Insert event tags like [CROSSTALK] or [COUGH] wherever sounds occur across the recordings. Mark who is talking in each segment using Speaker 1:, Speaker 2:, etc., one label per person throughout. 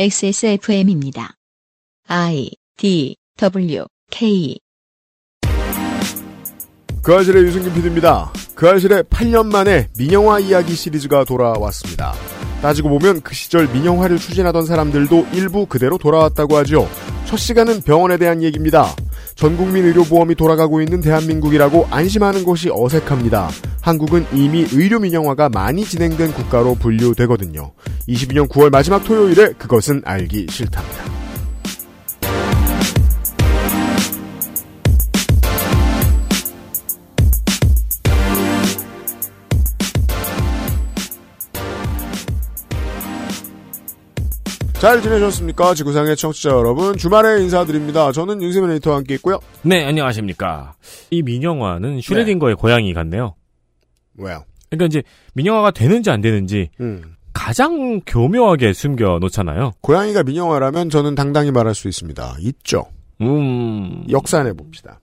Speaker 1: XSFM입니다. I D W K
Speaker 2: 그 아실의 유승균 PD입니다. 그 아실의 8년 만에 민영화 이야기 시리즈가 돌아왔습니다. 따지고 보면 그 시절 민영화를 추진하던 사람들도 일부 그대로 돌아왔다고 하죠. 첫 시간은 병원에 대한 얘기입니다. 전국민 의료보험이 돌아가고 있는 대한민국이라고 안심하는 것이 어색합니다. 한국은 이미 의료 민영화가 많이 진행된 국가로 분류되거든요. 22년 9월 마지막 토요일에 그것은 알기 싫답니다. 잘 지내셨습니까? 지구상의 청취자 여러분, 주말에 인사드립니다. 저는 윤세민 에디터와 함께 있고요.
Speaker 3: 네, 안녕하십니까. 이 민영화는 슈레딩거의 고양이 같네요.
Speaker 2: 왜요?
Speaker 3: 그러니까 이제 민영화가 되는지 안 되는지
Speaker 2: 음.
Speaker 3: 가장 교묘하게 숨겨 놓잖아요.
Speaker 2: 고양이가 민영화라면 저는 당당히 말할 수 있습니다. 있죠.
Speaker 3: 음.
Speaker 2: 역산해 봅시다.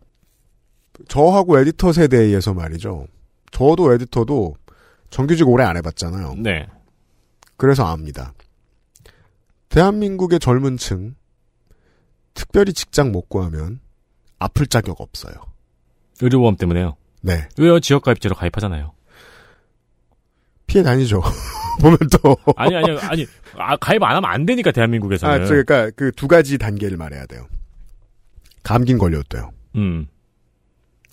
Speaker 2: 저하고 에디터 세대에서 말이죠. 저도 에디터도 정규직 오래 안 해봤잖아요.
Speaker 3: 네.
Speaker 2: 그래서 압니다. 대한민국의 젊은 층, 특별히 직장 못 구하면 아플 자격 없어요.
Speaker 3: 의료보험 때문에요.
Speaker 2: 네.
Speaker 3: 의료 지역가입제로 가입하잖아요.
Speaker 2: 피해 다니죠. [LAUGHS] 보면 또.
Speaker 3: 아니, 아니, 아니. 아, 가입 안 하면 안 되니까, 대한민국에서는.
Speaker 2: 아, 저, 그러니까 그 두 가지 단계를 말해야 돼요. 감긴 걸려도 돼요.
Speaker 3: 음,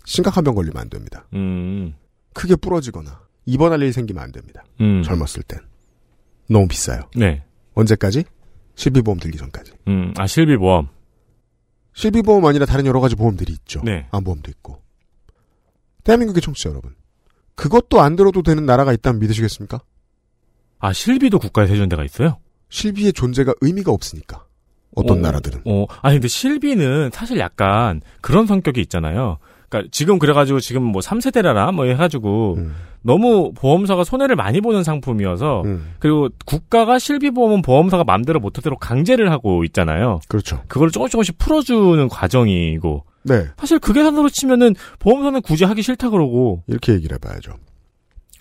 Speaker 2: 심각한 병 걸리면 안 됩니다.
Speaker 3: 음,
Speaker 2: 크게 부러지거나 입원할 일이 생기면 안 됩니다.
Speaker 3: 음.
Speaker 2: 젊었을 땐. 너무 비싸요.
Speaker 3: 네.
Speaker 2: 언제까지? 실비보험 들기 전까지.
Speaker 3: 음, 아, 실비보험.
Speaker 2: 실비보험 아니라 다른 여러 가지 보험들이 있죠.
Speaker 3: 네.
Speaker 2: 암보험도 있고. 대한민국의 청취자 여러분. 그것도 안 들어도 되는 나라가 있다면 믿으시겠습니까?
Speaker 3: 아, 실비도 국가에서 해주는 데가 있어요?
Speaker 2: 실비의 존재가 의미가 없으니까. 어떤
Speaker 3: 어,
Speaker 2: 나라들은.
Speaker 3: 어, 아니, 근데 실비는 사실 약간 그런 성격이 있잖아요. 그니까 지금 그래가지고 지금 뭐 3세대라나 뭐 해가지고
Speaker 2: 음,
Speaker 3: 너무 보험사가 손해를 많이 보는 상품이어서
Speaker 2: 음,
Speaker 3: 그리고 국가가 실비보험은 보험사가 마음대로 못하도록 강제를 하고 있잖아요.
Speaker 2: 그렇죠.
Speaker 3: 그걸 조금씩 조금씩 풀어주는 과정이고
Speaker 2: 네.
Speaker 3: 사실 그 계산으로 치면은 보험사는 굳이 하기 싫다 그러고
Speaker 2: 이렇게 얘기를 해봐야죠.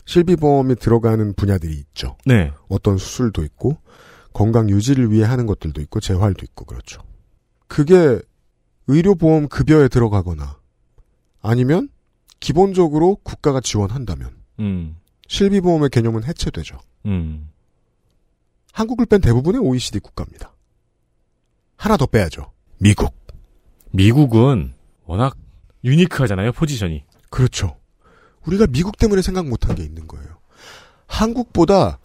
Speaker 2: 실비보험이 들어가는 분야들이 있죠.
Speaker 3: 네.
Speaker 2: 어떤 수술도 있고, 건강 유지를 위해 하는 것들도 있고, 재활도 있고, 그렇죠. 그게 의료보험 급여에 들어가거나, 아니면 기본적으로 국가가 지원한다면,
Speaker 3: 음.
Speaker 2: 실비보험의 개념은 해체되죠.
Speaker 3: 음.
Speaker 2: 한국을 뺀 대부분의 OECD 국가입니다. 하나 더 빼야죠. 미국.
Speaker 3: 미국은 워낙 유니크하잖아요 포지션이.
Speaker 2: 그렇죠. 우리가 미국 때문에 생각 못한 게 있는 거예요. 한국보다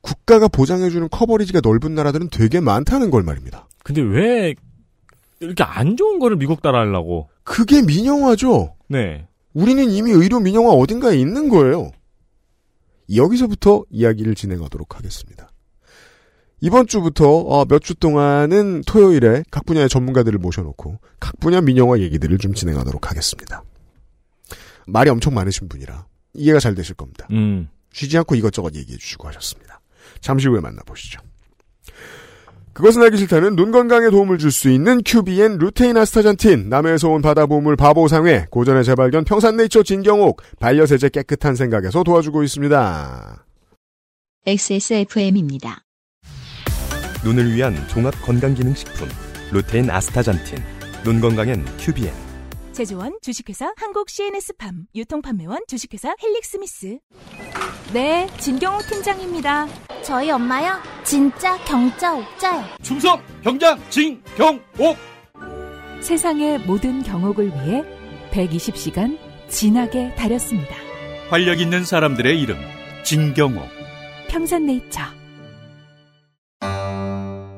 Speaker 2: 국가가 보장해주는 커버리지가 넓은 나라들은 되게 많다는 걸 말입니다.
Speaker 3: 근데 왜 이렇게 안 좋은 거를 미국 따라 하려고?
Speaker 2: 그게 민영화죠.
Speaker 3: 네.
Speaker 2: 우리는 이미 의료 민영화 어딘가에 있는 거예요. 여기서부터 이야기를 진행하도록 하겠습니다. 이번 주부터 어, 몇주 동안은 토요일에 각 분야의 전문가들을 모셔놓고 각 분야 민영화 얘기들을 좀 진행하도록 하겠습니다. 말이 엄청 많으신 분이라 이해가 잘 되실 겁니다.
Speaker 3: 음.
Speaker 2: 쉬지 않고 이것저것 얘기해 주시고 하셨습니다. 잠시 후에 만나보시죠. 그것은 알기 싫다는 눈 건강에 도움을 줄 수 있는 큐비엔 루테인 아스타잔틴, 남해에서 온 바다 보물 바보상회, 고전의 재발견 평산네이처 진경옥, 반려세제 깨끗한 생각에서 도와주고 있습니다.
Speaker 1: XSFM입니다.
Speaker 4: 눈을 위한 종합 건강기능식품 루테인 아스타잔틴 눈 건강엔 큐비엔
Speaker 5: 제조원 주식회사 한국 CNS팜 유통판매원 주식회사 헬릭스미스 네 진경호 팀장입니다.
Speaker 6: 저희 엄마요? 진짜 경자 옥자요.
Speaker 7: 충성 경장 진경옥.
Speaker 5: 세상의 모든 경옥을 위해 120시간 진하게 다렸습니다.
Speaker 7: 활력 있는 사람들의 이름 진경옥.
Speaker 5: 평산네이처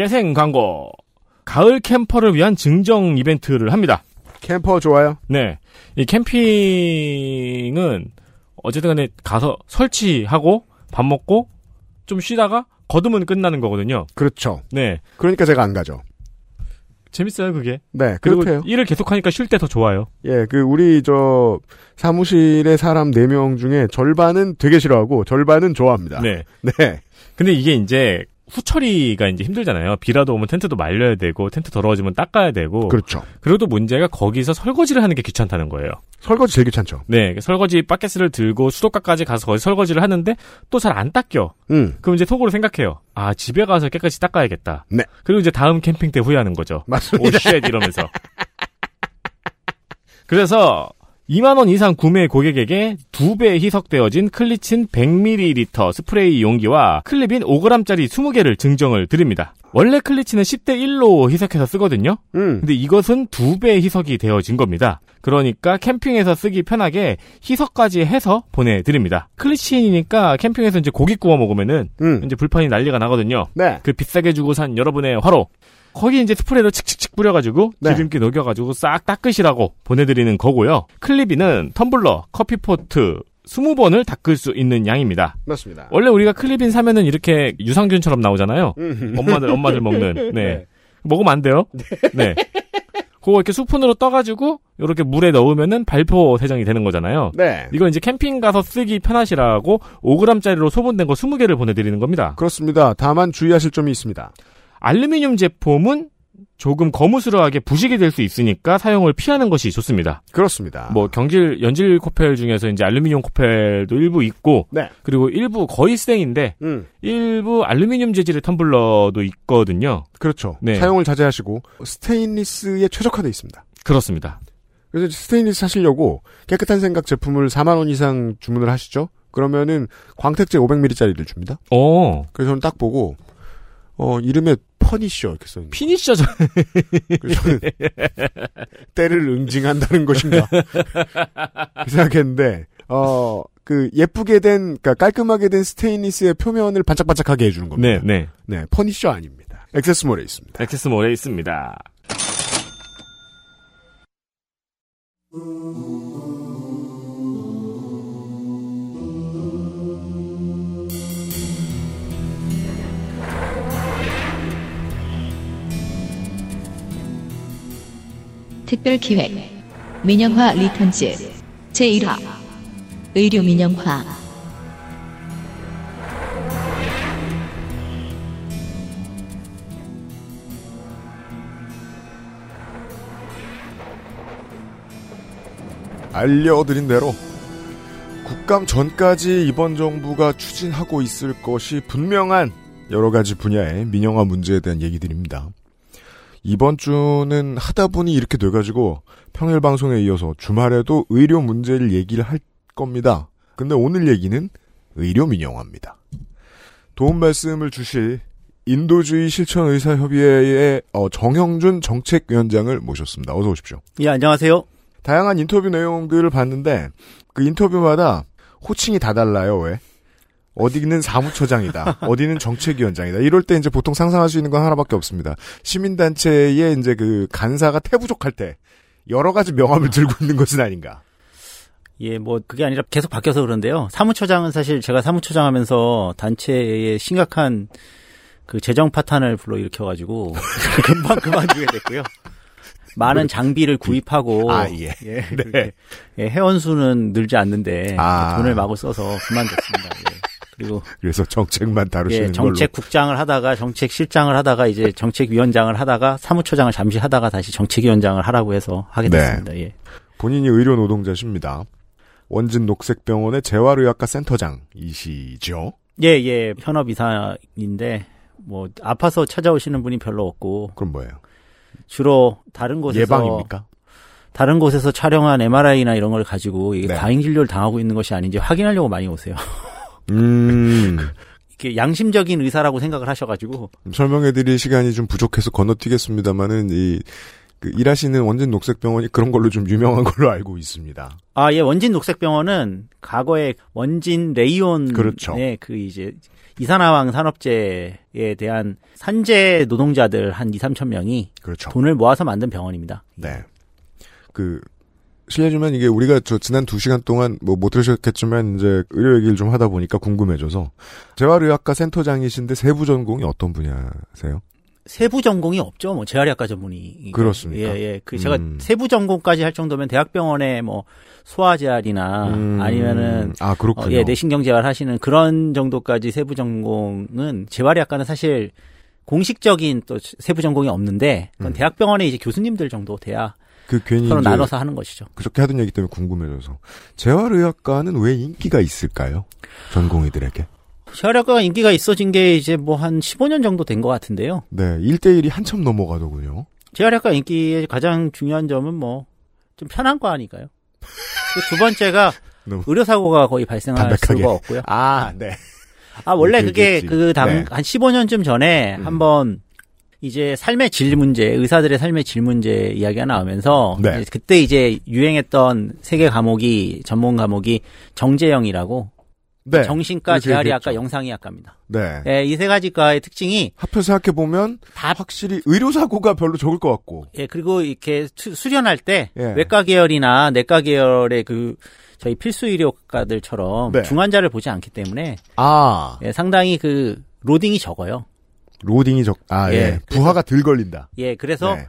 Speaker 3: 깨생 광고. 가을 캠퍼를 위한 증정 이벤트를 합니다.
Speaker 2: 캠퍼 좋아요?
Speaker 3: 네. 이 캠핑은 어쨌든 간에 가서 설치하고 밥 먹고 좀 쉬다가 거두면 끝나는 거거든요.
Speaker 2: 그렇죠.
Speaker 3: 네.
Speaker 2: 그러니까 제가 안 가죠.
Speaker 3: 재밌어요, 그게.
Speaker 2: 네,
Speaker 3: 그리고
Speaker 2: 그렇대요.
Speaker 3: 일을 계속하니까 쉴 때 더 좋아요.
Speaker 2: 예, 그 우리 저 사무실의 사람 4명 중에 절반은 되게 싫어하고 절반은 좋아합니다.
Speaker 3: 네. [LAUGHS]
Speaker 2: 네.
Speaker 3: 근데 이게 이제 후처리가 이제 힘들잖아요. 비라도 오면 텐트도 말려야 되고 텐트 더러워지면 닦아야 되고.
Speaker 2: 그렇죠.
Speaker 3: 그리고 또 문제가 거기서 설거지를 하는 게 귀찮다는 거예요.
Speaker 2: 설거지 제일 귀찮죠.
Speaker 3: 네, 설거지 바켓을 들고 수도가까지 가서 거기 설거지를 하는데 또 잘 안 닦여.
Speaker 2: 음.
Speaker 3: 그럼 이제 속으로 생각해요. 아, 집에 가서 깨끗이 닦아야겠다.
Speaker 2: 네.
Speaker 3: 그리고 이제 다음 캠핑 때 후회하는 거죠.
Speaker 2: 맞습니다.
Speaker 3: 오쉣 이러면서. [LAUGHS] 그래서 2만 원 이상 구매 고객에게 2배 희석되어진 클리친 100ml 스프레이 용기와 클립이 5g짜리 20개를 증정을 드립니다. 원래 클리친은 10대 1로 희석해서 쓰거든요.
Speaker 2: 음.
Speaker 3: 근데 이것은 2배 희석이 되어진 겁니다. 그러니까 캠핑에서 쓰기 편하게 희석까지 해서 보내드립니다. 클리친이니까 캠핑에서 이제 고기 구워 먹으면은
Speaker 2: 음.
Speaker 3: 이제 불판이 난리가 나거든요.
Speaker 2: 네.
Speaker 3: 그 비싸게 주고 산 여러분의 화로. 거기 이제 스프레이로 칙칙칙 뿌려가지고
Speaker 2: 네.
Speaker 3: 기름기 녹여가지고 싹 닦으시라고 보내드리는 거고요. 클립이는 텀블러, 커피포트 20번을 닦을 수 있는 양입니다.
Speaker 2: 맞습니다.
Speaker 3: 원래 우리가 클립인 사면은 이렇게 유산균처럼 나오잖아요.
Speaker 2: 음.
Speaker 3: 엄마들 엄마들 먹는. [LAUGHS] 네. 먹으면 안 돼요. 네. 그거 이렇게 수푼으로 떠가지고 이렇게 물에 넣으면은 발포 세정이 되는 거잖아요.
Speaker 2: 네.
Speaker 3: 이거 이제 캠핑 가서 쓰기 편하시라고 5g짜리로 소분된 거 20개를 보내드리는 겁니다.
Speaker 2: 그렇습니다. 다만 주의하실 점이 있습니다.
Speaker 3: 알루미늄 제품은 조금 거무스러하게 부식이 될 수 있으니까 사용을 피하는 것이 좋습니다.
Speaker 2: 그렇습니다.
Speaker 3: 뭐 경질 연질 코펠 중에서 이제 알루미늄 코펠도 일부 있고
Speaker 2: 네.
Speaker 3: 그리고 일부 거의 쌩인데
Speaker 2: 음.
Speaker 3: 일부 알루미늄 재질의 텀블러도 있거든요.
Speaker 2: 그렇죠.
Speaker 3: 네.
Speaker 2: 사용을 자제하시고 스테인리스에 최적화되어 있습니다.
Speaker 3: 그렇습니다.
Speaker 2: 그래서 스테인리스 사시려고 깨끗한 생각 제품을 4만 원 이상 주문을 하시죠. 그러면은 광택제 500ml짜리를 줍니다.
Speaker 3: 어.
Speaker 2: 그래서 저는 딱 보고 어 이름에 Punisher 이렇게 써 있는.
Speaker 3: finisher죠.
Speaker 2: 그래서 저는 때를 응징한다는 것인가 그 [LAUGHS] 생각했는데 어. 그 예쁘게 된 그러니까 깔끔하게 된 스테인리스의 표면을 반짝반짝하게 해주는 겁니다.
Speaker 3: 네, 네.
Speaker 2: 네, Punisher 아닙니다. 액세스몰에 있습니다.
Speaker 3: 액세스몰에 있습니다.
Speaker 1: 특별 기획 민영화 Returns 제1화 의료 민영화
Speaker 2: 알려드린 대로 국감 전까지 이번 정부가 추진하고 있을 것이 분명한 여러 가지 분야의 민영화 문제에 대한 얘기들입니다. 이번 주는 하다 보니 이렇게 돼가지고 평일 방송에 이어서 주말에도 의료 문제를 얘기를 할 겁니다. 근데 오늘 얘기는 의료 민영화입니다. 도움 말씀을 주실 인도주의 실천 의사 협의회의 어, 정형준 정책위원장을 모셨습니다. 어서 오십시오.
Speaker 8: 예, 안녕하세요.
Speaker 2: 다양한 인터뷰 내용들을 봤는데 그 인터뷰마다 호칭이 다 달라요. 왜? 어디는 사무처장이다. 어디는 정책위원장이다. 이럴 때 이제 보통 상상할 수 있는 건 하나밖에 없습니다. 시민단체의 이제 그 간사가 태부족할 때 여러 가지 명함을 들고 있는 것은 아닌가.
Speaker 8: 예, 뭐 그게 아니라 계속 바뀌어서 그런데요. 사무처장은 사실 제가 사무처장 하면서 단체에 심각한 그 재정 파탄을 불러일으켜 가지고 [LAUGHS] 금방 그만두게 됐고요. 많은 장비를 구입하고
Speaker 2: 아, 예.
Speaker 8: 예,
Speaker 2: 네.
Speaker 8: 예, 회원수는 늘지 않는데
Speaker 2: 아.
Speaker 8: 돈을 마구 써서 그만뒀습니다. 예. 그리고
Speaker 2: 그래서 정책만 다루시는
Speaker 8: 예, 정책국장을 하다가 정책 실장을 하다가 이제 정책 위원장을 하다가 사무처장을 잠시 하다가 다시 정책 위원장을 하라고 해서 하게
Speaker 2: 네.
Speaker 8: 됐습니다. 예.
Speaker 2: 걸로. 본인이 의료 노동자십니다. 원진 녹색병원의 재활의학과 센터장이시죠.
Speaker 8: 예, 예. 현업 이사인데 뭐 아파서 찾아오시는 분이 별로 없고
Speaker 2: 그럼 뭐예요?
Speaker 8: 주로 다른 곳에서
Speaker 2: 예방입니까?
Speaker 8: 다른 곳에서 촬영한 MRI나 이런 걸 가지고 이게
Speaker 2: 네.
Speaker 8: 과잉 진료를 당하고 있는 것이 아닌지 확인하려고 많이 오세요.
Speaker 2: 음.
Speaker 8: 이렇게 양심적인 의사라고 생각을 하셔가지고
Speaker 2: 설명해드릴 시간이 좀 부족해서 건너뛰겠습니다만은 이 그 일하시는 원진 녹색병원이 그런 걸로 좀 유명한 걸로 [LAUGHS] 알고 있습니다.
Speaker 8: 아, 예, 원진 녹색병원은 과거에 원진 레이온의
Speaker 2: 그렇죠.
Speaker 8: 그 이제 이산화황 산업재에 대한 산재 노동자들 한 2, 3천 명이
Speaker 2: 그렇죠.
Speaker 8: 돈을 모아서 만든 병원입니다.
Speaker 2: 네. 그 실례지만 이게 우리가 저 지난 두 시간 동안 뭐 못 들으셨겠지만 이제 의료 얘기를 좀 하다 보니까 궁금해져서 재활의학과 센터장이신데 세부 전공이 어떤 분야세요?
Speaker 8: 세부 전공이 없죠. 뭐 재활의학과 전문의.
Speaker 2: 그렇습니까?
Speaker 8: 예, 예. 그 제가
Speaker 2: 음.
Speaker 8: 세부 전공까지 할 정도면 대학병원에 뭐 소아재활이나
Speaker 2: 음.
Speaker 8: 아니면은
Speaker 2: 아 그렇군요.
Speaker 8: 어, 예, 내신경 재활 하시는 그런 정도까지 세부 전공은 재활의학과는 사실 공식적인 또 세부 전공이 없는데 그건
Speaker 2: 음.
Speaker 8: 대학병원에 이제 교수님들 정도 돼야
Speaker 2: 그 괜히
Speaker 8: 서로 나눠서 하는 것이죠.
Speaker 2: 그렇게 하던 얘기 때문에 궁금해져서 재활의학과는 왜 인기가 있을까요? 전공의들에게.
Speaker 8: 재활의학과가 인기가 있어진 게 이제 뭐 한 15년 정도 된 것 같은데요.
Speaker 2: 네, 1대1이 한참 넘어가더군요.
Speaker 8: 재활의학과 인기의 가장 중요한 점은 뭐 좀 편한 과니까요. 그두 번째가 [LAUGHS]
Speaker 2: 너무
Speaker 8: 의료사고가 거의 발생할
Speaker 2: 담백하게.
Speaker 8: 수가 없고요.
Speaker 2: 아, 네.
Speaker 8: 아, 원래 그게. 그 당,
Speaker 2: 네.
Speaker 8: 한 15년쯤 전에
Speaker 2: 음.
Speaker 8: 한번 이제 삶의 질 문제, 의사들의 삶의 질 문제 이야기가 나오면서
Speaker 2: 네.
Speaker 8: 이제 그때 이제 유행했던 세계 과목이 전문 과목이 정재영이라고
Speaker 2: 네.
Speaker 8: 정신과, 재활의학과. 영상의학과입니다.
Speaker 2: 네.
Speaker 8: 예, 이세 가지 과의 특징이
Speaker 2: 합쳐 생각해 보면
Speaker 8: 다
Speaker 2: 확실히 의료 사고가 별로 적을 것 같고.
Speaker 8: 예, 그리고 이렇게 수, 수련할 때
Speaker 2: 예.
Speaker 8: 외과 계열이나 내과 계열의 그 저희 필수 의료과들처럼
Speaker 2: 네.
Speaker 8: 중환자를 보지 않기 때문에
Speaker 2: 아,
Speaker 8: 예, 상당히 그 loading이 적어요.
Speaker 2: loading이 적, 아, 예.
Speaker 8: 예,
Speaker 2: 부하가 덜 걸린다.
Speaker 8: 예, 그래서
Speaker 2: 네.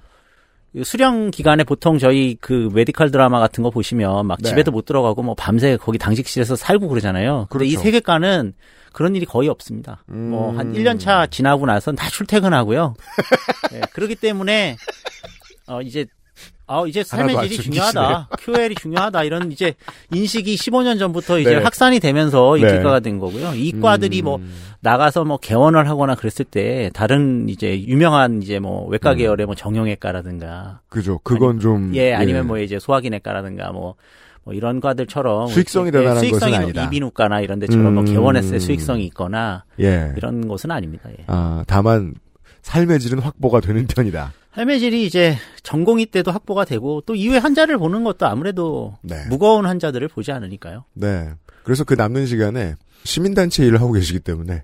Speaker 8: 이 수련 기간에 보통 저희 그 medical 드라마 같은 거 보시면 막
Speaker 2: 네.
Speaker 8: 집에도 못 들어가고 뭐 밤새 거기 당직실에서 살고 그러잖아요. 이
Speaker 2: 그렇죠.
Speaker 8: 저희 과는 그런 일이 거의 없습니다. 뭐 한
Speaker 2: 음.
Speaker 8: 1년 차 지나고 나선 다 출퇴근하고요. [LAUGHS] 예, 그렇기 때문에 어 이제 아 이제 삶의 질이. 중요하다. QL이 중요하다. 이런 이제 인식이 15년 전부터 이제
Speaker 2: 네.
Speaker 8: 확산이 되면서
Speaker 2: 네.
Speaker 8: 인기과가 된 거고요. 이과들이 뭐
Speaker 2: 음.
Speaker 8: 나가서 뭐 개원을 하거나 그랬을 때 다른 이제 유명한 이제 뭐 외과
Speaker 2: 음.
Speaker 8: 계열의 뭐 정형외과라든가
Speaker 2: 그죠. 그건 좀.
Speaker 8: 예 아니면 뭐 이제 소화기내과라든가 뭐, 뭐 이런 과들처럼
Speaker 2: 수익성이
Speaker 8: 예,
Speaker 2: 대단한
Speaker 8: 수익성이
Speaker 2: 것은
Speaker 8: 뭐
Speaker 2: 아니다.
Speaker 8: 이비인후과나 이런 데처럼 뭐
Speaker 2: 음.
Speaker 8: 개원했을 때 수익성이 있거나
Speaker 2: 예.
Speaker 8: 이런 것은 아닙니다. 예.
Speaker 2: 아, 다만, 삶의 질은 확보가 되는 편이다.
Speaker 8: 할매질이 이제 전공의 때도 확보가 되고 또 이후에 환자를 보는 것도 아무래도
Speaker 2: 네.
Speaker 8: 무거운 환자들을 보지 않으니까요.
Speaker 2: 네. 그래서 그 남는 시간에 시민단체 일을 하고 계시기 때문에,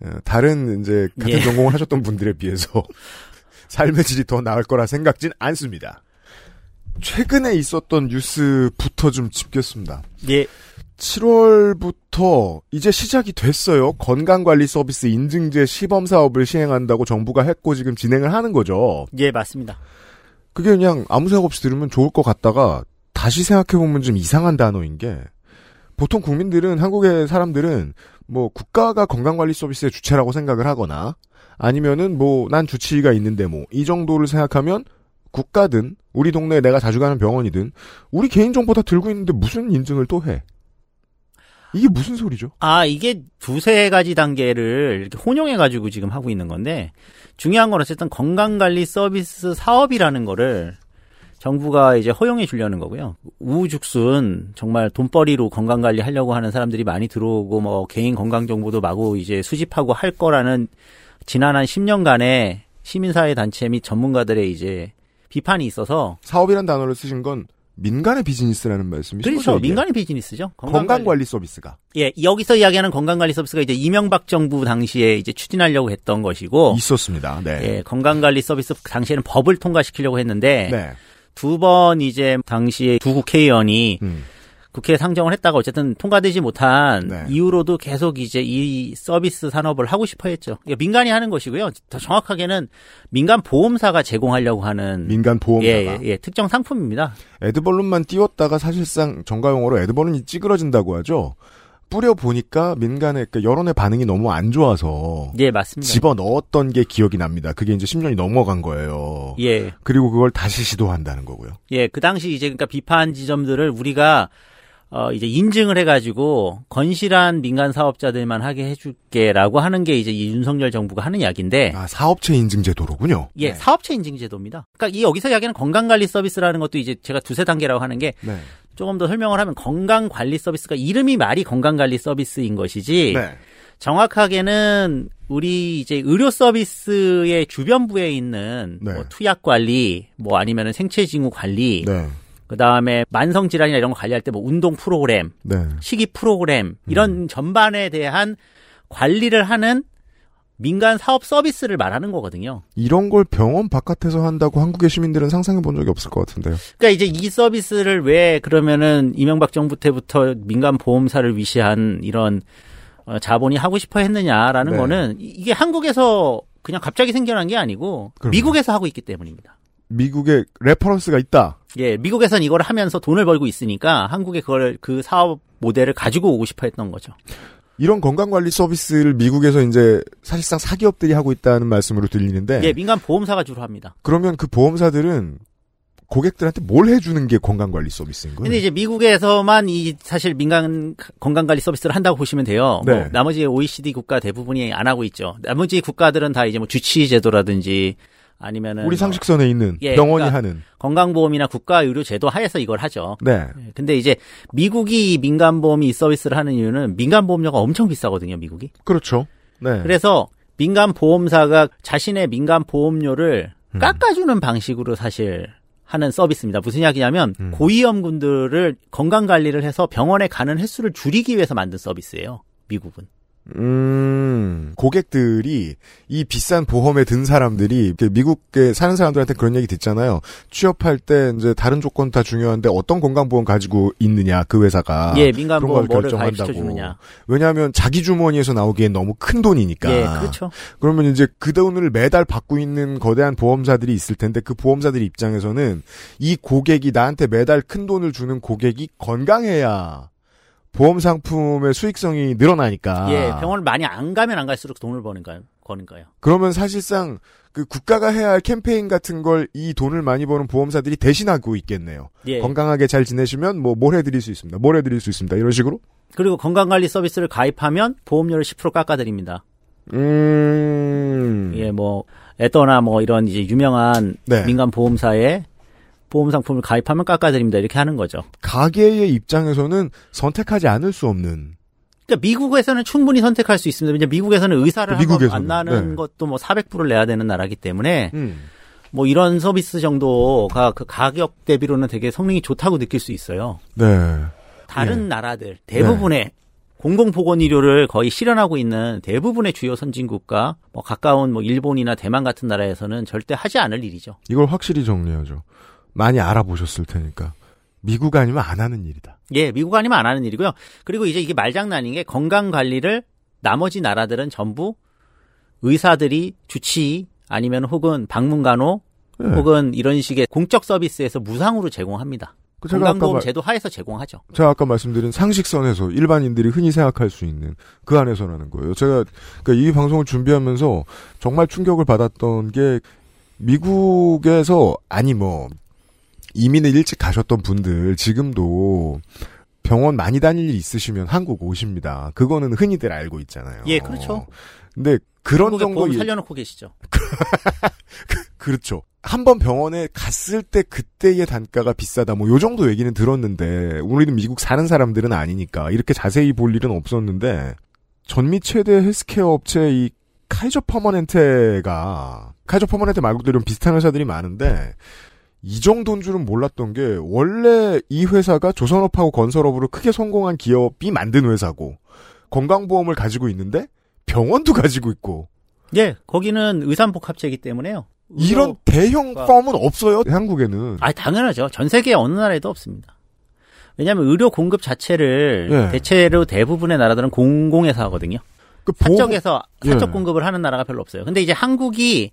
Speaker 2: 어, 다른 이제 같은
Speaker 8: 예.
Speaker 2: 전공을 하셨던 분들에 비해서 [LAUGHS] 삶의 질이 더 나을 거라 생각진 않습니다. 최근에 있었던 뉴스부터 좀 짚겠습니다.
Speaker 8: 예.
Speaker 2: 7월부터 이제 시작이 됐어요. 건강관리 서비스 인증제 시범 사업을 시행한다고 정부가 했고 지금 진행을 하는 거죠.
Speaker 8: 예, 맞습니다.
Speaker 2: 그게 그냥 아무 생각 없이 들으면 좋을 것 같다가 다시 생각해보면 좀 이상한 단어인 게 보통 국민들은 한국의 사람들은 뭐 국가가 건강관리 서비스의 주체라고 생각을 하거나 아니면은 뭐 난 주치의가 있는데 뭐 이 정도를 생각하면 국가든 우리 동네에 내가 자주 가는 병원이든 우리 개인정보 다 들고 있는데 무슨 인증을 또 해? 이게 무슨 소리죠?
Speaker 8: 아, 이게 두세 가지 단계를 이렇게 혼용해가지고 지금 하고 있는 건데, 중요한 건 어쨌든 건강관리 서비스 사업이라는 거를 정부가 이제 허용해 주려는 거고요. 우후죽순 정말 돈벌이로 건강관리 하려고 하는 사람들이 많이 들어오고 뭐 개인 건강정보도 마구 이제 수집하고 할 거라는 지난 한 10년간의 시민사회 단체 및 전문가들의 이제 비판이 있어서
Speaker 2: 사업이란 단어를 쓰신 건 민간의 비즈니스라는 말씀이시죠?
Speaker 8: 그렇죠. 민간의 비즈니스죠.
Speaker 2: 건강관리 서비스가
Speaker 8: 예, 여기서 이야기하는 건강관리 서비스가 이제 이명박 정부 당시에 이제 추진하려고 했던 것이고,
Speaker 2: 있었습니다. 네.
Speaker 8: 예, 건강관리 서비스 당시에는 법을 통과시키려고 했는데,
Speaker 2: 네.
Speaker 8: 두번 이제 당시에 두 국회의원이
Speaker 2: 음.
Speaker 8: 국회에 상정을 했다가 어쨌든 통과되지 못한
Speaker 2: 네.
Speaker 8: 이후로도 계속 이제 이 서비스 산업을 하고 싶어 했죠. 이게 민간이 하는 것이고요. 더 정확하게는 민간 보험사가 제공하려고 하는
Speaker 2: 민간 보험사가
Speaker 8: 예, 예, 예, 특정 상품입니다.
Speaker 2: 에드벌룬만 띄웠다가 사실상 정가 용어로 에드벌룬이 찌그러진다고 하죠. 뿌려 보니까 민간의 그 여론의 반응이 너무 안 좋아서
Speaker 8: 예, 맞습니다.
Speaker 2: 집어 넣었던 게 기억이 납니다. 그게 이제 10년이 넘어간 거예요.
Speaker 8: 예.
Speaker 2: 그리고 그걸 다시 시도한다는 거고요.
Speaker 8: 예, 그 당시 이제 그러니까 비판 지점들을 우리가 어 이제 인증을 해가지고 건실한 민간 사업자들만 하게 해줄게라고 하는 게 이제 이 윤석열 정부가 하는 이야기인데,
Speaker 2: 아, 사업체 인증 제도로군요.
Speaker 8: 예,
Speaker 2: 네.
Speaker 8: 사업체 인증 제도입니다. 그러니까 이 여기서 이야기하는 건강관리 서비스라는 것도 이제 제가 두세 단계라고 하는 게
Speaker 2: 네.
Speaker 8: 조금 더 설명을 하면 건강관리 서비스가 이름이 말이 건강관리 서비스인 것이지
Speaker 2: 네.
Speaker 8: 정확하게는 우리 이제 의료 서비스의 주변부에 있는
Speaker 2: 네.
Speaker 8: 뭐 투약 관리, 뭐 아니면은 생체 징후 관리,
Speaker 2: 네.
Speaker 8: 그 다음에 만성 질환이나 이런 거 관리할 때 뭐 운동 프로그램,
Speaker 2: 네.
Speaker 8: 식이 프로그램 이런 전반에 대한 관리를 하는 민간 사업 서비스를 말하는 거거든요.
Speaker 2: 이런 걸 병원 바깥에서 한다고 한국의 시민들은 상상해 본 적이 없을 것 같은데요.
Speaker 8: 그러니까 이제 이 서비스를 왜 그러면은 이명박 정부 때부터 민간 보험사를 위시한 이런 어, 자본이 하고 싶어 했느냐라는
Speaker 2: 네.
Speaker 8: 거는 이- 이게 한국에서 그냥 갑자기 생겨난 게 아니고
Speaker 2: 그럼요.
Speaker 8: 미국에서 하고 있기 때문입니다.
Speaker 2: 미국에 reference가 있다.
Speaker 8: 예, 미국에선 이걸 하면서 돈을 벌고 있으니까 한국에 그걸 그 사업 모델을 가지고 오고 싶어 했던 거죠.
Speaker 2: 이런 건강관리 서비스를 미국에서 이제 사실상 사기업들이 하고 있다는 말씀으로 들리는데
Speaker 8: 예, 민간 보험사가 주로 합니다.
Speaker 2: 그러면 그 보험사들은 고객들한테 뭘 해주는 게 건강관리 서비스인 거예요?
Speaker 8: 근데 이제 미국에서만 이 사실 민간 건강관리 서비스를 한다고 보시면 돼요.
Speaker 2: 네.
Speaker 8: 뭐 나머지 OECD 국가 대부분이 안 하고 있죠. 나머지 국가들은 다 이제 뭐 주치의 제도라든지 아니면은
Speaker 2: 우리
Speaker 8: 뭐
Speaker 2: 상식선에 있는
Speaker 8: 예,
Speaker 2: 병원이
Speaker 8: 그러니까
Speaker 2: 하는
Speaker 8: 건강보험이나 국가의료제도 하에서 이걸 하죠.
Speaker 2: 네.
Speaker 8: 예, 근데 이제 미국이 민간보험이 이 서비스를 하는 이유는 민간보험료가 엄청 비싸거든요, 미국이.
Speaker 2: 그렇죠. 네.
Speaker 8: 그래서 민간 보험사가 자신의 민간 보험료를
Speaker 2: 음.
Speaker 8: 깎아주는 방식으로 사실 하는 서비스입니다. 무슨 이야기냐면
Speaker 2: 음.
Speaker 8: 고위험군들을 건강 관리를 해서 병원에 가는 횟수를 줄이기 위해서 만든 서비스예요. 미국은.
Speaker 2: 음, 고객들이 이 비싼 보험에 든 사람들이 미국에 사는 사람들한테 그런 얘기 듣잖아요. 취업할 때 이제 다른 조건 다 중요한데 어떤 건강보험 가지고 있느냐 그 회사가
Speaker 8: 예, 민간보험
Speaker 2: 걸
Speaker 8: 뭐를
Speaker 2: 결정한다고.
Speaker 8: 가입시켜주느냐.
Speaker 2: 왜냐하면 자기 주머니에서 나오기엔 너무 큰 돈이니까.
Speaker 8: 예, 그렇죠.
Speaker 2: 그러면 이제 그 돈을 매달 받고 있는 거대한 보험사들이 있을 텐데 그 보험사들 입장에서는 이 고객이 나한테 매달 큰 돈을 주는 고객이 건강해야 보험 상품의 수익성이 늘어나니까.
Speaker 8: 예, 병원을 많이 안 가면 안 갈수록 돈을. 거는 거예요.
Speaker 2: 그러면 사실상 그 국가가 해야 할 캠페인 같은 걸 이 돈을 많이 버는 보험사들이 대신하고 있겠네요.
Speaker 8: 예.
Speaker 2: 건강하게 잘 지내시면 뭐 뭘 해드릴 수 있습니다. 뭘 해드릴 수 있습니다. 이런 식으로.
Speaker 8: 그리고 건강관리 서비스를 가입하면 보험료를 10% 깎아드립니다.
Speaker 2: 음.
Speaker 8: 예, 뭐 에더나 뭐 이런 이제 유명한
Speaker 2: 네.
Speaker 8: 민간 보험사에 보험 상품을 가입하면 깎아드립니다. 이렇게 하는 거죠.
Speaker 2: 가게의 입장에서는 선택하지 않을 수 없는.
Speaker 8: 그러니까 미국에서는 충분히 선택할 수 있습니다. 왜냐 미국에서는 의사를 한번
Speaker 2: 미국에서는,
Speaker 8: 만나는
Speaker 2: 네.
Speaker 8: 것도 뭐 400불을 내야 되는 나라기 때문에
Speaker 2: 음.
Speaker 8: 뭐 이런 서비스 정도가 그 가격 대비로는 되게 성능이 좋다고 느낄 수 있어요.
Speaker 2: 네.
Speaker 8: 다른
Speaker 2: 예.
Speaker 8: 나라들 대부분의 공공보건의료를 거의 실현하고 있는 대부분의 주요 선진국가, 뭐 가까운 뭐 일본이나 대만 같은 나라에서는 절대 하지 않을 일이죠.
Speaker 2: 이걸 확실히 정리하죠. 많이 알아보셨을 테니까. 미국 아니면 안 하는 일이다.
Speaker 8: 예, 미국 아니면 안 하는 일이고요. 그리고 이제 이게 말장난인 게 건강 관리를 나머지 나라들은 전부 의사들이 주치 아니면 혹은 방문간호
Speaker 2: 예.
Speaker 8: 혹은 이런 식의 공적 서비스에서 무상으로 제공합니다.
Speaker 2: 그
Speaker 8: 건강보험
Speaker 2: 말-
Speaker 8: 제도 하에서 제공하죠.
Speaker 2: 제가 아까 말씀드린 상식선에서 일반인들이 흔히 생각할 수 있는 그 안에서라는 거예요. 제가 그러니까 이 방송을 준비하면서 정말 충격을 받았던 게 미국에서 아니 뭐 이민을 일찍 가셨던 분들 지금도 병원 많이 다닐 일 있으시면 한국 오십니다. 그거는 흔히들 알고 있잖아요.
Speaker 8: 예, 그렇죠.
Speaker 2: 근데 그런 예-
Speaker 8: 살려놓고 계시죠. [LAUGHS]
Speaker 2: 그렇죠. 한 번 병원에 갔을 때 그때의 단가가 비싸다. 뭐 요 정도 얘기는 들었는데 우리는 미국 사는 사람들은 아니니까 이렇게 자세히 볼 일은 없었는데 전미 최대 헬스케어 업체 이 카이저 퍼머넨테가 카이저 퍼머넨테 말고도 이런 비슷한 회사들이 많은데 이 정도인 줄은 몰랐던 게 원래 이 회사가 조선업하고 건설업으로 크게 성공한 기업이 만든 회사고 건강보험을 가지고 있는데 병원도 [LAUGHS] 가지고 있고
Speaker 8: 예, 거기는 의산복합체이기 때문에요.
Speaker 2: 이런 대형
Speaker 8: 가-
Speaker 2: 펌은 없어요 한국에는
Speaker 8: 아, 당연하죠. 전 세계 어느 나라에도 없습니다. 왜냐하면 의료 공급 자체를
Speaker 2: 예.
Speaker 8: 대체로 대부분의 나라들은 공공에서 하거든요.
Speaker 2: 그 보험-
Speaker 8: 사적에서 사적
Speaker 2: 예.
Speaker 8: 공급을 하는 나라가 별로 없어요. 근데 이제 한국이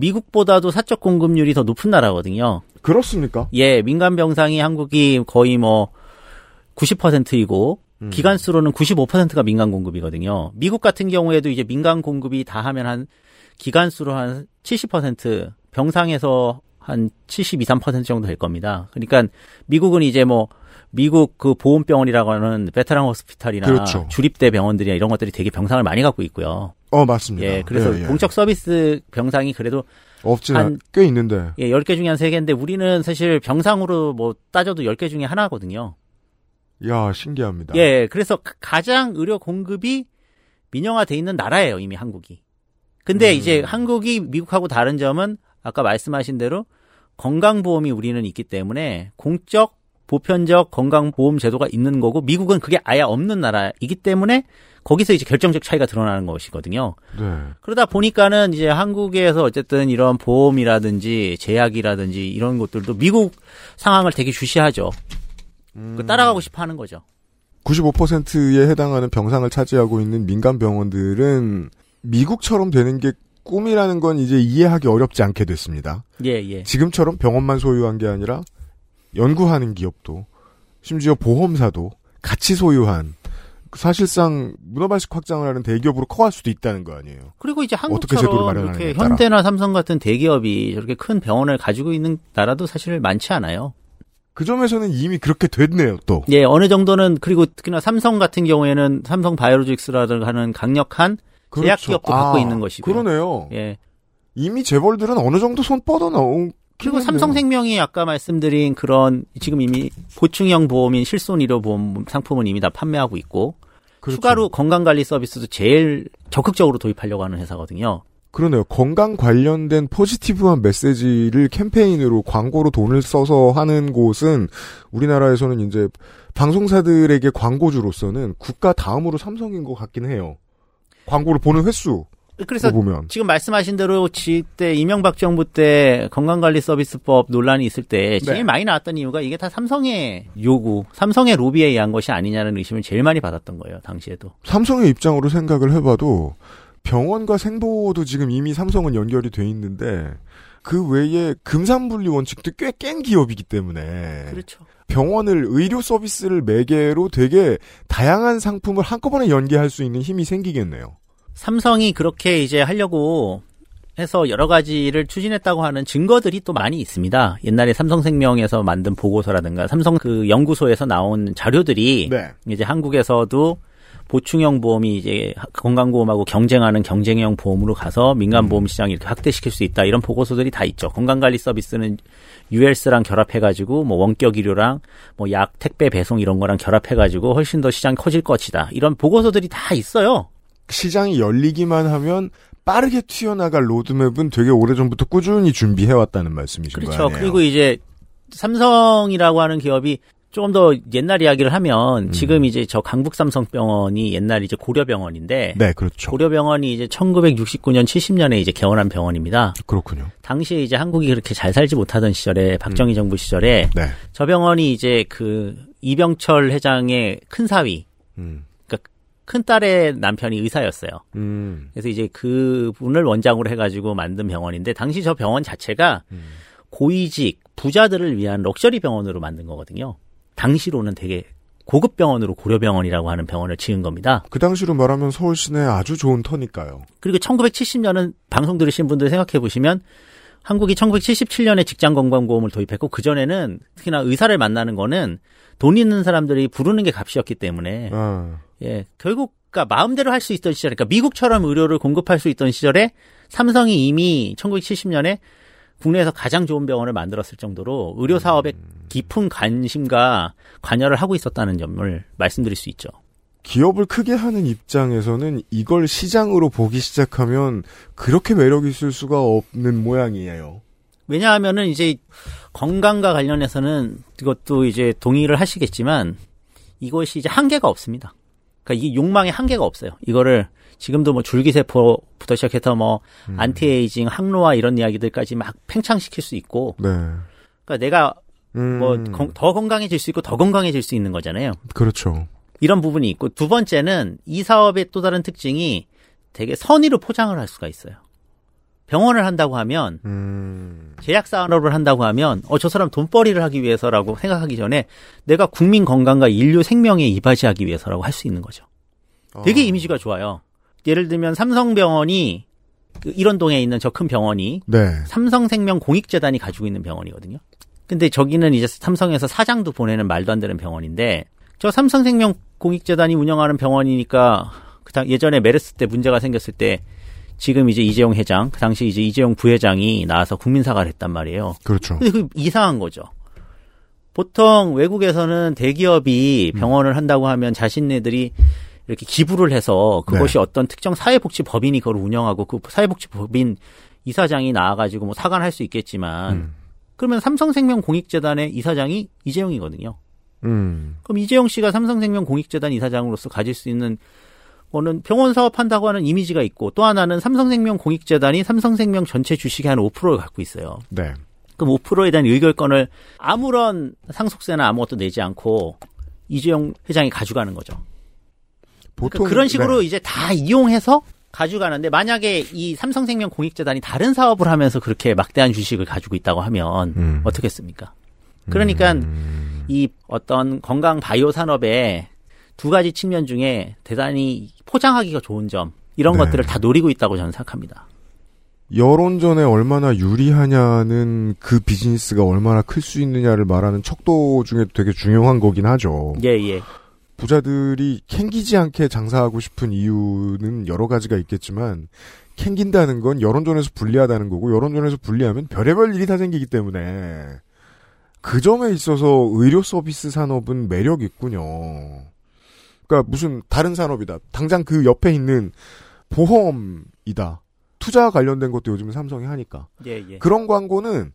Speaker 8: 미국보다도 사적 공급률이 더 높은 나라거든요.
Speaker 2: 그렇습니까?
Speaker 8: 예, 민간 병상이 한국이 거의 뭐 90%이고
Speaker 2: 음.
Speaker 8: 기간수로는 95%가 민간 공급이거든요. 미국 같은 경우에도 이제 민간 공급이 다 하면 한 기간수로 한 70% 병상에서 한 72, 3% 정도 될 겁니다. 그러니까 미국은 이제 뭐 미국 그 보험병원이라고 하는 베테랑 호스피탈이나
Speaker 2: 그렇죠.
Speaker 8: 주립대 병원들이나 이런 것들이 되게 병상을 많이 갖고 있고요.
Speaker 2: 어 맞습니다.
Speaker 8: 예, 그래서
Speaker 2: 예, 예.
Speaker 8: 공적 서비스 병상이 그래도
Speaker 2: 않- 꽤 있는데
Speaker 8: 예, 10개 중에 한 3개인데 우리는 사실 병상으로 뭐 따져도 10개 중에 하나거든요.
Speaker 2: 야 신기합니다.
Speaker 8: 예, 그래서 가- 가장 의료 공급이 민영화돼 있는 나라예요, 이미 한국이. 근데
Speaker 2: 음.
Speaker 8: 이제 한국이 미국하고 다른 점은 아까 말씀하신 대로 건강보험이 우리는 있기 때문에 공적 보편적 건강보험 제도가 있는 거고 미국은 그게 아예 없는 나라이기 때문에 거기서 이제 결정적 차이가 드러나는 것이거든요.
Speaker 2: 네.
Speaker 8: 그러다 보니까는 이제 한국에서 어쨌든 이런 보험이라든지 제약이라든지 이런 것들도 미국 상황을 되게 주시하죠. 그 따라가고 싶어 하는 거죠.
Speaker 2: 95%에 해당하는 병상을 차지하고 있는 민간 병원들은 미국처럼 되는 게 꿈이라는 건 이제 이해하기 어렵지 않게 됐습니다.
Speaker 8: 예, 예.
Speaker 2: 지금처럼 병원만 소유한 게 아니라 연구하는 기업도 심지어 보험사도 같이 소유한 사실상 문어발식 확장을 하는 대기업으로 커갈 수도 있다는 거 아니에요.
Speaker 8: 그리고 이제 한국처럼 이렇게. 현대나 삼성 같은 대기업이 저렇게 큰 병원을 가지고 있는 나라도 사실 많지 않아요.
Speaker 2: 그 점에서는 이미 그렇게 됐네요, 또.
Speaker 8: 예, 어느 정도는 그리고 특히나 삼성 같은 경우에는 삼성 바이오로직스라든가 하는 강력한
Speaker 2: 그렇죠.
Speaker 8: 기업도
Speaker 2: 아,
Speaker 8: 갖고 있는 것이고요.
Speaker 2: 그러네요.
Speaker 8: 예.
Speaker 2: 이미 재벌들은 어느 정도 손 뻗어 나온
Speaker 8: 그리고 삼성생명이 아까 말씀드린 그런 지금 이미 보충형 보험인 실손의료 보험 상품은 이미 다 판매하고 있고
Speaker 2: 그렇죠.
Speaker 8: 추가로 건강관리 서비스도 제일 적극적으로 도입하려고 하는 회사거든요.
Speaker 2: 그러네요. 건강 관련된 포지티브한 메시지를 캠페인으로 광고로 돈을 써서 하는 곳은 우리나라에서는 이제 방송사들에게 광고주로서는 국가 다음으로 삼성인 것 같긴 해요. 광고를 보는 횟수.
Speaker 8: 그래서
Speaker 2: 보면.
Speaker 8: 지금 말씀하신 대로 지때 이명박 정부 때 건강관리 서비스법 논란이 있을 때 제일
Speaker 2: 네.
Speaker 8: 많이 나왔던 이유가 이게 다 삼성의 요구, 삼성의 로비에 의한 것이 아니냐는 의심을 제일 많이 받았던 거예요. 당시에도.
Speaker 2: 삼성의 입장으로 생각을 해봐도 병원과 생보도 지금 이미 삼성은 연결이 돼 있는데 그 외에 금산분리 원칙도 꽤 깬 기업이기 때문에
Speaker 8: 그렇죠.
Speaker 2: 병원을 의료 서비스를 매개로 되게 다양한 상품을 한꺼번에 연계할 수 있는 힘이 생기겠네요.
Speaker 8: 삼성이 그렇게 이제 하려고 해서 여러 가지를 추진했다고 하는 증거들이 또 많이 있습니다. 옛날에 삼성생명에서 만든 보고서라든가 삼성 그 연구소에서 나온 자료들이
Speaker 2: 네.
Speaker 8: 이제 한국에서도 보충형 보험이 이제 건강보험하고 경쟁하는 경쟁형 보험으로 가서 민간 보험 시장을 이렇게 확대시킬 수 있다 이런 보고서들이 다 있죠. 건강관리 서비스는 ULS랑 결합해가지고 뭐 원격 의료랑 뭐 약 택배 배송 이런 거랑 결합해가지고 훨씬 더 시장이 커질 것이다 이런 보고서들이 다 있어요.
Speaker 2: 시장이 열리기만 하면 빠르게 튀어나갈 로드맵은 되게 오래전부터 꾸준히 준비해왔다는 말씀이신
Speaker 8: 그렇죠.
Speaker 2: 거아니에요
Speaker 8: 그리고 이제 삼성이라고 하는 기업이 조금 더 옛날 이야기를 하면
Speaker 2: 음.
Speaker 8: 지금 이제 저 강북 삼성병원이 옛날 이제 고려병원인데
Speaker 2: 네, 그렇죠.
Speaker 8: 고려병원이 이제 1969년 70년에 이제 개원한 병원입니다.
Speaker 2: 그렇군요.
Speaker 8: 당시에 이제 한국이 그렇게 잘 살지 못하던 시절에 박정희 정부 시절에
Speaker 2: 네.
Speaker 8: 저 병원이 이제 그 이병철 회장의 큰 사위
Speaker 2: 음.
Speaker 8: 그러니까 큰 딸의 남편이 의사였어요.
Speaker 2: 음.
Speaker 8: 그래서 이제 그 분을 원장으로 해가지고 만든 병원인데 당시 저 병원 자체가
Speaker 2: 음.
Speaker 8: 고위직 부자들을 위한 럭셔리 병원으로 만든 거거든요. 당시로는 되게 고급 병원으로 고려병원이라고 하는 병원을 지은 겁니다.
Speaker 2: 그 당시로 말하면 서울 시내 아주 좋은 터니까요.
Speaker 8: 그리고 1970년은 방송 들으신 분들 생각해 보시면 한국이 1977년에 직장건강보험을 도입했고 그 전에는 특히나 의사를 만나는 거는 돈 있는 사람들이 부르는 게 값이었기 때문에
Speaker 2: 아.
Speaker 8: 예 결국 그러니까 마음대로 할 수 있던 시절, 그러니까 미국처럼 의료를 공급할 수 있던 시절에 삼성이 이미 1970년에 국내에서 가장 좋은 병원을 만들었을 정도로 의료 사업에 깊은 관심과 관여를 하고 있었다는 점을 말씀드릴 수 있죠.
Speaker 2: 기업을 크게 하는 입장에서는 이걸 시장으로 보기 시작하면 그렇게 매력 있을 수가 없는 모양이에요.
Speaker 8: 왜냐하면은 이제 건강과 관련해서는 이것도 이제 동의를 하시겠지만 이것이 이제 한계가 없습니다. 그러니까 이 욕망의 한계가 없어요. 이거를 지금도 뭐 줄기세포부터 시작해서 뭐 안티에이징, 항노화 이런 이야기들까지 막 팽창시킬 수 있고
Speaker 2: 네.
Speaker 8: 그러니까 내가
Speaker 2: 음.
Speaker 8: 뭐 더 건강해질 수 있고 더 건강해질 수 있는 거잖아요.
Speaker 2: 그렇죠.
Speaker 8: 이런 부분이 있고 두 번째는 이 사업의 또 다른 특징이 되게 선의로 포장을 할 수가 있어요. 병원을 한다고 하면
Speaker 2: 음.
Speaker 8: 제약 산업을 한다고 하면 어 저 사람 돈벌이를 하기 위해서라고 생각하기 전에 내가 국민 건강과 인류 생명에 이바지하기 위해서라고 할 수 있는 거죠. 되게 이미지가 좋아요. 예를 들면 삼성병원이 그 일원동에 있는 저 큰 병원이
Speaker 2: 네.
Speaker 8: 삼성생명 공익재단이 가지고 있는 병원이거든요. 근데 저기는 이제 삼성에서 사장도 보내는 말도 안 되는 병원인데 저 삼성생명 공익재단이 운영하는 병원이니까 그당 예전에 메르스 때 문제가 생겼을 때 지금 이제 이재용 회장, 그 당시 이제 이재용 부회장이 나와서 국민 사과를 했단 말이에요.
Speaker 2: 그렇죠.
Speaker 8: 근데 그 이상한 거죠. 보통 외국에서는 대기업이 병원을 한다고 하면 자신네들이 이렇게 기부를 해서 그것이 어떤 특정 사회복지법인이 그걸 운영하고 그 사회복지법인 이사장이 나와가지고 뭐 사과를 할 수 있겠지만 그러면 삼성생명 공익재단의 이사장이 이재용이거든요.
Speaker 2: 음.
Speaker 8: 그럼 이재용 씨가 삼성생명 공익재단 이사장으로서 가질 수 있는 거는 병원 사업한다고 하는 이미지가 있고 또 하나는 삼성생명 공익재단이 삼성생명 전체 주식의 한 5%를 갖고 있어요.
Speaker 2: 네.
Speaker 8: 그럼 5%에 대한 의결권을 아무런 상속세나 아무것도 내지 않고 이재용 회장이 가져가는 거죠.
Speaker 2: 보통
Speaker 8: 그러니까 그런 식으로
Speaker 2: 네.
Speaker 8: 이제 다 이용해서 가져가는데 만약에 이 삼성생명 공익재단이 다른 사업을 하면서 그렇게 막대한 주식을 가지고 있다고 하면
Speaker 2: 음.
Speaker 8: 어떻겠습니까? 그러니까 이 어떤 건강 바이오 산업의 두 가지 측면 중에 대단히 포장하기가 좋은 점 이런
Speaker 2: 네.
Speaker 8: 것들을 다 노리고 있다고 저는 생각합니다.
Speaker 2: 여론전에 얼마나 유리하냐는 그 비즈니스가 얼마나 클 수 있느냐를 말하는 척도 중에 되게 중요한 거긴 하죠.
Speaker 8: 예, 예.
Speaker 2: 부자들이 캥기지 않게 장사하고 싶은 이유는 여러 가지가 있겠지만 캥긴다는 건 여론전에서 불리하다는 거고 여론전에서 불리하면 별의별 일이 다 생기기 때문에 그 점에 있어서 의료 서비스 산업은 매력 있군요. 그러니까 무슨 다른 산업이다. 당장 그 옆에 있는 보험이다. 투자 관련된 것도 요즘 삼성이 하니까.
Speaker 8: 예, 예.
Speaker 2: 그런 광고는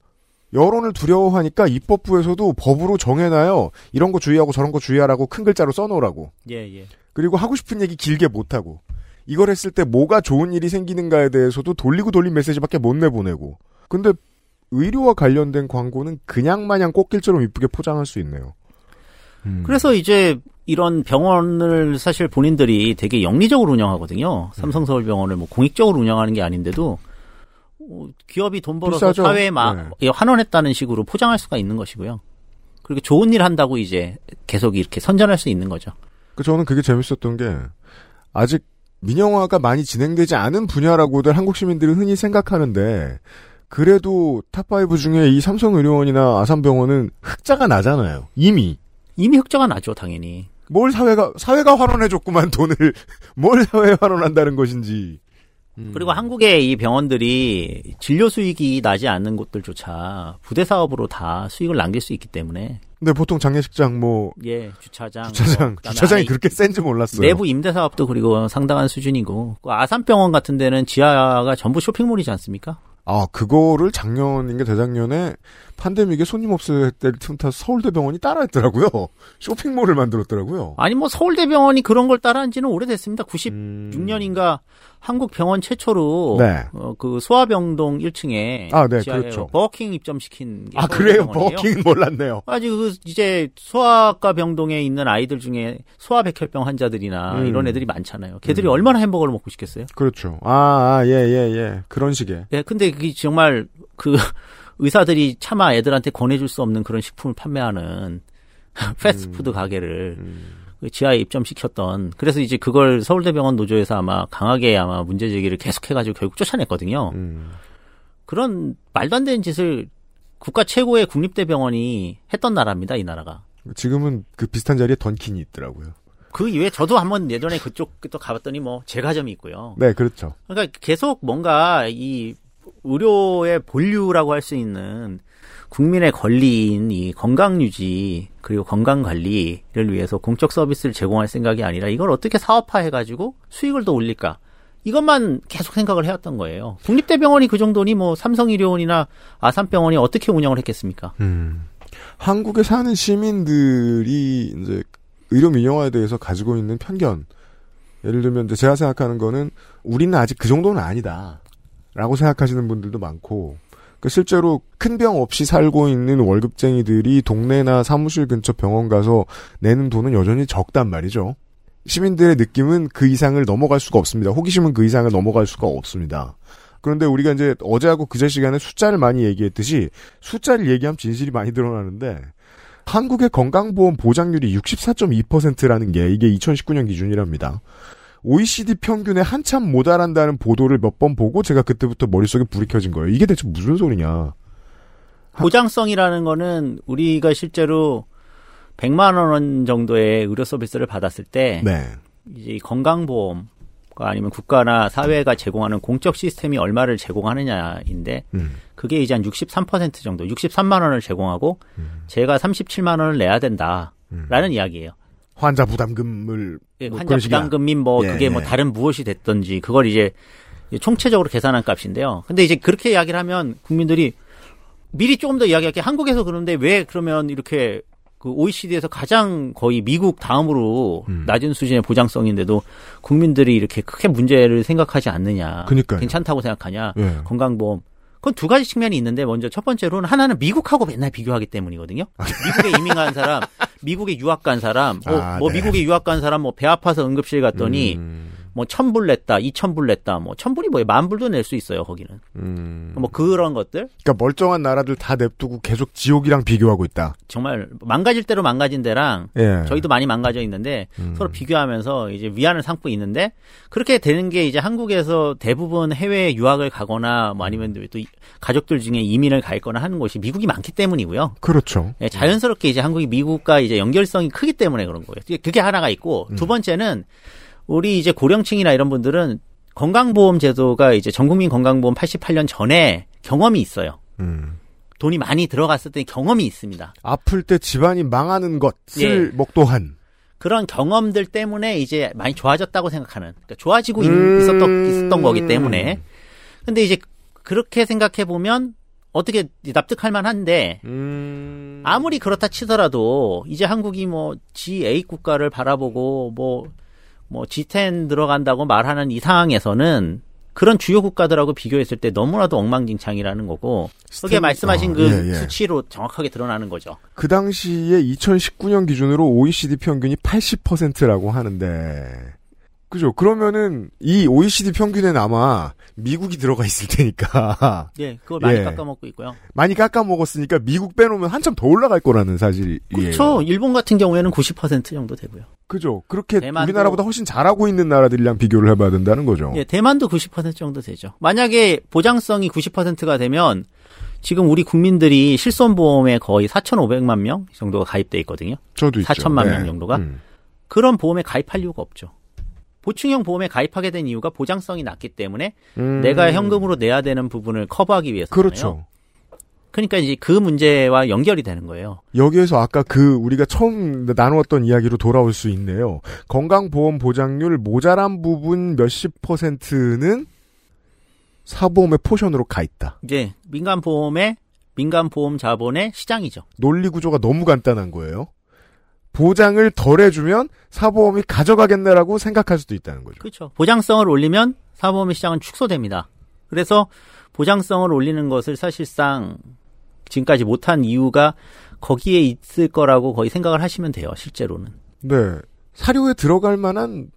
Speaker 2: 여론을 두려워하니까 입법부에서도 법으로 정해놔요. 이런 거 주의하고 저런 거 주의하라고 큰 글자로 써놓으라고.
Speaker 8: 예, 예.
Speaker 2: 그리고 하고 싶은 얘기 길게 못하고. 이걸 했을 때 뭐가 좋은 일이 생기는가에 대해서도 돌리고 돌린 메시지밖에 못 내보내고. 근데 의료와 관련된 광고는 그냥 마냥 꽃길처럼 이쁘게 포장할 수 있네요. 음.
Speaker 8: 그래서 이제 이런 병원을 사실 본인들이 되게 영리적으로 운영하거든요. 삼성서울병원을 뭐 공익적으로 운영하는 게 아닌데도 어, 기업이 돈 벌어서
Speaker 2: 비싸죠.
Speaker 8: 사회에 마,
Speaker 2: 네.
Speaker 8: 예, 환원했다는 식으로 포장할 수가 있는 것이고요. 그리고 좋은 일 한다고 이제 계속 이렇게 선전할 수 있는 거죠.
Speaker 2: 그 저는 그게 재밌었던 게 아직 민영화가 많이 진행되지 않은 분야라고들 한국 시민들은 흔히 생각하는데 그래도 top 5 중에 이 삼성의료원이나 아산병원은 흑자가 나잖아요. 이미.
Speaker 8: 이미 흑자가 나죠, 당연히.
Speaker 2: 뭘 사회가 사회가 환원해줬구만 돈을 [LAUGHS] 뭘 사회에 환원한다는 것인지. 음.
Speaker 8: 그리고 한국의 이 병원들이 진료 수익이 나지 않는 곳들조차 부대 사업으로 다 수익을 남길 수 있기 때문에
Speaker 2: 근데 보통 장례식장 뭐
Speaker 8: 예 주차장
Speaker 2: 주차장
Speaker 8: 뭐,
Speaker 2: 주차장이 그렇게 센지 몰랐어요.
Speaker 8: 내부 임대 사업도 그리고 상당한 수준이고 그 아산병원 같은 데는 지하가 전부 쇼핑몰이지 않습니까?
Speaker 2: 아 그거를 작년인가 재작년에 팬데믹에 손님 없을 때 틈타 서울대병원이 따라했더라고요. 쇼핑몰을 만들었더라고요.
Speaker 8: 아니 뭐 서울대병원이 그런 걸 따라한 지는 오래됐습니다. 96년인가 한국 병원 최초로
Speaker 2: 네.
Speaker 8: 어, 그 소아병동 1층에
Speaker 2: 아, 네, 그렇죠.
Speaker 8: 버거킹 입점시킨 게
Speaker 2: 아 그래요? 버킹 몰랐네요.
Speaker 8: 아직 그 이제 소아과 병동에 있는 아이들 중에 소아백혈병 환자들이나
Speaker 2: 음.
Speaker 8: 이런 애들이 많잖아요. 걔들이 얼마나 햄버거를 먹고 싶겠어요?
Speaker 2: 그렇죠. 아, 아, 예, 예, 예. 그런 식의.
Speaker 8: 예, 근데 그게 정말 그 의사들이 차마 애들한테 권해줄 수 없는 그런 식품을 판매하는 [LAUGHS] 패스트푸드 가게를 그 지하에 입점시켰던 그래서 이제 그걸 서울대병원 노조에서 아마 강하게 아마 문제 제기를 계속해가지고 결국 쫓아냈거든요.
Speaker 2: 음.
Speaker 8: 그런 말도 안 되는 짓을 국가 최고의 국립대병원이 했던 나라입니다, 이 나라가.
Speaker 2: 지금은 그 비슷한 자리에 던킨이 있더라고요.
Speaker 8: 그 이외에 저도 한번 예전에 그쪽 또 가봤더니 뭐 제과점이 있고요.
Speaker 2: 네, 그렇죠.
Speaker 8: 그러니까 계속 뭔가 이 의료의 본류라고 할 수 있는 국민의 권리인 이 건강 유지 그리고 건강 관리를 위해서 공적 서비스를 제공할 생각이 아니라 이걸 어떻게 사업화해 가지고 수익을 더 올릴까 이것만 계속 생각을 해왔던 거예요. 국립대병원이 그 정도니 뭐 삼성의료원이나 아산병원이 어떻게 운영을 했겠습니까?
Speaker 2: 음. 한국에 사는 시민들이 이제 의료 민영화에 대해서 가지고 있는 편견. 예를 들면 제가 생각하는 거는 우리는 아직 그 정도는 아니다. 라고 생각하시는 분들도 많고 그 실제로 큰 병 없이 살고 있는 월급쟁이들이 동네나 사무실 근처 병원 가서 내는 돈은 여전히 적단 말이죠. 시민들의 느낌은 그 이상을 넘어갈 수가 없습니다. 호기심은 그 이상을 넘어갈 수가 없습니다. 그런데 우리가 이제 어제하고 그제 시간에 숫자를 많이 얘기했듯이 숫자를 얘기하면 진실이 많이 드러나는데 한국의 건강보험 보장률이 64.2%라는 게 이게 2019년 기준이랍니다. OECD 평균에 한참 모자란다는 보도를 몇 번 보고 제가 그때부터 머릿속에 불이 켜진 거예요. 이게 대체 무슨 소리냐.
Speaker 8: 보장성이라는 거는 우리가 실제로 100만 원 정도의 의료 서비스를 받았을 때
Speaker 2: 네.
Speaker 8: 이제 이 건강보험 아니면 국가나 사회가 제공하는 공적 시스템이 얼마를 제공하느냐인데
Speaker 2: 음.
Speaker 8: 그게 이제 한 63% 정도, 63만 원을 제공하고 제가 37만 원을 내야 된다라는 이야기예요.
Speaker 2: 환자 부담금을
Speaker 8: 예,
Speaker 2: 뭐
Speaker 8: 환자
Speaker 2: 그런 식이야.
Speaker 8: 부담금 및뭐
Speaker 2: 예,
Speaker 8: 그게 뭐
Speaker 2: 예.
Speaker 8: 다른 무엇이 됐든지 그걸 이제 총체적으로 계산한 값인데요. 근데 이제 그렇게 이야기를 하면 국민들이 미리 조금 더 이야기할게. 한국에서 그런데 왜 그러면 이렇게 그 OECD에서 가장 거의 미국 다음으로
Speaker 2: 음.
Speaker 8: 낮은 수준의 보장성인데도 국민들이 이렇게 크게 문제를 생각하지 않느냐.
Speaker 2: 그러니까요.
Speaker 8: 괜찮다고 생각하냐.
Speaker 2: 예.
Speaker 8: 건강보험. 그건 두 가지 측면이 있는데 먼저 첫 번째로는 하나는 미국하고 맨날 비교하기 때문이거든요. 미국에 이민 간 사람, 미국에 유학 간 사람, 뭐,
Speaker 2: 아,
Speaker 8: 뭐
Speaker 2: 네.
Speaker 8: 미국에 유학 간 사람 뭐 배 아파서 응급실 갔더니
Speaker 2: 음,
Speaker 8: 뭐 천불 냈다, 이천불 냈다, 뭐 천불이 뭐예요? 만불도 낼 수 있어요 거기는.
Speaker 2: 음.
Speaker 8: 뭐 그런 것들
Speaker 2: 그러니까 멀쩡한 나라들 다 냅두고 계속 지옥이랑 비교하고 있다.
Speaker 8: 정말 망가질 대로 망가진 데랑
Speaker 2: 예.
Speaker 8: 저희도 많이 망가져 있는데
Speaker 2: 음.
Speaker 8: 서로 비교하면서 이제 위안을 삼고 있는데 그렇게 되는 게 이제 한국에서 대부분 해외 유학을 가거나 뭐 아니면 또 이- 가족들 중에 이민을 가 있거나 하는 곳이 미국이 많기 때문이고요.
Speaker 2: 그렇죠.
Speaker 8: 예, 자연스럽게 이제 한국이 미국과 이제 연결성이 크기 때문에 그런 거예요. 그게 하나가 있고
Speaker 2: 음.
Speaker 8: 두 번째는 우리 이제 고령층이나 이런 분들은 건강보험 제도가 이제 전국민 건강보험 88년 전에 경험이 있어요.
Speaker 2: 음.
Speaker 8: 돈이 많이 들어갔을 때 경험이 있습니다.
Speaker 2: 아플 때 집안이 망하는 것을
Speaker 8: 예.
Speaker 2: 목도한.
Speaker 8: 그런 경험들 때문에 이제 많이 좋아졌다고 생각하는, 그러니까 좋아지고 있-
Speaker 2: 음.
Speaker 8: 있었던, 있었던 거기 때문에. 근데 이제 그렇게 생각해 보면 어떻게 납득할 만한데
Speaker 2: 음.
Speaker 8: 아무리 그렇다 치더라도 이제 한국이 뭐 G8 국가를 바라보고 뭐 뭐 G10 들어간다고 말하는 이 상황에서는 그런 주요 국가들하고 비교했을 때 너무나도 엉망진창이라는 거고 그게 말씀하신
Speaker 2: 어,
Speaker 8: 그
Speaker 2: 예, 예.
Speaker 8: 수치로 정확하게 드러나는 거죠.
Speaker 2: 그 당시에 2019년 기준으로 OECD 평균이 80%라고 하는데, 그죠? 그러면은 이 OECD 평균에는 아마 미국이 들어가 있을 테니까 [LAUGHS]
Speaker 8: 예, 그걸 많이
Speaker 2: 예.
Speaker 8: 깎아먹고 있고요.
Speaker 2: 많이 깎아 먹었으니까 미국 빼놓으면 한참 더 올라갈 거라는 사실이에요.
Speaker 8: 그렇죠. 일본 같은 경우에는 90% 정도 되고요.
Speaker 2: 그죠? 그렇게
Speaker 8: 대만도-
Speaker 2: 우리나라보다 훨씬 잘하고 있는 나라들이랑 비교를 해봐야 된다는 거죠.
Speaker 8: 예, 대만도 90% 정도 되죠. 만약에 보장성이 90%가 되면 지금 우리 국민들이 실손보험에 거의 4,500만 명 정도가 가입돼 있거든요.
Speaker 2: 저도 있죠.
Speaker 8: 4천만
Speaker 2: 네.
Speaker 8: 명 정도가.
Speaker 2: 음.
Speaker 8: 그런 보험에 가입할 이유가 없죠. 보충형 보험에 가입하게 된 이유가 보장성이 낮기 때문에
Speaker 2: 음.
Speaker 8: 내가 현금으로 내야 되는 부분을 커버하기 위해서잖아요.
Speaker 2: 그렇죠.
Speaker 8: 그러니까 이제 그 문제와 연결이 되는 거예요.
Speaker 2: 여기에서 아까 그 우리가 처음 나누었던 이야기로 돌아올 수 있네요. 건강보험 보장률 모자란 부분 몇십 퍼센트는 사보험의 포션으로 가 있다.
Speaker 8: 이제 민간 보험의 민간 보험 자본의 시장이죠.
Speaker 2: 논리 구조가 너무 간단한 거예요. 보장을 덜 해주면 사보험이 가져가겠네라고 생각할 수도 있다는 거죠.
Speaker 8: 그렇죠. 보장성을 올리면 사보험의 시장은 축소됩니다. 그래서 보장성을 올리는 것을 사실상 지금까지 못한 이유가 거기에 있을 거라고 거의 생각을 하시면 돼요. 실제로는.
Speaker 2: 네. 사료에 들어갈 만한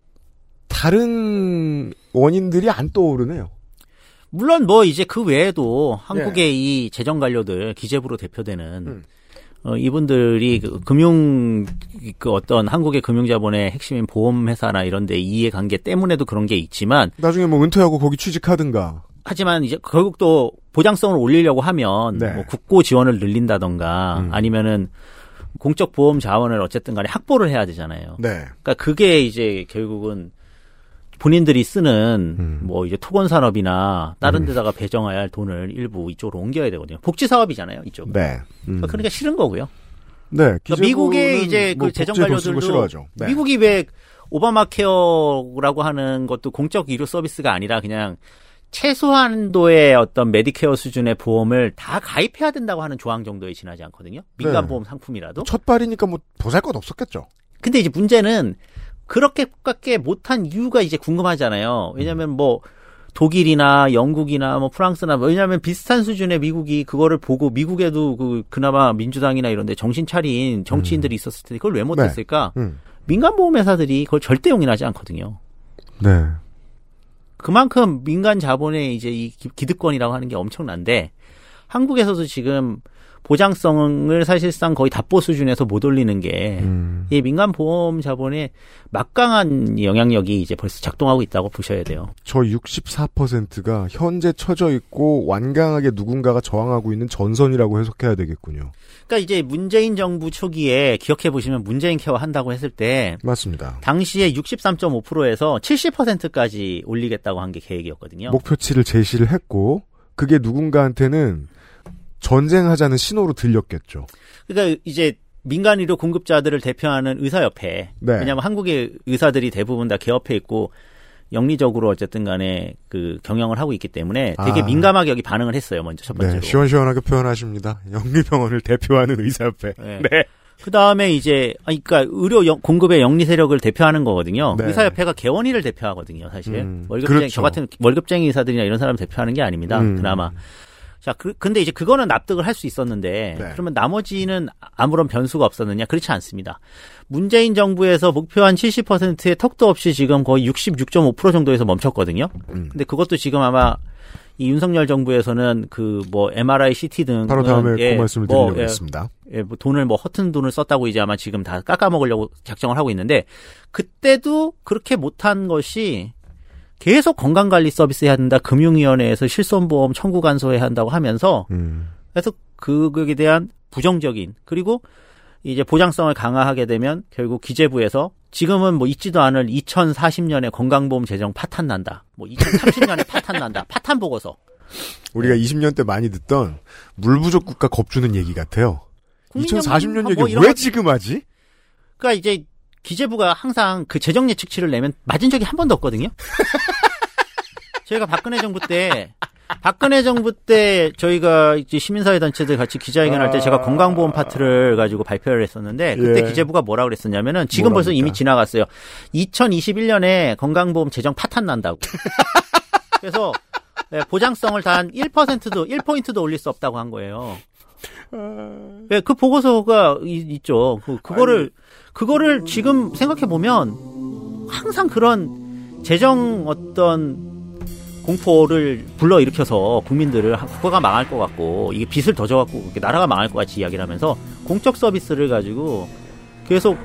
Speaker 2: 다른 원인들이 안 떠오르네요.
Speaker 8: 물론 뭐 이제 그 외에도 한국의
Speaker 2: 예.
Speaker 8: 이 재정 관료들 기재부로 대표되는
Speaker 2: 음.
Speaker 8: 어, 이분들이 그 금융 그 어떤 한국의 금융자본의 핵심인 보험회사나 이런데 이해 관계 때문에도 그런 게 있지만
Speaker 2: 나중에 뭐 은퇴하고 거기 취직하든가.
Speaker 8: 하지만 이제 결국 또 보장성을 올리려고 하면
Speaker 2: 네.
Speaker 8: 뭐 국고 지원을 늘린다던가
Speaker 2: 음.
Speaker 8: 아니면은 공적 보험 자원을 어쨌든 간에 확보를 해야 되잖아요.
Speaker 2: 네.
Speaker 8: 그러니까 그게 이제 결국은 본인들이 쓰는
Speaker 2: 음.
Speaker 8: 뭐 이제 토건 산업이나 다른
Speaker 2: 음.
Speaker 8: 데다가 배정해야 할 돈을 일부 이쪽으로 옮겨야 되거든요. 복지 사업이잖아요, 이쪽은.
Speaker 2: 네. 음.
Speaker 8: 그러니까 싫은 거고요.
Speaker 2: 네.
Speaker 8: 그러니까 미국의
Speaker 2: 기재부는
Speaker 8: 이제
Speaker 2: 뭐
Speaker 8: 그 재정 관료들도.
Speaker 2: 네.
Speaker 8: 미국이 왜 오바마 케어라고 하는 것도 공적 의료 서비스가 아니라 그냥 최소한도의 어떤 메디케어 수준의 보험을 다 가입해야 된다고 하는 조항 정도에 지나지 않거든요. 민간
Speaker 2: 네.
Speaker 8: 보험 상품이라도.
Speaker 2: 첫 발이니까 뭐 보잘것없었겠죠.
Speaker 8: 근데 이제 문제는 그렇게밖에 못한 이유가 이제 궁금하잖아요. 왜냐하면 뭐 독일이나 영국이나 뭐 프랑스나 뭐 왜냐하면 비슷한 수준의 미국이 그거를 보고 미국에도 그 그나마 민주당이나 이런데 정신 차린 정치인들이 있었을 텐데 그걸 왜 못했을까?
Speaker 2: 음.
Speaker 8: 민간 보험 회사들이 그걸 절대 용인하지 않거든요.
Speaker 2: 네.
Speaker 8: 그만큼 민간 자본의 이제 이 기- 기득권이라고 하는 게 엄청난데 한국에서도 지금 보장성을 사실상 거의 답보 수준에서 못 올리는 게
Speaker 2: 음.
Speaker 8: 이 민간 보험 자본의 막강한 영향력이 이제 벌써 작동하고 있다고 보셔야 돼요.
Speaker 2: 저 64%가 현재 처져 있고 완강하게 누군가가 저항하고 있는 전선이라고 해석해야 되겠군요.
Speaker 8: 그러니까 이제 문재인 정부 초기에 기억해 보시면 문재인 케어 한다고 했을 때
Speaker 2: 맞습니다.
Speaker 8: 당시에 63.5%에서 70%까지 올리겠다고 한 게 계획이었거든요.
Speaker 2: 목표치를 제시를 했고 그게 누군가한테는 전쟁하자는 신호로 들렸겠죠.
Speaker 8: 그러니까 이제 민간 의료 공급자들을 대표하는 의사협회.
Speaker 2: 네.
Speaker 8: 왜냐하면 한국의 의사들이 대부분 다 개업해 있고 영리적으로 어쨌든 간에 그 경영을 하고 있기 때문에 되게
Speaker 2: 아.
Speaker 8: 민감하게 여기 반응을 했어요. 먼저 첫 번째로.
Speaker 2: 네, 시원시원하게 표현하십니다. 영리병원을 대표하는 의사협회.
Speaker 8: 네.
Speaker 2: 네.
Speaker 8: 그 다음에 이제, 그러니까 의료 영- 공급의 영리 세력을 대표하는 거거든요.
Speaker 2: 네.
Speaker 8: 의사협회가 개원위를 대표하거든요, 사실.
Speaker 2: 음,
Speaker 8: 월급쟁이,
Speaker 2: 그렇죠.
Speaker 8: 저 같은 월급쟁이 의사들이나 이런 사람 대표하는 게 아닙니다.
Speaker 2: 음.
Speaker 8: 그나마. 자, 그, 근데 이제 그거는 납득을 할 수 있었는데,
Speaker 2: 네.
Speaker 8: 그러면 나머지는 아무런 변수가 없었느냐? 그렇지 않습니다. 문재인 정부에서 목표한 70%의 턱도 없이 지금 거의 66.5% 정도에서 멈췄거든요.
Speaker 2: 음.
Speaker 8: 근데 그것도 지금 아마 이 윤석열 정부에서는 그 뭐 MRI, CT 등
Speaker 2: 바로 다음에
Speaker 8: 예,
Speaker 2: 그 말씀을
Speaker 8: 뭐,
Speaker 2: 드리려고
Speaker 8: 예,
Speaker 2: 했습니다.
Speaker 8: 예, 뭐 돈을 뭐 허튼 돈을 썼다고 이제 아마 지금 다 깎아먹으려고 작정을 하고 있는데 그때도 그렇게 못한 것이 계속 건강관리 서비스 해야 된다. 금융위원회에서 실손보험 청구 간소해야 한다고 하면서
Speaker 2: 음.
Speaker 8: 그래서 그거에 대한 부정적인 그리고 이제 보장성을 강화하게 되면 결국 기재부에서 지금은 뭐 있지도 않을 2040년에 건강보험 재정 파탄 난다. 뭐 2030년에 파탄 난다. 파탄 보고서.
Speaker 2: 우리가 20년 때 많이 듣던 물 부족 국가 겁주는 얘기 같아요.
Speaker 8: 국민연금
Speaker 2: 2040년 얘기
Speaker 8: 뭐 이런
Speaker 2: 왜
Speaker 8: 거-
Speaker 2: 지금 하지?
Speaker 8: 그러니까 이제 기재부가 항상 그 재정 예측치를 내면 맞은 적이 한 번도 없거든요. [LAUGHS] 저희가 박근혜 정부 때 박근혜 정부 때 저희가 이제 시민사회 단체들 같이 기자회견 할 때 제가 건강보험 파트를 가지고 발표를 했었는데 그때
Speaker 2: 예.
Speaker 8: 기재부가 뭐라 그랬었냐면은 지금 벌써
Speaker 2: 뭐랍니까?
Speaker 8: 이미 지나갔어요. 2021년에 건강보험 재정 파탄 난다고. [LAUGHS] 그래서 네, 보장성을 단 1%도 1포인트도 올릴 수 없다고 한 거예요. 네, 그 보고서가 이- 있죠. 그, 그거를 그거를 지금 생각해 보면 항상 그런 재정 어떤 공포를 불러 일으켜서 국민들을 국가가 망할 것 같고 이게 빚을 더 져갖고 나라가 망할 것 같이 이야기를 하면서 공적 서비스를 가지고 계속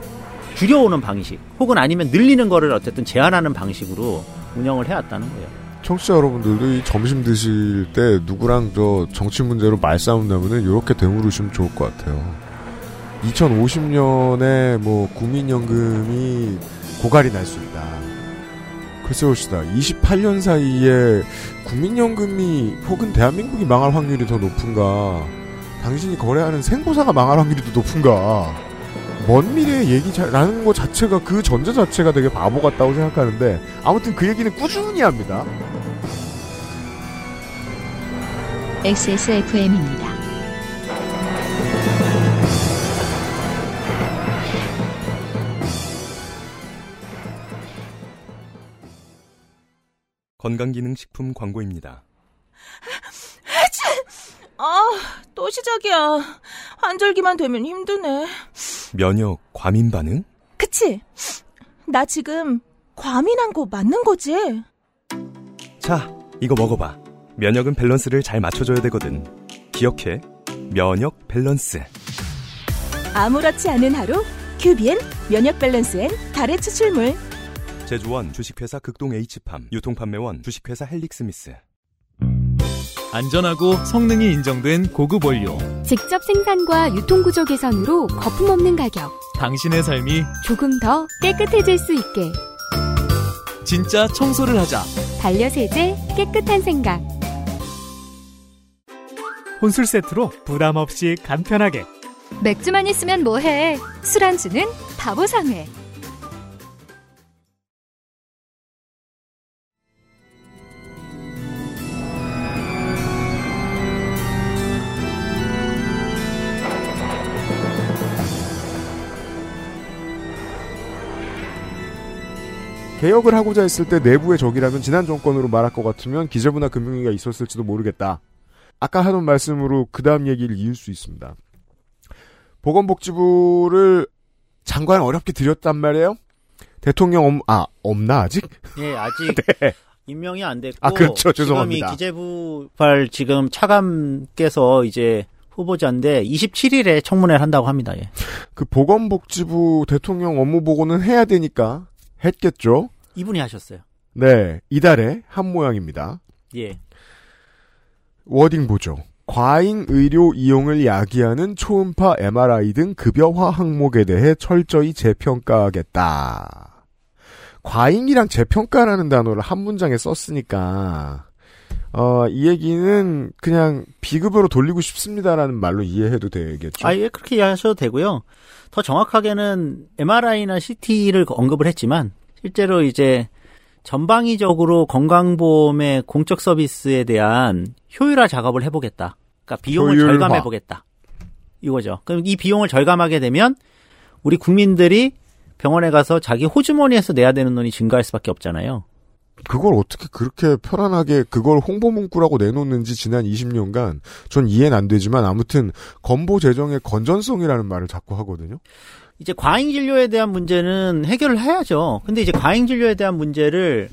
Speaker 8: 줄여오는 방식 혹은 아니면 늘리는 거를 어쨌든 제한하는 방식으로 운영을 해왔다는 거예요.
Speaker 2: 청취자 여러분들도 이 점심 드실 때 누구랑 저 정치 문제로 말싸움 나면은 이렇게 되물으시면 좋을 것 같아요. 2050년에 뭐 국민연금이 고갈이 날 수 있다. 글쎄 봅시다. 28년 사이에 국민연금이 혹은 대한민국이 망할 확률이 더 높은가? 당신이 거래하는 생보사가 망할 확률이 더 높은가? 먼 미래의 얘기라는 것 자체가 그 전제 자체가 되게 바보 같다고 생각하는데 아무튼 그 얘기는 꾸준히 합니다.
Speaker 1: XSFM입니다.
Speaker 4: 건강기능식품 광고입니다.
Speaker 9: 아, 또 시작이야. 환절기만 되면 힘드네.
Speaker 4: 면역 과민 반응?
Speaker 9: 그치? 나 지금 과민한 거 맞는 거지?
Speaker 4: 자, 이거 먹어봐. 면역은 밸런스를 잘 맞춰줘야 되거든. 기억해. 면역 밸런스.
Speaker 9: 아무렇지 않은 하루 큐비엔 면역 밸런스 엔 달의 추출물
Speaker 4: 제조원 주식회사 극동 H팜, 유통판매원 주식회사 헬릭스미스.
Speaker 10: 안전하고 성능이 인정된 고급 원료.
Speaker 11: 직접 생산과 유통구조 개선으로 거품 없는 가격.
Speaker 10: 당신의 삶이
Speaker 11: 조금 더 깨끗해질 수 있게.
Speaker 10: 진짜 청소를 하자.
Speaker 11: 반려세제 깨끗한 생각.
Speaker 12: 혼술 세트로 부담 없이 간편하게.
Speaker 13: 맥주만 있으면 뭐해? 술안주는 바보상회.
Speaker 2: 개혁을 하고자 했을 때 내부의 적이라면 지난 정권으로 말할 것 같으면 기재부나 금융위가 있었을지도 모르겠다. 아까 하던 말씀으로 그 다음 얘기를 이을 수 있습니다. 보건복지부를 장관 어렵게 드렸단 말이에요? 대통령 엄, 아, 없나, 아직? [LAUGHS]
Speaker 8: 예, 아직 [LAUGHS]
Speaker 2: 네.
Speaker 8: 임명이 안 됐고
Speaker 2: 아, 그렇죠. 죄송합니다.
Speaker 8: 지금 이 기재부발 지금 차감께서 이제 후보자인데 27일에 청문회를 한다고 합니다. 예.
Speaker 2: 그 보건복지부 대통령 업무 보고는 해야 되니까 했겠죠?
Speaker 8: 이분이 하셨어요.
Speaker 2: 네, 이달에 한 모양입니다.
Speaker 8: 예.
Speaker 2: 워딩 보죠. 과잉 의료 이용을 야기하는 초음파 MRI 등 급여화 항목에 대해 철저히 재평가하겠다. 과잉이랑 재평가라는 단어를 한 문장에 썼으니까 어, 이 얘기는 그냥 비급여로 돌리고 싶습니다라는 말로 이해해도 되겠죠.
Speaker 8: 아, 예, 그렇게 이해하셔도 되고요. 더 정확하게는 MRI나 CT를 언급을 했지만 실제로 이제 전방위적으로 건강보험의 공적 서비스에 대한 효율화 작업을 해보겠다. 그러니까 비용을
Speaker 2: 효율화.
Speaker 8: 절감해보겠다. 이거죠. 그럼 이 비용을 절감하게 되면 우리 국민들이 병원에 가서 자기 호주머니에서 내야 되는 돈이 증가할 수밖에 없잖아요.
Speaker 2: 그걸 어떻게 그렇게 편안하게 그걸 홍보 문구라고 내놓는지 지난 20년간 전 이해는 안 되지만 아무튼 건보 재정의 건전성이라는 말을 자꾸 하거든요.
Speaker 8: 이제 과잉 진료에 대한 문제는 해결을 해야죠. 근데 이제 과잉 진료에 대한 문제를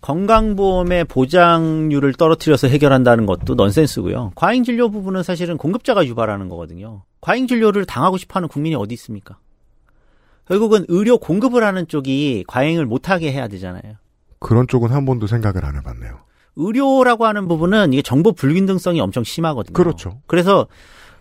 Speaker 8: 건강보험의 보장률을 떨어뜨려서 해결한다는 것도 넌센스고요. 과잉 진료 부분은 사실은 공급자가 유발하는 거거든요. 과잉 진료를 당하고 싶어하는 국민이 어디 있습니까? 결국은 의료 공급을 하는 쪽이 과잉을 못하게 해야 되잖아요.
Speaker 2: 그런 쪽은 한 번도 생각을 안 해봤네요.
Speaker 8: 의료라고 하는 부분은 이게 정보 불균등성이 엄청 심하거든요.
Speaker 2: 그렇죠.
Speaker 8: 그래서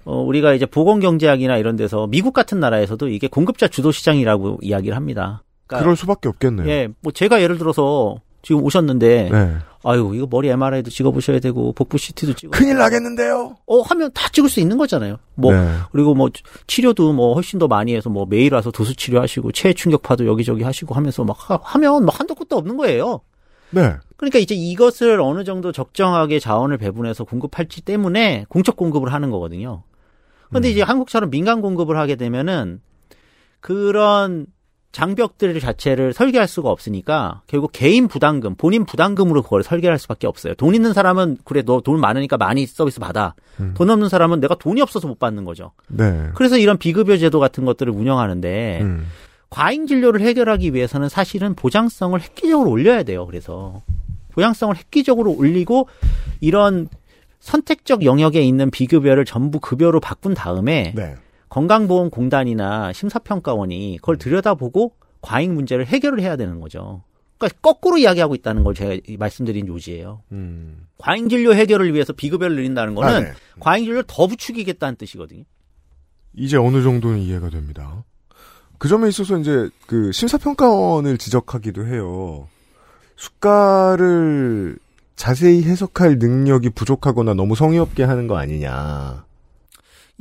Speaker 8: 어, 우리가 이제 보건 경제학이나 이런 데서 미국 같은 나라에서도 이게 공급자 주도 시장이라고 이야기를 합니다. 그러니까
Speaker 2: 그럴 수밖에 없겠네요.
Speaker 8: 예, 뭐 제가 예를 들어서 지금 오셨는데
Speaker 2: 네.
Speaker 8: 아유 이거 머리 MRI도 찍어보셔야 되고 복부 CT도 찍어
Speaker 2: 큰일 나겠는데요.
Speaker 8: 어 하면 다 찍을 수 있는 거잖아요. 뭐
Speaker 2: 네.
Speaker 8: 그리고 뭐 치료도 뭐 훨씬 더 많이 해서 뭐 매일 와서 도수 치료하시고 체해 충격파도 여기저기 하시고 하면서 막 하, 하면 막 한도 끝도 없는 거예요.
Speaker 2: 네.
Speaker 8: 그러니까 이제 이것을 어느 정도 적정하게 자원을 배분해서 공급할지 때문에 공적 공급을 하는 거거든요. 근데 이제 한국처럼 민간 공급을 하게 되면은 그런 장벽들 자체를 설계할 수가 없으니까 결국 개인 부담금, 본인 부담금으로 그걸 설계할 수밖에 없어요. 돈 있는 사람은 그래 너 돈 많으니까 많이 서비스 받아. 돈 없는 사람은 내가 돈이 없어서 못 받는 거죠.
Speaker 2: 네.
Speaker 8: 그래서 이런 비급여 제도 같은 것들을 운영하는데
Speaker 2: 음.
Speaker 8: 과잉 진료를 해결하기 위해서는 사실은 보장성을 획기적으로 올려야 돼요. 그래서 보장성을 획기적으로 올리고 이런 선택적 영역에 있는 비급여를 전부 급여로 바꾼 다음에
Speaker 2: 네.
Speaker 8: 건강보험공단이나 심사평가원이 그걸 들여다보고 과잉 문제를 해결을 해야 되는 거죠. 그러니까 거꾸로 이야기하고 있다는 걸 제가 이 말씀드린 요지예요.
Speaker 2: 음.
Speaker 8: 과잉 진료 해결을 위해서 비급여를 늘린다는 거는
Speaker 2: 아, 네.
Speaker 8: 과잉 진료를 더 부추기겠다는 뜻이거든요.
Speaker 2: 이제 어느 정도는 이해가 됩니다. 그 점에 있어서 이제 그 심사평가원을 지적하기도 해요. 수가를 자세히 해석할 능력이 부족하거나 너무 성의 없게 하는 거 아니냐.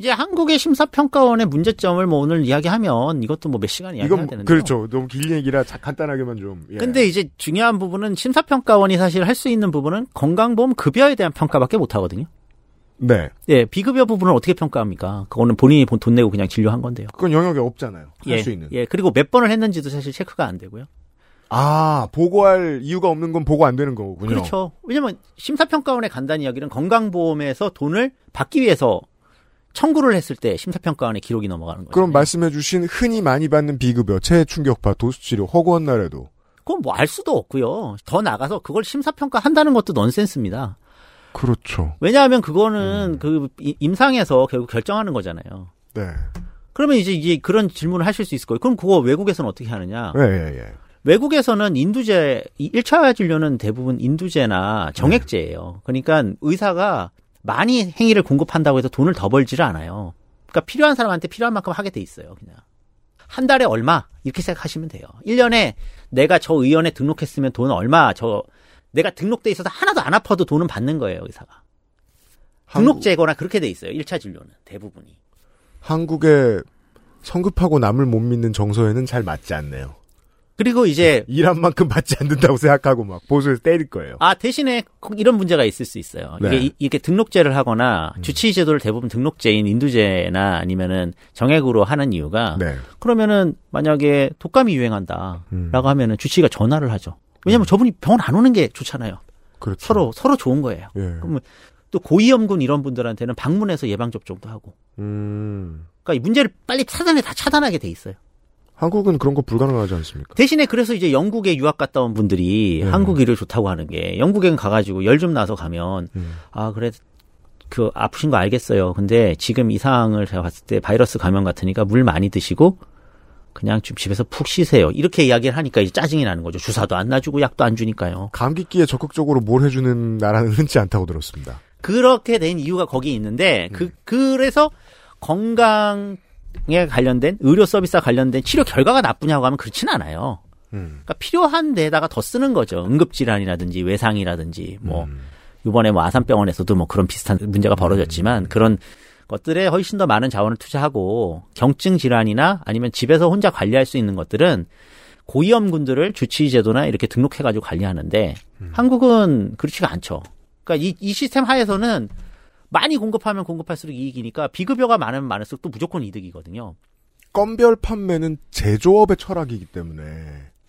Speaker 8: 이제 한국의 심사평가원의 문제점을 뭐 오늘 이야기하면 이것도 뭐 몇 시간 이야기해야
Speaker 2: 이건
Speaker 8: 되는데.
Speaker 2: 그렇죠. 너무 긴 얘기라 자- 간단하게만 좀. 예.
Speaker 8: 근데 이제 중요한 부분은 심사평가원이 사실 할 수 있는 부분은 건강보험 급여에 대한 평가밖에 못 하거든요.
Speaker 2: 네.
Speaker 8: 예, 비급여 부분을 어떻게 평가합니까? 그거는 본인이 돈- 돈 내고 그냥 진료한 건데요.
Speaker 2: 그건 영역에 없잖아요. 할
Speaker 8: 예,
Speaker 2: 수 있는.
Speaker 8: 예, 그리고 몇 번을 했는지도 사실 체크가 안 되고요.
Speaker 2: 아, 보고할 이유가 없는 건 보고 안 되는 거군요.
Speaker 8: 그렇죠. 왜냐면 심사평가원의 간단한 이야기는 건강보험에서 돈을 받기 위해서 청구를 했을 때 심사평가원의 기록이 넘어가는 거죠.
Speaker 2: 그럼 말씀해주신 흔히 많이 받는 비급여, 체해 충격파, 도수치료, 허구한 날에도
Speaker 8: 그건 뭐 알 수도 없고요. 더 나가서 그걸 심사평가 한다는 것도 넌센스입니다.
Speaker 2: 그렇죠.
Speaker 8: 왜냐하면 그거는 그 이- 임상에서 결국 결정하는 거잖아요.
Speaker 2: 네.
Speaker 8: 그러면 이제 이제 그런 질문을 하실 수 있을 거예요. 그럼 그거 외국에서는 어떻게 하느냐?
Speaker 2: 예, 예, 예.
Speaker 8: 외국에서는 인두제, 1차 진료는 대부분 인두제나 정액제예요. 그러니까 의사가 많이 행위를 공급한다고 해서 돈을 더 벌지를 않아요. 그러니까 필요한 사람한테 필요한 만큼 하게 돼 있어요, 그냥. 한 달에 얼마? 이렇게 생각하시면 돼요. 1년에 내가 저 의원에 등록했으면 돈 얼마, 저, 내가 등록돼 있어서 하나도 안 아파도 돈은 받는 거예요, 의사가. 등록제거나 그렇게 돼 있어요, 1차 진료는. 대부분이.
Speaker 2: 한국의 성급하고 남을 못 믿는 정서에는 잘 맞지 않네요.
Speaker 8: 그리고 이제
Speaker 2: 일한 만큼 받지 않는다고 생각하고 막 보수에서 때릴 거예요.
Speaker 8: 아 대신에 이런 문제가 있을 수 있어요.
Speaker 2: 네.
Speaker 8: 이게 이- 이렇게 등록제를 하거나 주치의 제도를 대부분 등록제인 인두제나 아니면은 정액으로 하는 이유가
Speaker 2: 네.
Speaker 8: 그러면은 만약에 독감이 유행한다라고
Speaker 2: 음.
Speaker 8: 하면은 주치의가 전화를 하죠. 왜냐면 저분이 병원 안 오는 게 좋잖아요.
Speaker 2: 그렇죠.
Speaker 8: 서로 서로 좋은 거예요.
Speaker 2: 예.
Speaker 8: 그러면 또 고위험군 이런 분들한테는 방문해서 예방 접종도 하고.
Speaker 2: 음.
Speaker 8: 그러니까 이 문제를 빨리 차단해 다 차단하게 돼 있어요.
Speaker 2: 한국은 그런 거 불가능하지 않습니까?
Speaker 8: 대신에 그래서 이제 영국에 유학 갔다 온 분들이
Speaker 2: 네.
Speaker 8: 한국 일을 좋다고 하는 게 영국에 가가지고 열 좀 나서 가면
Speaker 2: 음.
Speaker 8: 아 그래 그 아프신 거 알겠어요. 근데 지금 이 상황을 제가 봤을 때 바이러스 감염 같으니까 물 많이 드시고 그냥 좀 집에서 푹 쉬세요. 이렇게 이야기를 하니까 이제 짜증이 나는 거죠. 주사도 안 놔주고 약도 안 주니까요.
Speaker 2: 감기기에 적극적으로 뭘 해주는 나라는 흔치 않다고 들었습니다.
Speaker 8: 그렇게 된 이유가 거기 있는데 그 그래서 건강 에 관련된 의료 서비스와 관련된 치료 결과가 나쁘냐고 하면 그렇지는 않아요.
Speaker 2: 음.
Speaker 8: 그러니까 필요한 데다가 더 쓰는 거죠. 응급 질환이라든지 외상이라든지 뭐
Speaker 2: 음.
Speaker 8: 이번에 뭐 아산병원에서도 뭐 그런 비슷한 문제가 벌어졌지만 그런 것들에 훨씬 더 많은 자원을 투자하고 경증 질환이나 아니면 집에서 혼자 관리할 수 있는 것들은 고위험군들을 주치의 제도나 이렇게 등록해가지고 관리하는데 한국은 그렇지가 않죠. 그러니까 이, 이 시스템 하에서는 많이 공급하면 공급할수록 이익이니까 비급여가 많으면 많을수록 또 무조건 이득이거든요.
Speaker 2: 건별 판매는 제조업의 철학이기 때문에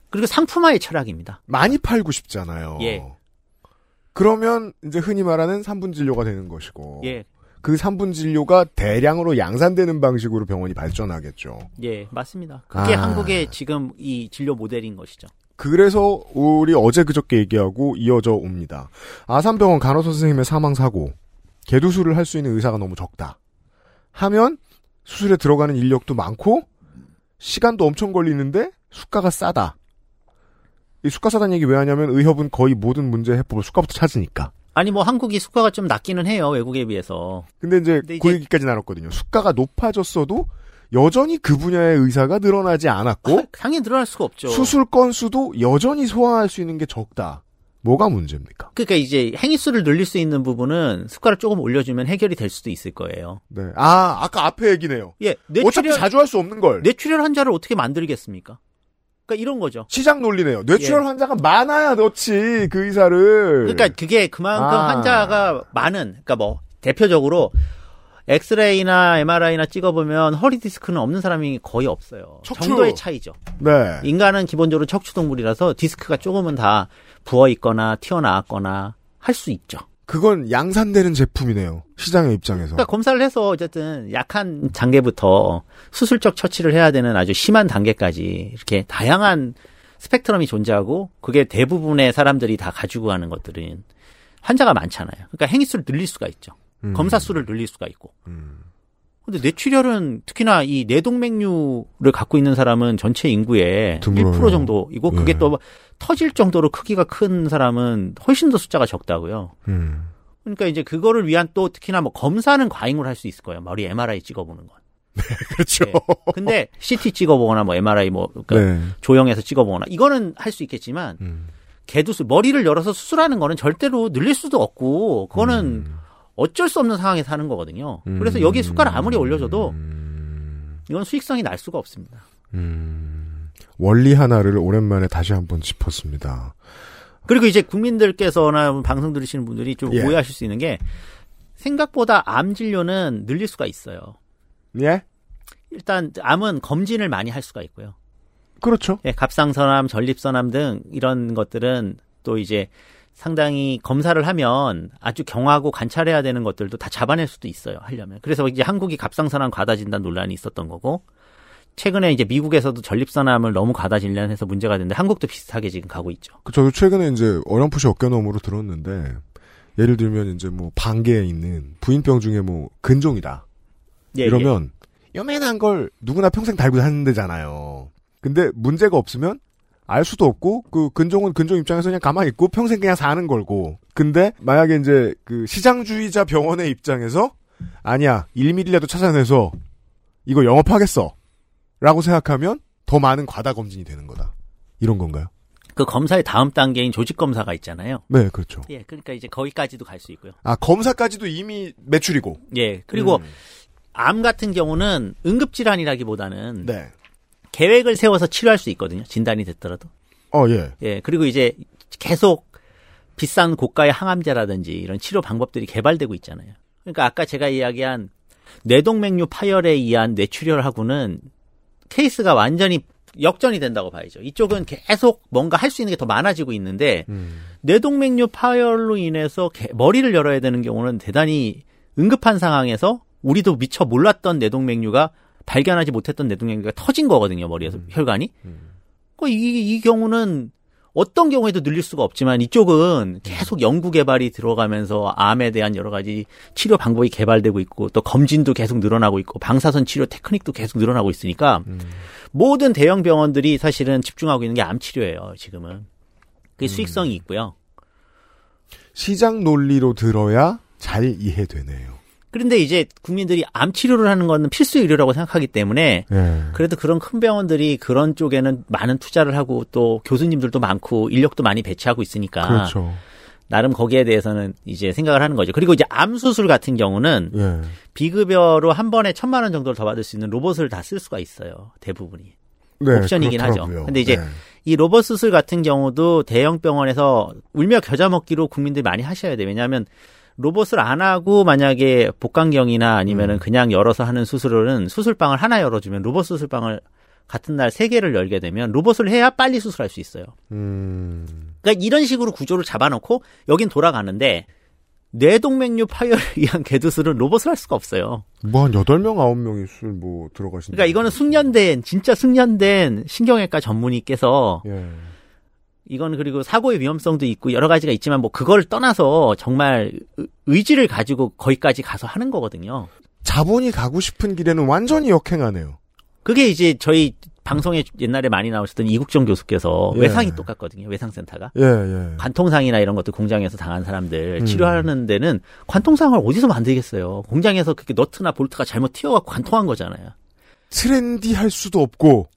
Speaker 8: 그리고 상품화의 철학입니다.
Speaker 2: 많이 팔고 싶잖아요.
Speaker 8: 예.
Speaker 2: 그러면 이제 흔히 말하는 3분 진료가 되는 것이고
Speaker 8: 예.
Speaker 2: 그 3분 진료가 대량으로 양산되는 방식으로 병원이 발전하겠죠.
Speaker 8: 예, 맞습니다. 그게
Speaker 2: 아.
Speaker 8: 한국의 지금 이 진료 모델인 것이죠.
Speaker 2: 그래서 우리 어제 그저께 얘기하고 이어져 옵니다. 아산병원 간호사 선생님의 사망 사고 개두술을 할수 있는 의사가 너무 적다. 하면 수술에 들어가는 인력도 많고 시간도 엄청 걸리는데 수가가 싸다. 이 수가 싸다는 얘기 왜 하냐면 의협은 거의 모든 문제 해법을 수가부터 찾으니까.
Speaker 8: 아니 뭐 한국이 수가가 좀 낮기는 해요 외국에 비해서.
Speaker 2: 근데 이제
Speaker 8: 근데
Speaker 2: 그
Speaker 8: 이제-
Speaker 2: 얘기까지 나눴거든요. 수가가 높아졌어도 여전히 그 분야의 의사가 늘어나지 않았고
Speaker 8: 당연히 늘어날 수가 없죠.
Speaker 2: 수술 건수도 여전히 소화할 수 있는 게 적다. 뭐가 문제입니까?
Speaker 8: 그러니까 이제 행위수를 늘릴 수 있는 부분은 수가를 조금 올려주면 해결이 될 수도 있을 거예요.
Speaker 2: 네. 아, 아까 앞에 얘기네요.
Speaker 8: 예,
Speaker 2: 어차피
Speaker 8: 뇌출혈
Speaker 2: 자주 할 수 없는 걸.
Speaker 8: 뇌출혈 환자를 어떻게 만들겠습니까? 그러니까 이런 거죠.
Speaker 2: 시장 논리네요. 뇌출혈
Speaker 8: 예.
Speaker 2: 환자가 많아야 넣지 그 의사를.
Speaker 8: 그러니까 그게 그만큼
Speaker 2: 아.
Speaker 8: 환자가 많은, 그러니까 뭐 대표적으로 엑스레이나 MRI나 찍어보면 허리 디스크는 없는 사람이 거의 없어요.
Speaker 2: 척추.
Speaker 8: 정도의 차이죠.
Speaker 2: 네.
Speaker 8: 인간은 기본적으로 척추 동물이라서 디스크가 조금은 다 부어 있거나 튀어나왔거나 할 수 있죠.
Speaker 2: 그건 양산되는 제품이네요. 시장의 입장에서.
Speaker 8: 그러니까 검사를 해서 어쨌든 약한 단계부터 수술적 처치를 해야 되는 아주 심한 단계까지 이렇게 다양한 스펙트럼이 존재하고 그게 대부분의 사람들이 다 가지고 가는 것들은 환자가 많잖아요. 그러니까 행위수를 늘릴 수가 있죠.
Speaker 2: 음.
Speaker 8: 검사 수를 늘릴 수가 있고. 근데 뇌출혈은 특히나 이 뇌동맥류를 갖고 있는 사람은 전체 인구의
Speaker 2: 드물어요.
Speaker 8: 1% 정도이고 그게
Speaker 2: 예.
Speaker 8: 또 터질 정도로 크기가 큰 사람은 훨씬 더 숫자가 적다고요.
Speaker 2: 음.
Speaker 8: 그러니까 이제 그거를 위한 또 특히나 뭐 검사는 과잉으로 할 수 있을 거예요. 머리 MRI 찍어보는 건. [LAUGHS]
Speaker 2: 그렇죠.
Speaker 8: 예. 근데 CT 찍어보거나 뭐 MRI 뭐 그러니까
Speaker 2: 네.
Speaker 8: 조형해서 찍어보거나 이거는 할 수 있겠지만
Speaker 2: 음.
Speaker 8: 개두술 머리를 열어서 수술하는 거는 절대로 늘릴 수도 없고 그거는
Speaker 2: 음.
Speaker 8: 어쩔 수 없는 상황에서 하는 거거든요. 그래서 여기 숟가락 아무리 올려줘도
Speaker 2: 음.
Speaker 8: 이건 수익성이 날 수가 없습니다.
Speaker 2: 원리 하나를 오랜만에 다시 한번 짚었습니다.
Speaker 8: 그리고 이제 국민들께서나 방송 들으시는 분들이 좀
Speaker 2: 예.
Speaker 8: 오해하실 수 있는 게 생각보다 암 진료는 늘릴 수가 있어요.
Speaker 2: 예?
Speaker 8: 일단 암은 검진을 많이 할 수가 있고요.
Speaker 2: 그렇죠.
Speaker 8: 예, 갑상선암, 전립선암 등 이런 것들은 또 이제 상당히 검사를 하면 아주 경하고 관찰해야 되는 것들도 다 잡아낼 수도 있어요. 하려면. 그래서 이제 한국이 갑상선암 과다 진단 논란이 있었던 거고 최근에 이제 미국에서도 전립선암을 너무 과다 진단해서 문제가 됐는데 한국도 비슷하게 지금 가고 있죠.
Speaker 2: 그 저도 최근에 이제 어렴풋이 어깨너머로 들었는데 예를 들면 이제 뭐 반개에 있는 부인병 중에 뭐 근종이다.
Speaker 8: 예,
Speaker 2: 이러면 요만한 걸 누구나 평생 달고 사는 데잖아요. 근데 문제가 없으면 알 수도 없고 그 근종은 근종 입장에서 그냥 가만히 있고 평생 그냥 사는 걸고. 근데 만약에 이제 그 시장주의자 병원의 입장에서 아니야 1mm라도 찾아내서 이거 영업하겠어. 라고 생각하면 더 많은 과다 검진이 되는 거다. 이런 건가요?
Speaker 8: 그 검사의 다음 단계인 조직 검사가 있잖아요.
Speaker 2: 네, 그렇죠.
Speaker 8: 예, 그러니까 이제 거기까지도 갈 수 있고요.
Speaker 2: 아, 검사까지도 이미 매출이고.
Speaker 8: 예, 그리고
Speaker 2: 음.
Speaker 8: 암 같은 경우는 응급질환이라기보다는
Speaker 2: 네.
Speaker 8: 계획을 세워서 치료할 수 있거든요. 진단이 됐더라도.
Speaker 2: 어, 예.
Speaker 8: 예, 그리고 이제 계속 비싼 고가의 항암제라든지 이런 치료 방법들이 개발되고 있잖아요. 그러니까 아까 제가 이야기한 뇌동맥류 파열에 의한 뇌출혈하고는 케이스가 완전히 역전이 된다고 봐야죠. 이쪽은 계속 뭔가 할 수 있는 게 더 많아지고 있는데 뇌동맥류 파열로 인해서 개- 머리를 열어야 되는 경우는 대단히 응급한 상황에서 우리도 미처 몰랐던 뇌동맥류가 발견하지 못했던 뇌동맥류가 터진 거거든요. 머리에서 혈관이. 그 이, 이 경우는 어떤 경우에도 늘릴 수가 없지만 이쪽은 계속 연구 개발이 들어가면서 암에 대한 여러 가지 치료 방법이 개발되고 있고 또 검진도 계속 늘어나고 있고 방사선 치료 테크닉도 계속 늘어나고 있으니까 모든 대형 병원들이 사실은 집중하고 있는 게 암 치료예요, 지금은. 그게 수익성이 있고요.
Speaker 2: 시장 논리로 들어야 잘 이해되네요.
Speaker 8: 그런데 이제 국민들이 암 치료를 하는 거는 필수 의료라고 생각하기 때문에
Speaker 2: 예.
Speaker 8: 그래도 그런 큰 병원들이 그런 쪽에는 많은 투자를 하고 또 교수님들도 많고 인력도 많이 배치하고 있으니까
Speaker 2: 그렇죠.
Speaker 8: 나름 거기에 대해서는 이제 생각을 하는 거죠. 그리고 이제 암 수술 같은 경우는
Speaker 2: 예.
Speaker 8: 비급여로 한 번에 천만 원 정도를 더 받을 수 있는 로봇을 다 쓸 수가 있어요. 대부분이.
Speaker 2: 네,
Speaker 8: 옵션이긴 하죠.
Speaker 2: 그렇더라고요.
Speaker 8: 근데 이제
Speaker 2: 네.
Speaker 8: 이 로봇 수술 같은 경우도 대형 병원에서 울며 겨자 먹기로 국민들이 많이 하셔야 돼요. 왜냐하면 로봇을 안 하고 만약에 복강경이나 아니면은 그냥 열어서 하는 수술은 수술방을 하나 열어주면 로봇 수술방을 같은 날 세 개를 열게 되면 로봇을 해야 빨리 수술할 수 있어요.
Speaker 2: 음.
Speaker 8: 그러니까 이런 식으로 구조를 잡아놓고 여긴 돌아가는데 뇌동맥류 파열에 의한 [LAUGHS] 개두술은 로봇을 할 수가 없어요.
Speaker 2: 뭐한 8명, 9명이 술 뭐 들어가신다.
Speaker 8: 그러니까 이거는 숙련된 진짜 숙련된 신경외과 전문의께서
Speaker 2: 예.
Speaker 8: 이건 그리고 사고의 위험성도 있고 여러 가지가 있지만 뭐 그걸 떠나서 정말 의- 의지를 가지고 거기까지 가서 하는 거거든요.
Speaker 2: 자본이 가고 싶은 길에는 완전히 역행하네요.
Speaker 8: 그게 이제 저희 방송에 옛날에 많이 나오셨던 이국정 교수께서
Speaker 2: 예.
Speaker 8: 외상이 똑같거든요. 외상센터가.
Speaker 2: 예, 예.
Speaker 8: 관통상이나 이런 것도 공장에서 당한 사람들
Speaker 2: 음.
Speaker 8: 치료하는 데는 관통상을 어디서 만들겠어요. 공장에서 그렇게 너트나 볼트가 잘못 튀어갖고 관통한 거잖아요.
Speaker 2: 트렌디할 수도 없고.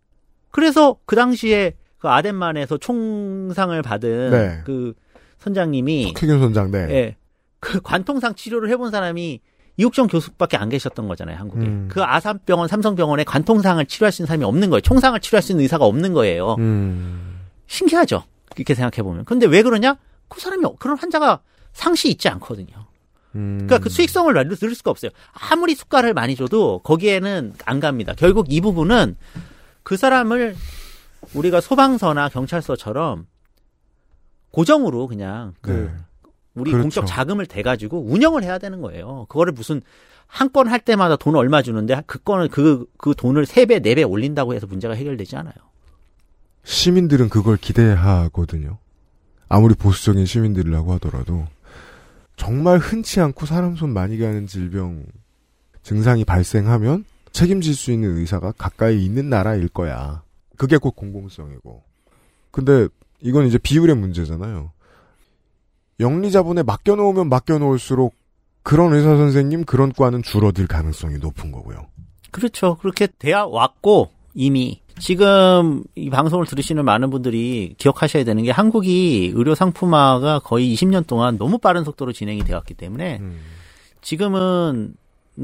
Speaker 8: 그래서 그 당시에 그 아덴만에서 총상을 받은
Speaker 2: 네.
Speaker 8: 그 선장님이
Speaker 2: 쾌균 선장, 네.
Speaker 8: 예. 그 관통상 치료를 해본 사람이 이국정 교수밖에 안 계셨던 거잖아요, 한국에.
Speaker 2: 음.
Speaker 8: 그 아산병원, 삼성병원에 관통상을 치료할 수 있는 사람이 없는 거예요. 총상을 치료할 수 있는 의사가 없는 거예요.
Speaker 2: 음.
Speaker 8: 신기하죠? 이렇게 생각해보면. 근데 왜 그러냐? 그 사람이, 그런 환자가 상시 있지 않거든요.
Speaker 2: 음.
Speaker 8: 그러니까 그 수익성을 늘- 들을 수가 없어요. 아무리 수가를 많이 줘도 거기에는 안 갑니다. 결국 이 부분은 그 사람을 우리가 소방서나 경찰서처럼 고정으로 그냥 그
Speaker 2: 네.
Speaker 8: 우리
Speaker 2: 그렇죠.
Speaker 8: 공적 자금을 대 가지고 운영을 해야 되는 거예요. 그거를 무슨 한 건 할 때마다 돈 얼마 주는데 그 건을 그, 그 돈을 세 배, 네 배 올린다고 해서 문제가 해결되지 않아요.
Speaker 2: 시민들은 그걸 기대하거든요. 아무리 보수적인 시민들이라고 하더라도 정말 흔치 않고 사람 손 많이 가는 질병 증상이 발생하면 책임질 수 있는 의사가 가까이 있는 나라일 거야. 그게 곧 공공성이고. 근데 이건 이제 비율의 문제잖아요. 영리자본에 맡겨놓으면 맡겨놓을수록 그런 의사 선생님 그런 과는 줄어들 가능성이 높은 거고요.
Speaker 8: 그렇죠. 그렇게 되어 왔고 이미 지금 이 방송을 들으시는 많은 분들이 기억하셔야 되는 게 한국이 의료 상품화가 거의 20년 동안 너무 빠른 속도로 진행이 되었기 때문에 지금은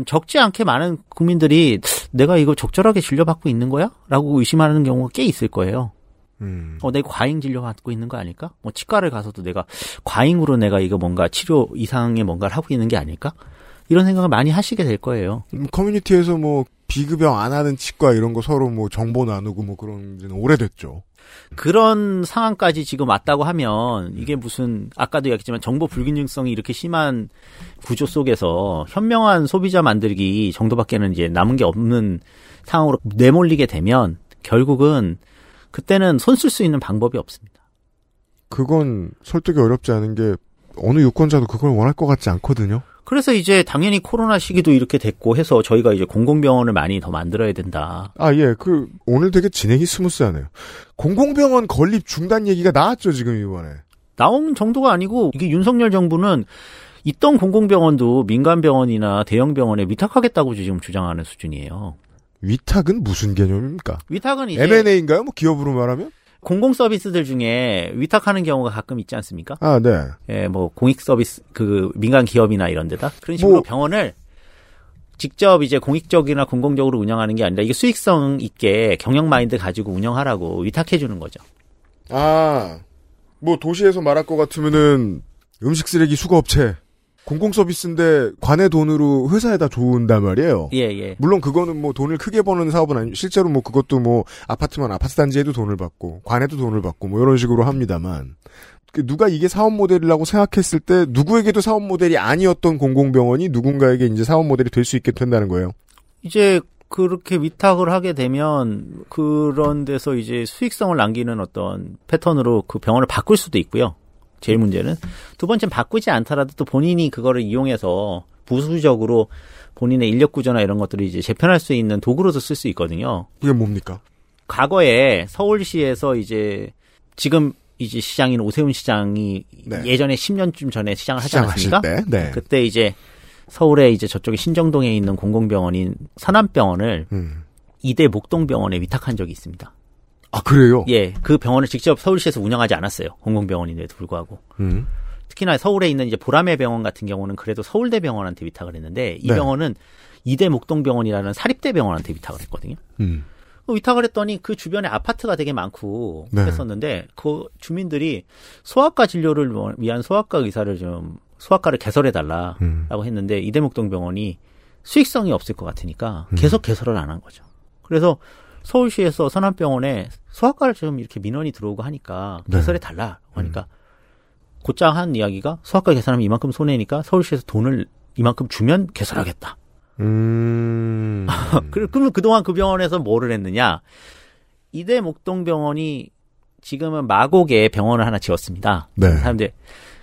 Speaker 8: 적지 않게 많은 국민들이 내가 이거 적절하게 진료받고 있는 거야? 라고 의심하는 경우가 꽤 있을 거예요.
Speaker 2: 음.
Speaker 8: 어, 내가 과잉 진료 받고 있는 거 아닐까? 뭐 치과를 가서도 내가 과잉으로 내가 이거 뭔가 치료 이상의 뭔가를 하고 있는 게 아닐까? 이런 생각을 많이 하시게 될 거예요.
Speaker 2: 음, 커뮤니티에서 뭐 비급여 안 하는 치과 이런 거 서로 뭐 정보 나누고 뭐 그런 지는 오래됐죠.
Speaker 8: 그런 상황까지 지금 왔다고 하면 이게 무슨 아까도 얘기했지만 정보 불균형성이 이렇게 심한 구조 속에서 현명한 소비자 만들기 정도밖에는 이제 남은 게 없는 상황으로 내몰리게 되면 결국은 그때는 손 쓸 수 있는 방법이 없습니다.
Speaker 2: 그건 설득이 어렵지 않은 게 어느 유권자도 그걸 원할 것 같지 않거든요.
Speaker 8: 그래서 이제 당연히 코로나 시기도 이렇게 됐고 해서 저희가 이제 공공병원을 많이 더 만들어야 된다.
Speaker 2: 아, 예. 그, 오늘 되게 진행이 스무스하네요. 공공병원 건립 중단 얘기가 나왔죠, 지금 이번에.
Speaker 8: 나온 정도가 아니고 이게 윤석열 정부는 있던 공공병원도 민간병원이나 대형병원에 위탁하겠다고 지금 주장하는 수준이에요.
Speaker 2: 위탁은 무슨 개념입니까?
Speaker 8: 위탁은 이제
Speaker 2: M&A인가요? 뭐 기업으로 말하면?
Speaker 8: 공공 서비스들 중에 위탁하는 경우가 가끔 있지 않습니까?
Speaker 2: 아, 네.
Speaker 8: 예, 뭐 공익 서비스 그 민간 기업이나 이런 데다 그런 식으로
Speaker 2: 뭐-
Speaker 8: 병원을 직접 이제 공익적이나 공공적으로 운영하는 게 아니라 이게 수익성 있게 경영 마인드 가지고 운영하라고 위탁해 주는 거죠.
Speaker 2: 아, 뭐 도시에서 말할 것 같으면은 음식 쓰레기 수거업체. 공공 서비스인데 관의 돈으로 회사에다 줘온단 말이에요.
Speaker 8: 예, 예.
Speaker 2: 물론 그거는 뭐 돈을 크게 버는 사업은 아니 실제로 뭐 그것도 뭐 아파트만 아파트 단지에도 돈을 받고 관에도 돈을 받고 뭐 이런 식으로 합니다만 그 누가 이게 사업 모델이라고 생각했을 때 누구에게도 사업 모델이 아니었던 공공병원이 누군가에게 이제 사업 모델이 될 수 있게 된다는 거예요.
Speaker 8: 이제 그렇게 위탁을 하게 되면 그런 데서 이제 수익성을 남기는 어떤 패턴으로 그 병원을 바꿀 수도 있고요. 제일 문제는 두 번째는 바꾸지 않더라도 또 본인이 그거를 이용해서 부수적으로 본인의 인력 구조나 이런 것들을 이제 재편할 수 있는 도구로도 쓸 수 있거든요.
Speaker 2: 그게 뭡니까?
Speaker 8: 과거에 서울시에서 이제 지금 이제 시장인 오세훈 시장이 예전에 10년쯤 전에 시장을 하지 않았습니까?
Speaker 2: 때, 네.
Speaker 8: 그때 이제 서울에 이제 저쪽에 신정동에 있는 공공병원인 서남병원을
Speaker 2: 음.
Speaker 8: 이대 목동병원에 위탁한 적이 있습니다.
Speaker 2: 아 그래요?
Speaker 8: 예, 그 병원을 직접 서울시에서 운영하지 않았어요. 공공병원인데도 불구하고.
Speaker 2: 음.
Speaker 8: 특히나 서울에 있는 이제 보라매 병원 같은 경우는 그래도 서울대 병원한테 위탁을 했는데 이
Speaker 2: 네.
Speaker 8: 병원은 이대 목동병원이라는 사립대 병원한테 위탁을 했거든요.
Speaker 2: 음.
Speaker 8: 위탁을 했더니 그 주변에 아파트가 되게 많고
Speaker 2: 네.
Speaker 8: 했었는데 그 주민들이 소아과 진료를 뭐- 위한 소아과 의사를 좀 소아과를 개설해 달라라고
Speaker 2: 음.
Speaker 8: 했는데 이대목동 병원이 수익성이 없을 것 같으니까
Speaker 2: 음.
Speaker 8: 계속 개설을 안 한 거죠. 그래서 서울시에서 선암병원에 소아과를 좀 이렇게 민원이 들어오고 하니까
Speaker 2: 네.
Speaker 8: 개설해 달라고 하니까 곧장 한 이야기가 소아과 개설하면 이만큼 손해니까 서울시에서 돈을 이만큼 주면 개설하겠다.
Speaker 2: 음. [LAUGHS]
Speaker 8: 그- 그러면 그동안 그 병원에서 뭐를 했느냐? 이대 목동병원이 지금은 마곡에 병원을 하나 지었습니다.
Speaker 2: 네.
Speaker 8: 사람들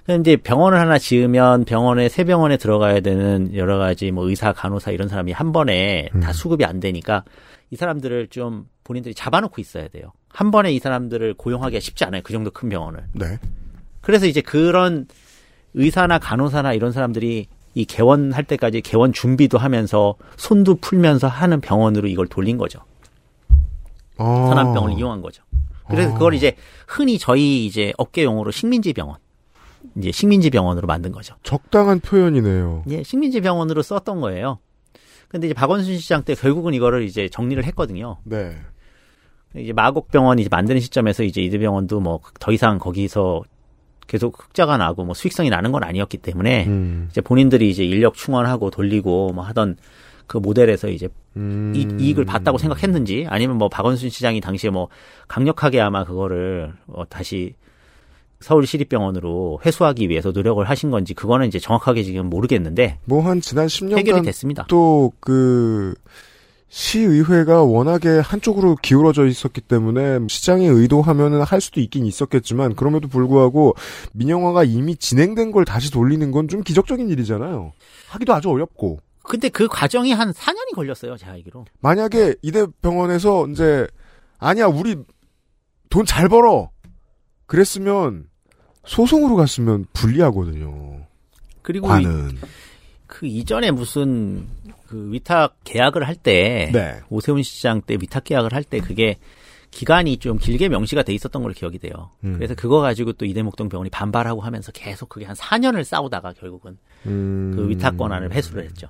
Speaker 8: 근데 이제 병원을 하나 지으면 병원에 새 병원에 들어가야 되는 여러 가지 뭐 의사, 간호사 이런 사람이 한 번에 다 수급이 안 되니까 이 사람들을 좀 본인들이 잡아놓고 있어야 돼요. 한 번에 이 사람들을 고용하기가 쉽지 않아요. 그 정도 큰 병원을.
Speaker 2: 네.
Speaker 8: 그래서 이제 그런 의사나 간호사나 이런 사람들이 이 개원할 때까지 개원 준비도 하면서 손도 풀면서 하는 병원으로 이걸 돌린 거죠.
Speaker 2: 아.
Speaker 8: 선암병원을 이용한 거죠. 그래서
Speaker 2: 아.
Speaker 8: 그걸 이제 흔히 저희 이제 업계 용어로 식민지 병원. 이제 식민지 병원으로 만든 거죠.
Speaker 2: 적당한 표현이네요.
Speaker 8: 예, 식민지 병원으로 썼던 거예요. 근데 이제 박원순 시장 때 결국은 이거를 이제 정리를 했거든요.
Speaker 2: 네.
Speaker 8: 이제 마곡병원 이제 만드는 시점에서 이제 이대병원도 뭐 더 이상 거기서 계속 흑자가 나고 뭐 수익성이 나는 건 아니었기 때문에
Speaker 2: 음.
Speaker 8: 이제 본인들이 이제 인력 충원하고 돌리고 뭐 하던 그 모델에서 이제
Speaker 2: 음.
Speaker 8: 이, 이익을 봤다고 생각했는지 아니면 뭐 박원순 시장이 당시에 뭐 강력하게 아마 그거를 어 다시 서울시립병원으로 회수하기 위해서 노력을 하신 건지 그거는 이제 정확하게 지금 모르겠는데
Speaker 2: 뭐 한 지난 10년간
Speaker 8: 해결이 됐습니다.
Speaker 2: 또 그 시의회가 워낙에 한쪽으로 기울어져 있었기 때문에 시장이 의도하면은 할 수도 있긴 있었겠지만 그럼에도 불구하고 민영화가 이미 진행된 걸 다시 돌리는 건 좀 기적적인 일이잖아요. 하기도 아주 어렵고
Speaker 8: 근데 그 과정이 한 4년이 걸렸어요, 제가 알기로.
Speaker 2: 만약에 이대 병원에서 이제 아니야 우리 돈 잘 벌어 그랬으면 소송으로 갔으면 불리하거든요.
Speaker 8: 그리고
Speaker 2: 관은
Speaker 8: 이- 그 이전에 무슨 그 위탁 계약을 할때
Speaker 2: 네.
Speaker 8: 오세훈 시장 때 위탁 계약을 할 때 그게 기간이 좀 길게 명시가 돼 있었던 걸로 기억이 돼요.
Speaker 2: 음.
Speaker 8: 그래서 그거 가지고 또 이대목동 병원이 반발하고 하면서 계속 그게 한 4년을 싸우다가 결국은
Speaker 2: 음.
Speaker 8: 그 위탁 권한을 회수를 했죠.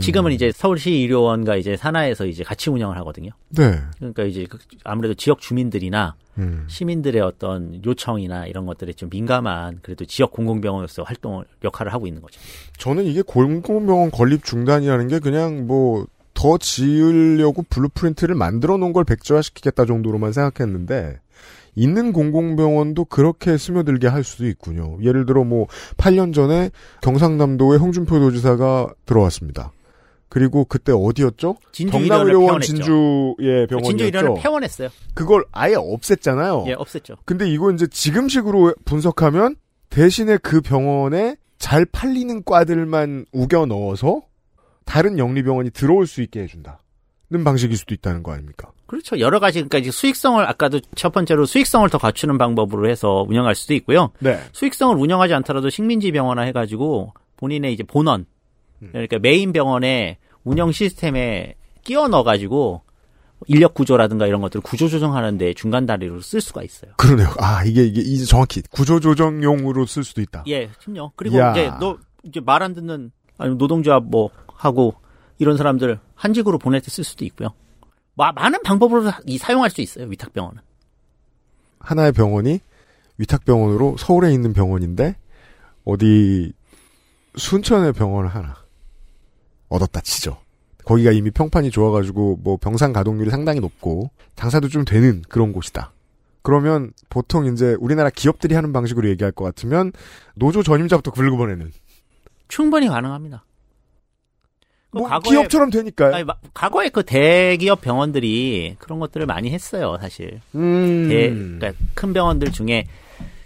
Speaker 8: 지금은 이제 서울시 의료원과 이제 산하에서 이제 같이 운영을 하거든요.
Speaker 2: 네.
Speaker 8: 그러니까 이제 그 아무래도 지역 주민들이나
Speaker 2: 음.
Speaker 8: 시민들의 어떤 요청이나 이런 것들에 좀 민감한 그래도 지역 공공병원으로서 활동을 역할을 하고 있는 거죠.
Speaker 2: 저는 이게 공공병원 건립 중단이라는 게 그냥 뭐 더 지으려고 blueprint를 만들어 놓은 걸 백지화시키겠다 정도로만 생각했는데 있는 공공병원도 그렇게 스며들게 할 수도 있군요. 예를 들어 뭐 8년 전에 경상남도의 홍준표 도지사가 들어왔습니다. 그리고 그때 어디였죠? 경남의료원 진주의 병원이었죠.
Speaker 8: 진주 의료원을 폐원했어요.
Speaker 2: 그걸 아예 없앴잖아요.
Speaker 8: 예, 없앴죠.
Speaker 2: 근데 이거 이제 지금식으로 분석하면 대신에 그 병원에 잘 팔리는 과들만 우겨 넣어서 다른 영리병원이 들어올 수 있게 해준다는 방식일 수도 있다는 거 아닙니까?
Speaker 8: 그렇죠. 여러 가지 그러니까 이제 수익성을 아까도 첫 번째로 수익성을 더 갖추는 방법으로 해서 운영할 수도 있고요.
Speaker 2: 네.
Speaker 8: 수익성을 운영하지 않더라도 식민지 병원화 해가지고 본인의 이제 본원 그러니까 메인 병원의 운영 시스템에 끼워 넣어가지고 인력 구조라든가 이런 것들을 구조 조정하는데 중간 다리로 쓸 수가 있어요.
Speaker 2: 그러네요. 아 이게 이게 이제 정확히 구조 조정용으로 쓸 수도 있다.
Speaker 8: 예, 심요. 그리고
Speaker 2: 야.
Speaker 8: 이제 너 이제 말 안 듣는 아니 노동조합 뭐 하고 이런 사람들 한직으로 보낼 때 쓸 수도 있고요. 마- 많은 방법으로 이 사용할 수 있어요. 위탁병원은.
Speaker 2: 하나의 병원이 위탁병원으로 서울에 있는 병원인데 어디 순천의 병원을 하나 얻었다 치죠. 거기가 이미 평판이 좋아가지고 뭐 병상 가동률이 상당히 높고 장사도 좀 되는 그런 곳이다. 그러면 보통 이제 우리나라 기업들이 하는 방식으로 얘기할 것 같으면 노조 전임자부터 긁어보내는
Speaker 8: 충분히 가능합니다.
Speaker 2: 그뭐
Speaker 8: 과거에-
Speaker 2: 기업처럼 되니까요.
Speaker 8: 아니, 마- 과거에 그 대기업 병원들이 그런 것들을 많이 했어요, 사실.
Speaker 2: 음.
Speaker 8: 대, 그러니까 큰 병원들 중에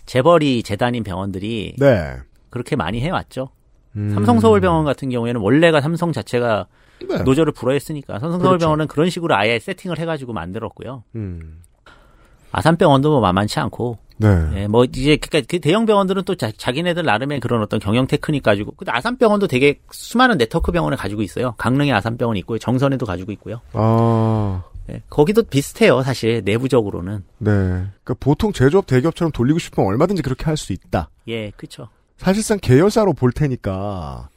Speaker 8: 재벌이 재단인 병원들이
Speaker 2: 네.
Speaker 8: 그렇게 많이 해왔죠.
Speaker 2: 음.
Speaker 8: 삼성서울병원 같은 경우에는 원래가 삼성 자체가
Speaker 2: 네.
Speaker 8: 노조를 불허했으니까 삼성서울병원은 그런 식으로 아예 세팅을 해가지고 만들었고요.
Speaker 2: 음.
Speaker 8: 아산병원도 뭐 만만치 않고.
Speaker 2: 네.
Speaker 8: 예, 뭐 이제 그니까 그 대형 병원들은 또 자, 기네들 나름의 그런 어떤 경영 테크닉 가지고. 근데 아산병원도 되게 수많은 네트워크 병원을 가지고 있어요. 강릉에 아산병원 있고요. 정선에도 가지고 있고요.
Speaker 2: 아.
Speaker 8: 예, 거기도 비슷해요, 사실 내부적으로는.
Speaker 2: 네. 그러니까 보통 제조업 대기업처럼 돌리고 싶으면 얼마든지 그렇게 할 수 있다.
Speaker 8: 예, 그렇죠.
Speaker 2: 사실상 계열사로 볼 테니까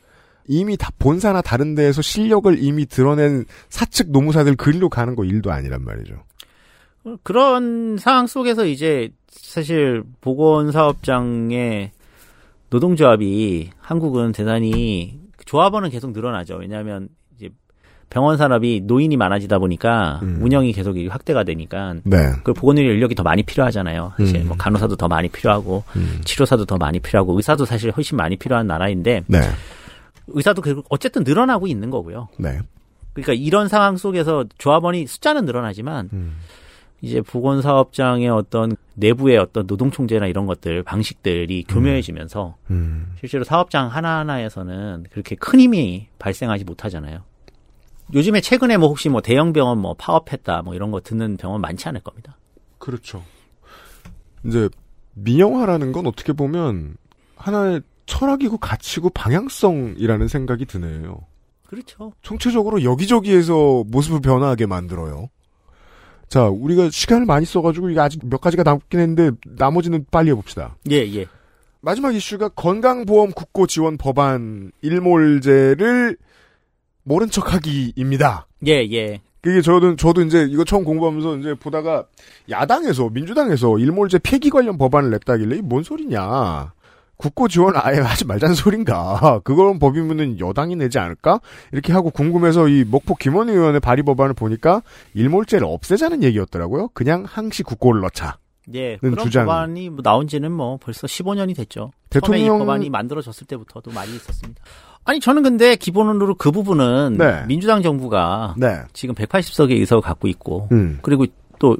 Speaker 2: 이미 다 본사나 다른 데에서 실력을 이미 드러낸 사측 노무사들 그리로 가는 거 일도 아니란 말이죠.
Speaker 8: 그런 상황 속에서 이제 사실 보건 사업장의 노동조합이 한국은 대단히 조합원은 계속 늘어나죠. 왜냐하면 이제 병원 산업이 노인이 많아지다 보니까 운영이 계속 이 확대가 되니까
Speaker 2: 네.
Speaker 8: 그 보건의료 인력이 더 많이 필요하잖아요. 사실
Speaker 2: 음.
Speaker 8: 뭐 간호사도 더 많이 필요하고 치료사도 더 많이 필요하고 의사도 사실 훨씬 많이 필요한 나라인데
Speaker 2: 네.
Speaker 8: 의사도 결국 어쨌든 늘어나고 있는 거고요.
Speaker 2: 네.
Speaker 8: 그러니까 이런 상황 속에서 조합원이 숫자는 늘어나지만
Speaker 2: 음.
Speaker 8: 이제 보건 사업장의 어떤 내부의 어떤 노동 총재나 이런 것들 방식들이 교묘해지면서
Speaker 2: 음.
Speaker 8: 실제로 사업장 하나하나에서는 그렇게 큰 힘이 발생하지 못하잖아요. 요즘에 최근에 뭐 혹시 뭐 대형 병원 뭐 파업했다 뭐 이런 거 듣는 병원 많지 않을 겁니다.
Speaker 2: 그렇죠. 이제 민영화라는 건 어떻게 보면 하나의 철학이고 가치고 방향성이라는 생각이 드네요.
Speaker 8: 그렇죠.
Speaker 2: 총체적으로 여기저기에서 모습을 변화하게 만들어요. 자, 우리가 시간을 많이 써가지고 이게 아직 몇 가지가 남긴 했는데 나머지는 빨리 해봅시다.
Speaker 8: 예, 예.
Speaker 2: 마지막 이슈가 건강보험 국고 지원 법안 일몰제를 모른 척하기입니다.
Speaker 8: 예, 예.
Speaker 2: 그게 저도 저도 이제 이거 처음 공부하면서 이제 보다가 야당에서 민주당에서 일몰제 폐기 관련 법안을 냈다길래 이 뭔 소리냐. 국고 지원 아예 하지 말자는 소린가. 그건 법이면은 여당이 내지 않을까? 이렇게 하고 궁금해서 이 목포 김원희 의원의 발의 법안을 보니까 일몰제를 없애자는 얘기였더라고요. 그냥 항시 국고를 넣자.
Speaker 8: 예,
Speaker 2: 는
Speaker 8: 그런
Speaker 2: 주장.
Speaker 8: 법안이 뭐 나온 지는 뭐 벌써 15년이 됐죠.
Speaker 2: 대통령-
Speaker 8: 법안이 만들어졌을 때부터도 많이 있었습니다. 아니, 저는 근데 기본으로 그 부분은
Speaker 2: 네.
Speaker 8: 민주당 정부가
Speaker 2: 네.
Speaker 8: 지금 180석의 의석을 갖고 있고
Speaker 2: 음.
Speaker 8: 그리고 또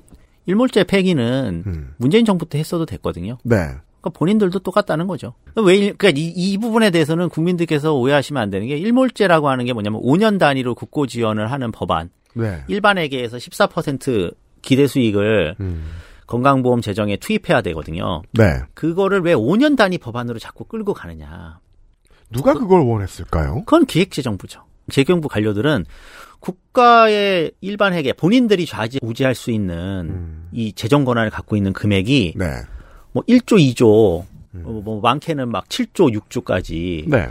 Speaker 8: 일몰제 폐기는
Speaker 2: 음.
Speaker 8: 문재인 정부 때 했어도 됐거든요.
Speaker 2: 네.
Speaker 8: 그러니까 본인들도 똑같다는 거죠. 왜, 일- 그러니까 이, 이 부분에 대해서는 국민들께서 오해하시면 안 되는 게 일몰제라고 하는 게 뭐냐면 5년 단위로 국고 지원을 하는 법안.
Speaker 2: 네.
Speaker 8: 일반회계에서 14% 기대 수익을
Speaker 2: 음.
Speaker 8: 건강보험 재정에 투입해야 되거든요.
Speaker 2: 네.
Speaker 8: 그거를 왜 5년 단위 법안으로 자꾸 끌고 가느냐.
Speaker 2: 누가 그걸 원했을까요?
Speaker 8: 그건 기획재정부죠. 재경부 관료들은 국가의 일반 회계 본인들이 좌지우지할 수 있는 이 재정 권한을 갖고 있는 금액이
Speaker 2: 네.
Speaker 8: 뭐 1조, 2조, 어, 뭐 많게는 막 7조, 6조까지
Speaker 2: 네.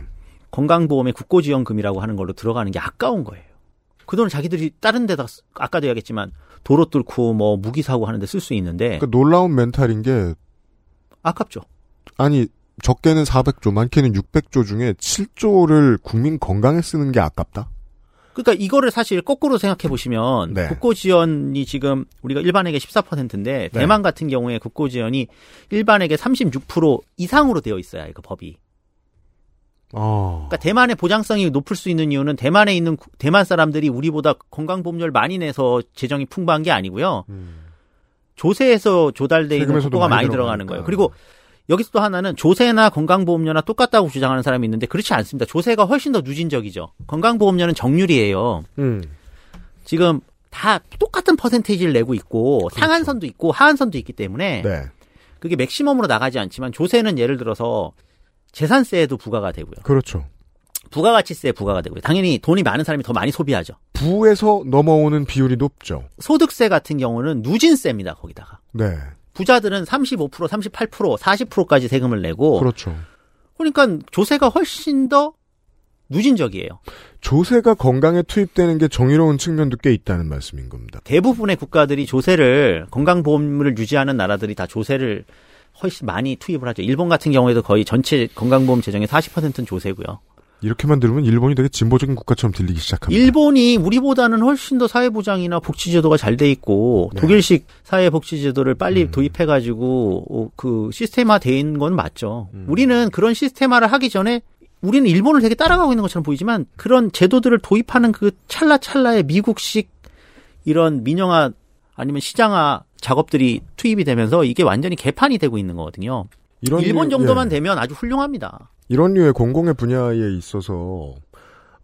Speaker 8: 건강보험의 국고지원금이라고 하는 걸로 들어가는 게 아까운 거예요. 그 돈을 자기들이 다른 데다 쓰- 아까도 이야기했지만 도로 뚫고 뭐 무기 사고 하는데 쓸 수 있는데
Speaker 2: 그 놀라운 멘탈인 게
Speaker 8: 아깝죠.
Speaker 2: 아니 적게는 400조, 많게는 600조 중에 7조를 국민 건강에 쓰는 게 아깝다.
Speaker 8: 그러니까 이거를 사실 거꾸로 생각해 보시면
Speaker 2: 네.
Speaker 8: 국고 지원이 지금 우리가 일반에게 14%인데
Speaker 2: 네.
Speaker 8: 대만 같은 경우에 국고 지원이 일반에게 36% 이상으로 되어 해요, 그 법이.
Speaker 2: 어.
Speaker 8: 그러니까 대만의 보장성이 높을 수 있는 이유는 대만에 있는 구- 대만 사람들이 우리보다 건강보험료를 많이 내서 재정이 풍부한 게 아니고요. 조세에서 조달돼 있는 국고가
Speaker 2: 많이
Speaker 8: 많이 들어가는. 거예요. 그리고 여기서 또 하나는 조세나 건강보험료나 똑같다고 주장하는 사람이 있는데 그렇지 않습니다. 조세가 훨씬 더 누진적이죠. 건강보험료는 정률이에요.
Speaker 2: 음.
Speaker 8: 지금 다 똑같은 퍼센테이지를 내고 있고 상한선도 있고 하한선도 있기 때문에
Speaker 2: 네.
Speaker 8: 그게 맥시멈으로 나가지 않지만 조세는 예를 들어서 재산세에도 부과가 되고요.
Speaker 2: 그렇죠.
Speaker 8: 부가가치세에 부과가 되고요. 당연히 돈이 많은 사람이 더 많이 소비하죠.
Speaker 2: 부에서 넘어오는 비율이 높죠.
Speaker 8: 소득세 같은 경우는 누진세입니다. 거기다가
Speaker 2: 네.
Speaker 8: 부자들은 35%, 38%, 40%까지 세금을 내고
Speaker 2: 그렇죠.
Speaker 8: 그러니까 조세가 훨씬 더 누진적이에요.
Speaker 2: 조세가 건강에 투입되는 게 정의로운 측면도 꽤 있다는 말씀인 겁니다.
Speaker 8: 대부분의 국가들이 조세를 건강보험을 유지하는 나라들이 다 조세를 훨씬 많이 투입을 하죠. 일본 같은 경우에도 거의 전체 건강보험 재정의 40%는 조세고요.
Speaker 2: 이렇게만 들으면 일본이 되게 진보적인 국가처럼 들리기 시작합니다.
Speaker 8: 일본이 우리보다는 훨씬 더 사회보장이나 복지제도가 잘 돼 있고
Speaker 2: 네.
Speaker 8: 독일식 사회복지제도를 빨리
Speaker 2: 음.
Speaker 8: 도입해가지고 어, 그 시스템화된 건 맞죠.
Speaker 2: 음.
Speaker 8: 우리는 그런 시스템화를 하기 전에 우리는 일본을 되게 따라가고 있는 것처럼 보이지만 그런 제도들을 도입하는 그 찰나찰나의 미국식 이런 민영화 아니면 시장화 작업들이 투입이 되면서 이게 완전히 개판이 되고 있는 거거든요. 일본
Speaker 2: 류-
Speaker 8: 정도만
Speaker 2: 예.
Speaker 8: 되면 아주 훌륭합니다.
Speaker 2: 이런 류의 공공의 분야에 있어서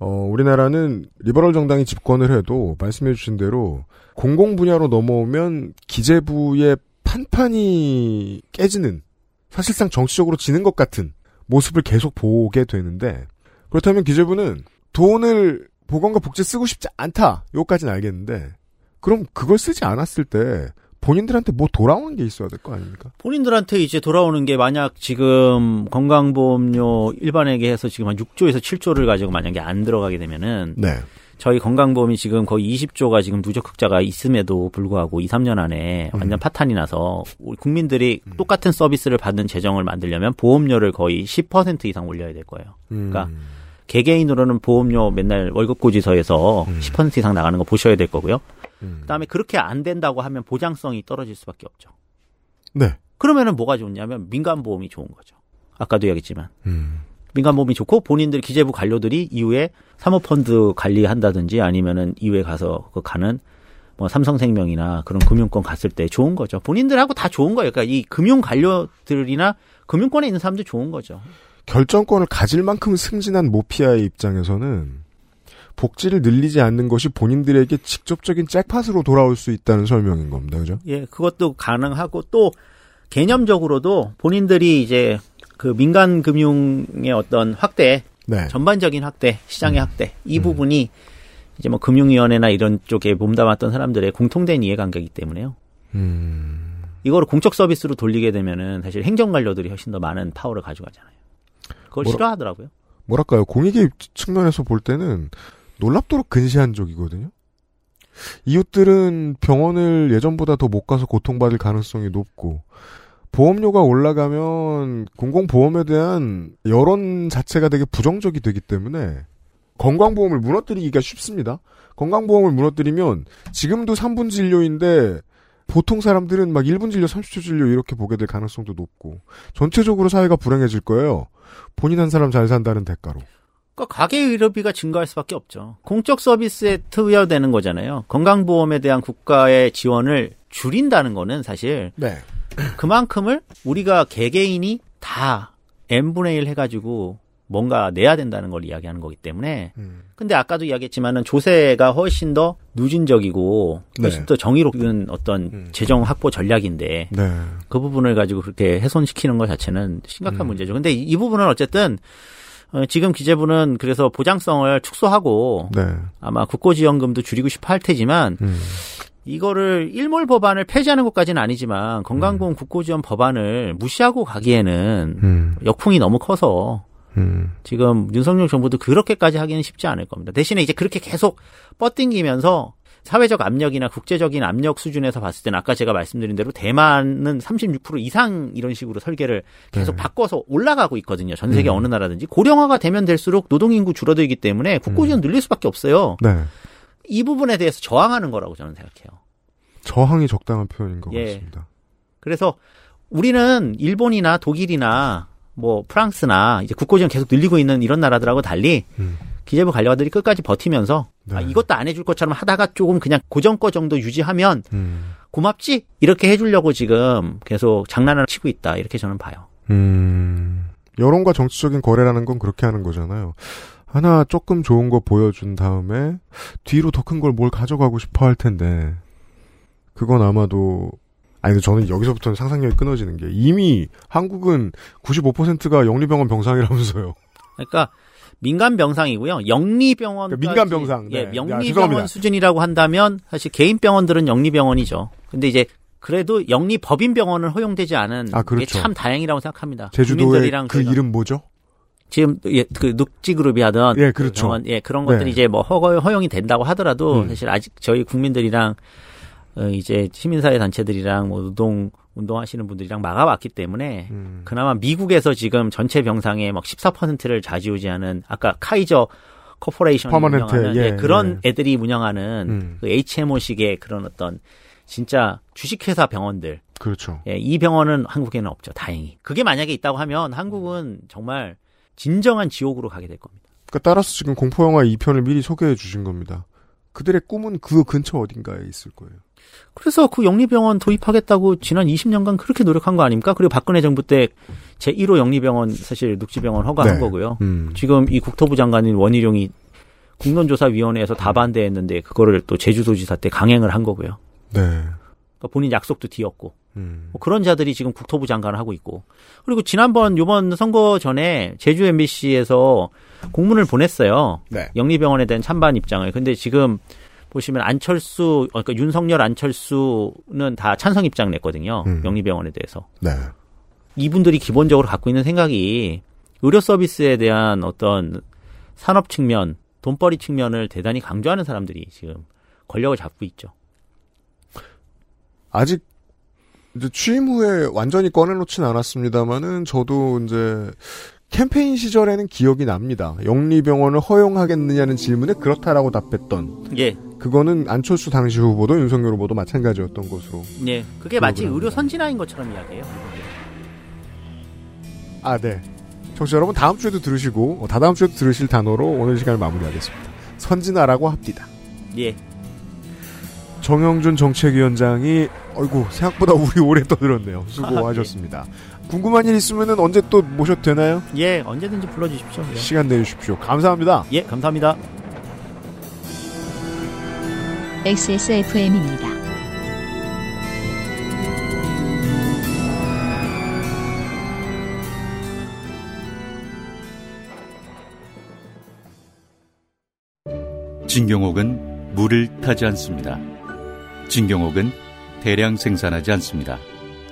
Speaker 2: 어, 우리나라는 리버럴 정당이 집권을 해도 말씀해 주신 대로 공공 분야로 넘어오면 기재부의 판판이 깨지는 사실상 정치적으로 지는 것 같은 모습을 계속 보게 되는데 그렇다면 기재부는 돈을 보건과 복지에 쓰고 싶지 않다. 요까지는 알겠는데 그럼 그걸 쓰지 않았을 때 본인들한테 뭐 돌아오는 게 있어야 될 거 아닙니까?
Speaker 8: 본인들한테 이제 돌아오는 게 만약 지금 건강보험료 일반에게 해서 지금 한 6조에서 7조를 가지고 만약에 안 들어가게 되면은
Speaker 2: 네.
Speaker 8: 저희 건강보험이 지금 거의 20조가 지금 누적 흑자가 있음에도 불구하고 2, 3년 안에
Speaker 2: 음.
Speaker 8: 완전 파탄이 나서 우리 국민들이 똑같은 서비스를 받는 재정을 만들려면 보험료를 거의 10% 이상 올려야 될 거예요.
Speaker 2: 음.
Speaker 8: 그러니까 개개인으로는 보험료 맨날 월급 고지서에서
Speaker 2: 음.
Speaker 8: 10% 이상 나가는 거 보셔야 될 거고요. 그다음에 그렇게 안 된다고 하면 보장성이 떨어질 수밖에 없죠.
Speaker 2: 네.
Speaker 8: 그러면은 뭐가 좋냐면 민간 보험이 좋은 거죠. 아까도 이야기했지만
Speaker 2: 음.
Speaker 8: 민간 보험이 좋고 본인들 기재부 관료들이 이후에 사모펀드 관리한다든지 아니면은 이후에 가서 그 가는 뭐 삼성생명이나 그런 금융권 갔을 때 좋은 거죠. 본인들하고 다 좋은 거예요. 그러니까 이 금융 관료들이나 금융권에 있는 사람들 좋은 거죠.
Speaker 2: 결정권을 가질 만큼 승진한 모피아의 입장에서는 복지를 늘리지 않는 것이 본인들에게 직접적인 잭팟으로 돌아올 수 있다는 설명인 겁니다. 그죠?
Speaker 8: 예, 그것도 가능하고 또 개념적으로도 본인들이 이제 그 민간 금융의 어떤 확대,
Speaker 2: 네.
Speaker 8: 전반적인 확대, 시장의 확대 이 부분이 이제 뭐 금융위원회나 이런 쪽에 몸담았던 사람들의 공통된 이해관계이기 때문에요.
Speaker 2: 음.
Speaker 8: 이거를 공적 서비스로 돌리게 되면은 사실 행정 관료들이 훨씬 더 많은 파워를 가져가잖아요. 그걸
Speaker 2: 뭐라-
Speaker 8: 싫어하더라고요.
Speaker 2: 뭐랄까요. 공익의 측면에서 볼 때는 놀랍도록 근시안적이거든요. 이웃들은 병원을 예전보다 더 못 가서 고통받을 가능성이 높고 보험료가 올라가면 공공보험에 대한 여론 자체가 되게 부정적이 되기 때문에 건강보험을 무너뜨리기가 쉽습니다. 건강보험을 무너뜨리면 지금도 3분 진료인데 보통 사람들은 막 1분 진료, 30초 진료 이렇게 보게 될 가능성도 높고 전체적으로 사회가 불행해질 거예요. 본인 한 사람 잘 산다는 대가로.
Speaker 8: 그러니까 가계 의료비가 증가할 수밖에 없죠. 공적 서비스에 투여되는 거잖아요. 건강보험에 대한 국가의 지원을 줄인다는 거는 사실
Speaker 2: 네.
Speaker 8: 그만큼을 우리가 개개인이 다 n분의 1 해가지고 뭔가 내야 된다는 걸 이야기하는 거기 때문에 근데 아까도 이야기했지만은 조세가 훨씬 더 누진적이고 훨씬
Speaker 2: 네.
Speaker 8: 더 정의로운 어떤 재정 확보 전략인데
Speaker 2: 네.
Speaker 8: 그 부분을 가지고 그렇게 훼손시키는 것 자체는 심각한 문제죠. 근데 이, 이 부분은 어쨌든 어, 지금 기재부는 그래서 보장성을 축소하고
Speaker 2: 네.
Speaker 8: 아마 국고지원금도 줄이고 싶어 할 테지만
Speaker 2: 음.
Speaker 8: 이거를 일몰 법안을 폐지하는 것까지는 아니지만 건강보험 국고지원 법안을 무시하고 가기에는
Speaker 2: 음.
Speaker 8: 역풍이 너무 커서
Speaker 2: 음.
Speaker 8: 지금 윤석열 정부도 그렇게까지 하기는 쉽지 않을 겁니다. 대신에 이제 그렇게 계속 뻗ting기면서 사회적 압력이나 국제적인 압력 수준에서 봤을 때는 아까 제가 말씀드린 대로 대만은 36% 이상 이런 식으로 설계를 계속 바꿔서 올라가고 있거든요. 전 세계
Speaker 2: 음.
Speaker 8: 어느 나라든지 고령화가 되면 될수록 노동 인구 줄어들기 때문에 국고지원 늘릴 수밖에 없어요.
Speaker 2: 네.
Speaker 8: 이 부분에 대해서 저항하는 거라고 저는 생각해요.
Speaker 2: 저항이 적당한 표현인 것
Speaker 8: 예.
Speaker 2: 같습니다.
Speaker 8: 그래서 우리는 일본이나 독일이나 뭐 프랑스나 이제 국고지원 계속 늘리고 있는 이런 나라들하고 달리
Speaker 2: 음.
Speaker 8: 기재부 관료들이 끝까지 버티면서
Speaker 2: 네.
Speaker 8: 아, 이것도 안 해줄 것처럼 하다가 조금 그냥 고정거 정도 유지하면
Speaker 2: 음.
Speaker 8: 고맙지 이렇게 해주려고 지금 계속 장난을 치고 있다 이렇게 저는 봐요.
Speaker 2: 음. 여론과 정치적인 거래라는 건 그렇게 하는 거잖아요. 하나 조금 좋은 거 보여준 다음에 뒤로 더 큰 걸 뭘 가져가고 싶어 할 텐데 그건 아마도 아니 근데 저는 여기서부터는 상상력이 끊어지는 게 이미 한국은 95%가 영리병원 병상이라면서요.
Speaker 8: 그러니까 민간 병상이고요. 영리 병원
Speaker 2: 그러니까 민간 병상. 네.
Speaker 8: 예,
Speaker 2: 야,
Speaker 8: 영리병원
Speaker 2: 죄송합니다.
Speaker 8: 수준이라고 한다면 사실 개인 병원들은 영리 병원이죠. 근데 이제 그래도 영리 법인 병원은 허용되지 않은
Speaker 2: 아,
Speaker 8: 게
Speaker 2: 그렇죠.
Speaker 8: 참 다행이라고 생각합니다.
Speaker 2: 제주도의 그 이름 뭐죠?
Speaker 8: 지금 예, 그 눅지그룹이 하던
Speaker 2: 예, 그렇죠.
Speaker 8: 병원, 예, 그런 것들이
Speaker 2: 네.
Speaker 8: 이제 뭐 허거 허용이 된다고 하더라도
Speaker 2: 음.
Speaker 8: 사실 아직 저희 국민들이랑 어, 이제 시민사회 단체들이랑 뭐 노동 운동하시는 분들이랑 막아왔기 때문에
Speaker 2: 음.
Speaker 8: 그나마 미국에서 지금 전체 병상의 막 14%를 좌지우지하는 아까 카이저
Speaker 2: 퍼머넌트,
Speaker 8: 운영하는
Speaker 2: 예,
Speaker 8: 예, 그런 애들이 운영하는
Speaker 2: 음.
Speaker 8: 그 HMO식의 그런 어떤 진짜 주식회사 병원들
Speaker 2: 그렇죠.
Speaker 8: 예, 이 병원은 한국에는 없죠. 다행히. 그게 만약에 있다고 하면 한국은 정말 진정한 지옥으로 가게 될 겁니다.
Speaker 2: 그러니까 따라서 지금 공포 영화 2편을 미리 소개해 주신 겁니다. 그들의 꿈은 그 근처 어딘가에 있을 거예요.
Speaker 8: 그래서 그 영리병원 도입하겠다고 지난 20년간 그렇게 노력한 거 아닙니까? 그리고 박근혜 정부 때 제1호 영리병원 사실 눅지병원 허가한
Speaker 2: 네.
Speaker 8: 거고요.
Speaker 2: 음.
Speaker 8: 지금 이 국토부 장관인 원희룡이 국론조사위원회에서 다 반대했는데 그거를 또 제주도지사 때 강행을 한 거고요.
Speaker 2: 네.
Speaker 8: 그러니까 본인 약속도 뒤엎고
Speaker 2: 음.
Speaker 8: 뭐 그런 자들이 지금 국토부 장관을 하고 있고 그리고 지난번 요번 선거 전에 제주 MBC에서 공문을 보냈어요.
Speaker 2: 네.
Speaker 8: 영리병원에 대한 찬반 입장을. 근데 지금 보시면 안철수 어, 그러니까 윤석열 안철수는 다 찬성 입장 냈거든요.
Speaker 2: 음.
Speaker 8: 영리병원에 대해서.
Speaker 2: 네.
Speaker 8: 이분들이 기본적으로 갖고 있는 생각이 의료 서비스에 대한 어떤 산업 측면 돈벌이 측면을 대단히 강조하는 사람들이 지금 권력을 잡고 있죠.
Speaker 2: 아직 이제 취임 후에 완전히 꺼내놓진 않았습니다만은 저도 이제 캠페인 시절에는 기억이 납니다. 영리병원을 허용하겠느냐는 질문에 그렇다라고 답했던.
Speaker 8: 예.
Speaker 2: 그거는 안철수 당시 후보도 윤석열 후보도 마찬가지였던 것으로.
Speaker 8: 예. 그게 마치
Speaker 2: 기억을
Speaker 8: 의료 선진화인 것처럼 이야기해요.
Speaker 2: 아, 네. 청취자 여러분 다음 주에도 들으시고 어, 다다음 주에도 들으실 단어로 오늘 시간을 마무리하겠습니다. 선진화라고 합니다.
Speaker 8: 예.
Speaker 2: 정영준 정책위원장이 어이구 생각보다 우리 [LAUGHS] 오래 떠들었네요. 수고하셨습니다. 궁금한 일 있으면은 언제 또 모셔도 되나요?
Speaker 8: 예, 언제든지 불러주십시오. 예.
Speaker 2: 시간 내주십시오. 감사합니다.
Speaker 8: 예, 감사합니다.
Speaker 1: XSFM입니다.
Speaker 7: 진경옥은 물을 타지 않습니다. 진경옥은 대량 생산하지 않습니다.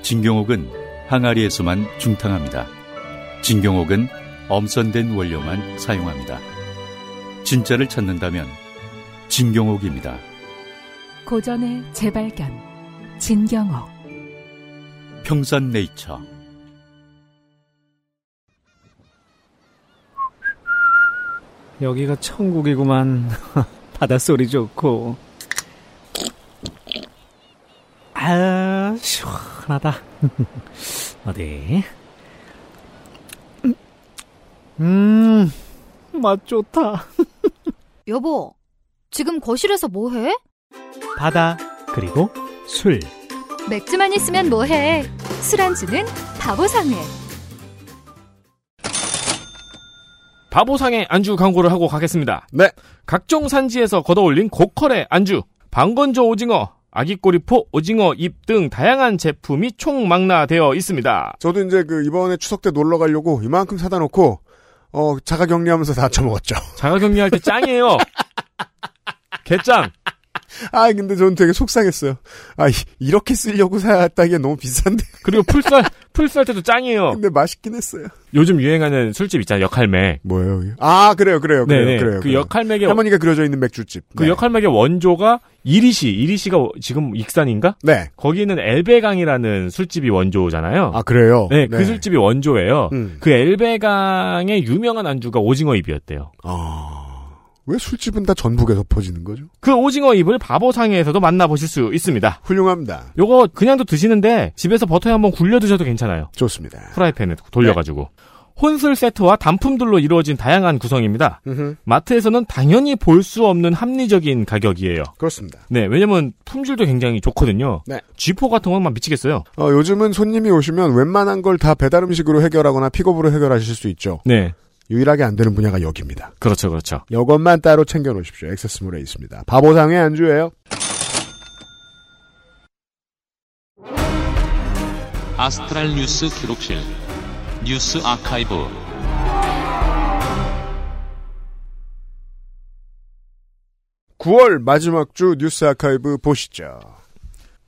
Speaker 7: 진경옥은 항아리에서만 중탕합니다. 진경옥은 엄선된 원료만 사용합니다. 진짜를 찾는다면 진경옥입니다.
Speaker 5: 고전의 재발견. 진경옥.
Speaker 7: 평산 네이처
Speaker 12: 여기가 천국이구만. [LAUGHS] 바닷소리 좋고. 아, 시원하다. [LAUGHS] 어디? 음, 맛 좋다. [LAUGHS]
Speaker 13: 여보, 지금 거실에서 뭐 해?
Speaker 12: 바다, 그리고 술.
Speaker 13: 맥주만 있으면 뭐 해? 술안주는 바보상회.
Speaker 3: 바보상의 안주 광고를 하고 가겠습니다.
Speaker 2: 네.
Speaker 3: 각종 산지에서 걷어올린 고퀄의 안주, 방건조 오징어, 아기꼬리포, 오징어 잎 등 다양한 제품이 총망라되어 있습니다.
Speaker 2: 저도 이제 그 이번에 추석 때 놀러 가려고 이만큼 사다 놓고 어 자가 격리하면서 다 처먹었죠.
Speaker 3: 자가 격리할 때 짱이에요. [LAUGHS] 개짱.
Speaker 2: 아 근데 저는 되게 속상했어요. 아 이- 이렇게 쓰려고 샀다기엔 너무 비싼데.
Speaker 3: 그리고 풀쌀 풀쌀 때도 짱이에요.
Speaker 2: 근데 맛있긴 했어요.
Speaker 3: 요즘 유행하는 술집 있잖아요. 역할맥.
Speaker 2: 뭐예요? 아 그래요, 그래요, 그래요,
Speaker 3: 네네.
Speaker 2: 그래요.
Speaker 3: 그
Speaker 2: 그래요.
Speaker 3: 역할맥의
Speaker 2: 할머니가 그려져 있는 맥주집.
Speaker 3: 그
Speaker 2: 네.
Speaker 3: 역할맥의 원조가 이리시. 이리시가 지금 익산인가?
Speaker 2: 네.
Speaker 3: 거기는 엘베강이라는 술집이 원조잖아요.
Speaker 2: 아 그래요.
Speaker 3: 네, 그 술집이 원조예요.
Speaker 2: 음.
Speaker 3: 그 엘베강의 유명한 안주가 오징어 잎이었대요.
Speaker 2: 아, 왜 술집은 다 전북에서 퍼지는 거죠?
Speaker 3: 그 오징어 잎을 바보상에서도 만나보실 수 있습니다.
Speaker 2: 훌륭합니다.
Speaker 3: 요거 그냥도 드시는데 집에서 버터에 한번 굴려 드셔도 괜찮아요.
Speaker 2: 좋습니다.
Speaker 3: 프라이팬에 돌려가지고. 혼술 세트와 단품들로 이루어진 다양한 구성입니다.
Speaker 2: 음흠.
Speaker 3: 마트에서는 당연히 볼 수 없는 합리적인 가격이에요.
Speaker 2: 그렇습니다.
Speaker 3: 네, 왜냐면 품질도 굉장히 좋거든요.
Speaker 2: 네.
Speaker 3: G4 같은 건막 미치겠어요.
Speaker 2: 어, 요즘은 손님이 오시면 웬만한 걸 다 배달 음식으로 해결하거나 픽업으로 해결하실 수 있죠.
Speaker 3: 네.
Speaker 2: 유일하게 안 되는 분야가 여기입니다.
Speaker 3: 그렇죠, 그렇죠.
Speaker 2: 이것만 따로 챙겨 놓으십시오. 액세스몰에 있습니다. 바보상의 안주예요.
Speaker 14: 아스트랄 뉴스 기록실 뉴스 아카이브
Speaker 2: 9월 마지막 주 뉴스 아카이브 보시죠.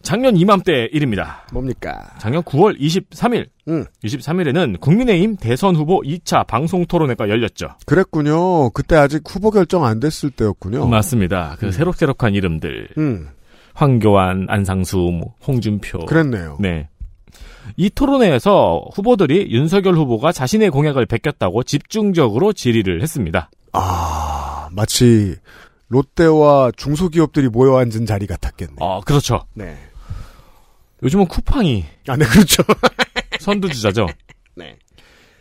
Speaker 3: 작년 이맘때 일입니다.
Speaker 2: 뭡니까?
Speaker 3: 작년 9월 23일.
Speaker 2: 음.
Speaker 3: 23일에는 국민의힘 대선 후보 2차 방송 토론회가 열렸죠.
Speaker 2: 그랬군요. 그때 아직 후보 결정 안 됐을 때였군요.
Speaker 3: 맞습니다. 그 새록새록한 이름들.
Speaker 2: 음.
Speaker 3: 황교안, 안상수, 뭐 홍준표.
Speaker 2: 그랬네요.
Speaker 3: 네. 이 토론회에서 후보들이 윤석열 후보가 자신의 공약을 베꼈다고 집중적으로 질의를 했습니다.
Speaker 2: 아, 마치 롯데와 중소기업들이 모여 앉은 자리 같았겠네.
Speaker 3: 어, 그렇죠.
Speaker 2: 네.
Speaker 3: 요즘은 쿠팡이
Speaker 2: 아, 네, 그렇죠. [LAUGHS]
Speaker 3: 선두주자죠.
Speaker 2: 네.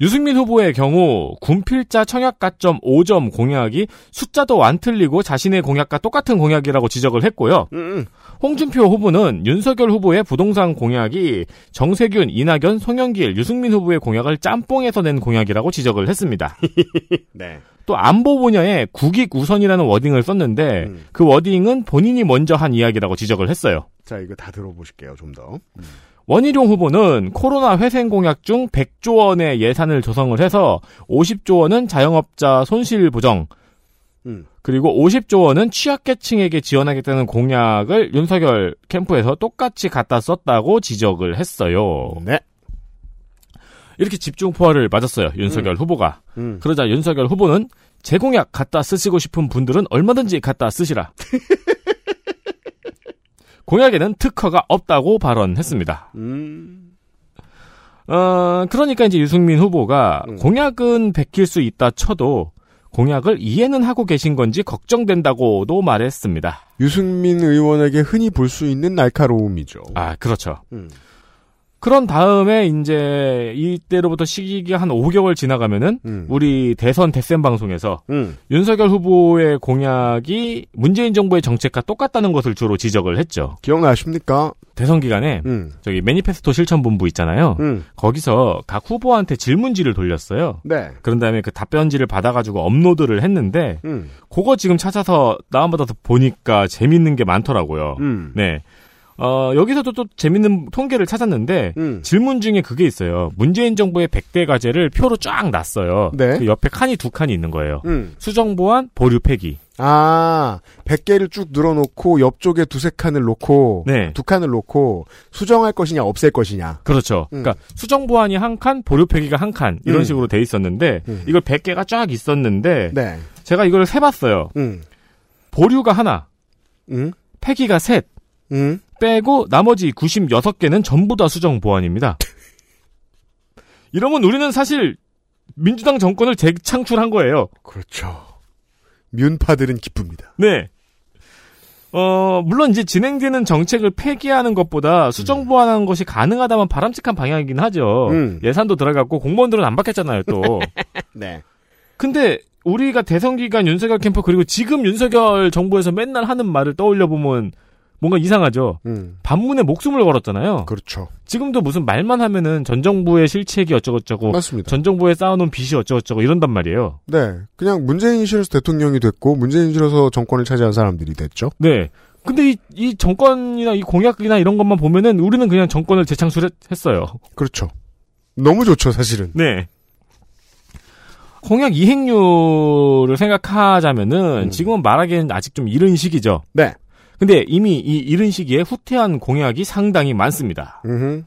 Speaker 3: 유승민 후보의 경우 군필자 청약 가점 5점 공약이 숫자도 안 틀리고 자신의 공약과 똑같은 공약이라고 지적을 했고요.
Speaker 2: 음,
Speaker 3: 홍준표 후보는 윤석열 후보의 부동산 공약이 정세균, 이낙연, 송영길, 유승민 후보의 공약을 짬뽕해서 낸 공약이라고 지적을 했습니다. [LAUGHS]
Speaker 2: 네.
Speaker 3: 또 안보 분야에 국익 우선이라는 워딩을 썼는데
Speaker 2: 음.
Speaker 3: 그 워딩은 본인이 먼저 한 이야기라고 지적을 했어요.
Speaker 2: 자, 이거 다 들어보실게요, 좀 더.
Speaker 3: 원희룡 후보는 코로나 회생 공약 중 100조 원의 예산을 조성을 해서 50조 원은 자영업자 손실 보정,
Speaker 2: 음.
Speaker 3: 그리고 50조 원은 취약계층에게 지원하겠다는 공약을 윤석열 캠프에서 똑같이 갖다 썼다고 지적을 했어요.
Speaker 2: 네.
Speaker 3: 이렇게 집중 포화를 맞았어요. 윤석열 후보가.
Speaker 2: 음.
Speaker 3: 그러자 윤석열 후보는 제 공약 갖다 쓰시고 싶은 분들은 얼마든지 갖다 쓰시라. [LAUGHS] 공약에는 특허가 없다고 발언했습니다.
Speaker 2: 음.
Speaker 3: 어, 그러니까 이제 유승민 후보가
Speaker 2: 음.
Speaker 3: 공약은 베낄 수 있다 쳐도 공약을 이해는 하고 계신 건지 걱정된다고도 말했습니다.
Speaker 2: 유승민 의원에게 흔히 볼 수 있는 날카로움이죠.
Speaker 3: 아, 그렇죠.
Speaker 2: 음.
Speaker 3: 그런 다음에 이제 이때로부터 시기가 한 5개월 지나가면은
Speaker 2: 음.
Speaker 3: 우리 대선 대센 방송에서
Speaker 2: 음.
Speaker 3: 윤석열 후보의 공약이 문재인 정부의 정책과 똑같다는 것을 주로 지적을 했죠.
Speaker 2: 기억나십니까?
Speaker 3: 대선 기간에
Speaker 2: 음.
Speaker 3: 저기 매니페스토 실천 본부 있잖아요.
Speaker 2: 음.
Speaker 3: 거기서 각 후보한테 질문지를 돌렸어요.
Speaker 2: 네.
Speaker 3: 그런 다음에 그 답변지를 받아가지고 업로드를 했는데
Speaker 2: 음.
Speaker 3: 그거 지금 찾아서 다운받아서 보니까 재밌는 게 많더라고요.
Speaker 2: 음.
Speaker 3: 네. 어, 여기서도 또 재밌는 통계를 찾았는데,
Speaker 2: 음.
Speaker 3: 질문 중에 그게 있어요. 문재인 정부의 100대 과제를 표로 쫙 놨어요.
Speaker 2: 네.
Speaker 3: 그 옆에 칸이 두 칸이 있는 거예요.
Speaker 2: 음.
Speaker 3: 수정보안, 보류 폐기.
Speaker 2: 아, 100개를 쭉 늘어놓고 옆쪽에 두세 칸을 놓고
Speaker 3: 네.
Speaker 2: 두 칸을 놓고 수정할 것이냐 없앨 것이냐.
Speaker 3: 그렇죠.
Speaker 2: 음.
Speaker 3: 그러니까 수정보안이 한 칸, 보류 폐기가 한 칸, 이런
Speaker 2: 음.
Speaker 3: 식으로 돼 있었는데,
Speaker 2: 음.
Speaker 3: 이걸 100개가 쫙 있었는데,
Speaker 2: 네.
Speaker 3: 제가 이걸 세 봤어요.
Speaker 2: 음.
Speaker 3: 보류가 하나,
Speaker 2: 음.
Speaker 3: 폐기가 셋,
Speaker 2: 음.
Speaker 3: 빼고 나머지 96개는 전부 다 수정 보안입니다. 이러면 우리는 사실 민주당 정권을 재창출한 거예요.
Speaker 2: 그렇죠. 면파들은 기쁩니다.
Speaker 3: 네. 어, 물론 이제 진행되는 정책을 폐기하는 것보다 수정 보완하는 것이 가능하다면 바람직한 방향이긴 하죠.
Speaker 2: 음.
Speaker 3: 예산도 들어갔고 공무원들은 안 받겠잖아요, 또. [LAUGHS]
Speaker 2: 네.
Speaker 3: 근데 우리가 대선 기간 윤석열 캠프 그리고 지금 윤석열 정부에서 맨날 하는 말을 떠올려 보면 뭔가 이상하죠.
Speaker 2: 음.
Speaker 3: 반문에 목숨을 걸었잖아요.
Speaker 2: 그렇죠.
Speaker 3: 지금도 무슨 말만 하면은 전 정부의 실책이 어쩌고저쩌고
Speaker 2: 맞습니다.
Speaker 3: 전 정부에 쌓아놓은 빚이 어쩌고저쩌고 이런단 말이에요.
Speaker 2: 네. 그냥 문재인이 싫어서 대통령이 됐고 문재인이 싫어서 정권을 차지한 사람들이 됐죠.
Speaker 3: 네. 근데 이, 이 정권이나 이 공약이나 이런 것만 보면은 우리는 그냥 정권을 재창출했어요.
Speaker 2: 그렇죠. 너무 좋죠, 사실은.
Speaker 3: 네. 공약 이행률을 생각하자면은 지금은 말하기에는 아직 좀 이른 시기죠.
Speaker 2: 네.
Speaker 3: 근데 이미 이 이른 시기에 후퇴한 공약이 상당히 많습니다.
Speaker 2: 음흠.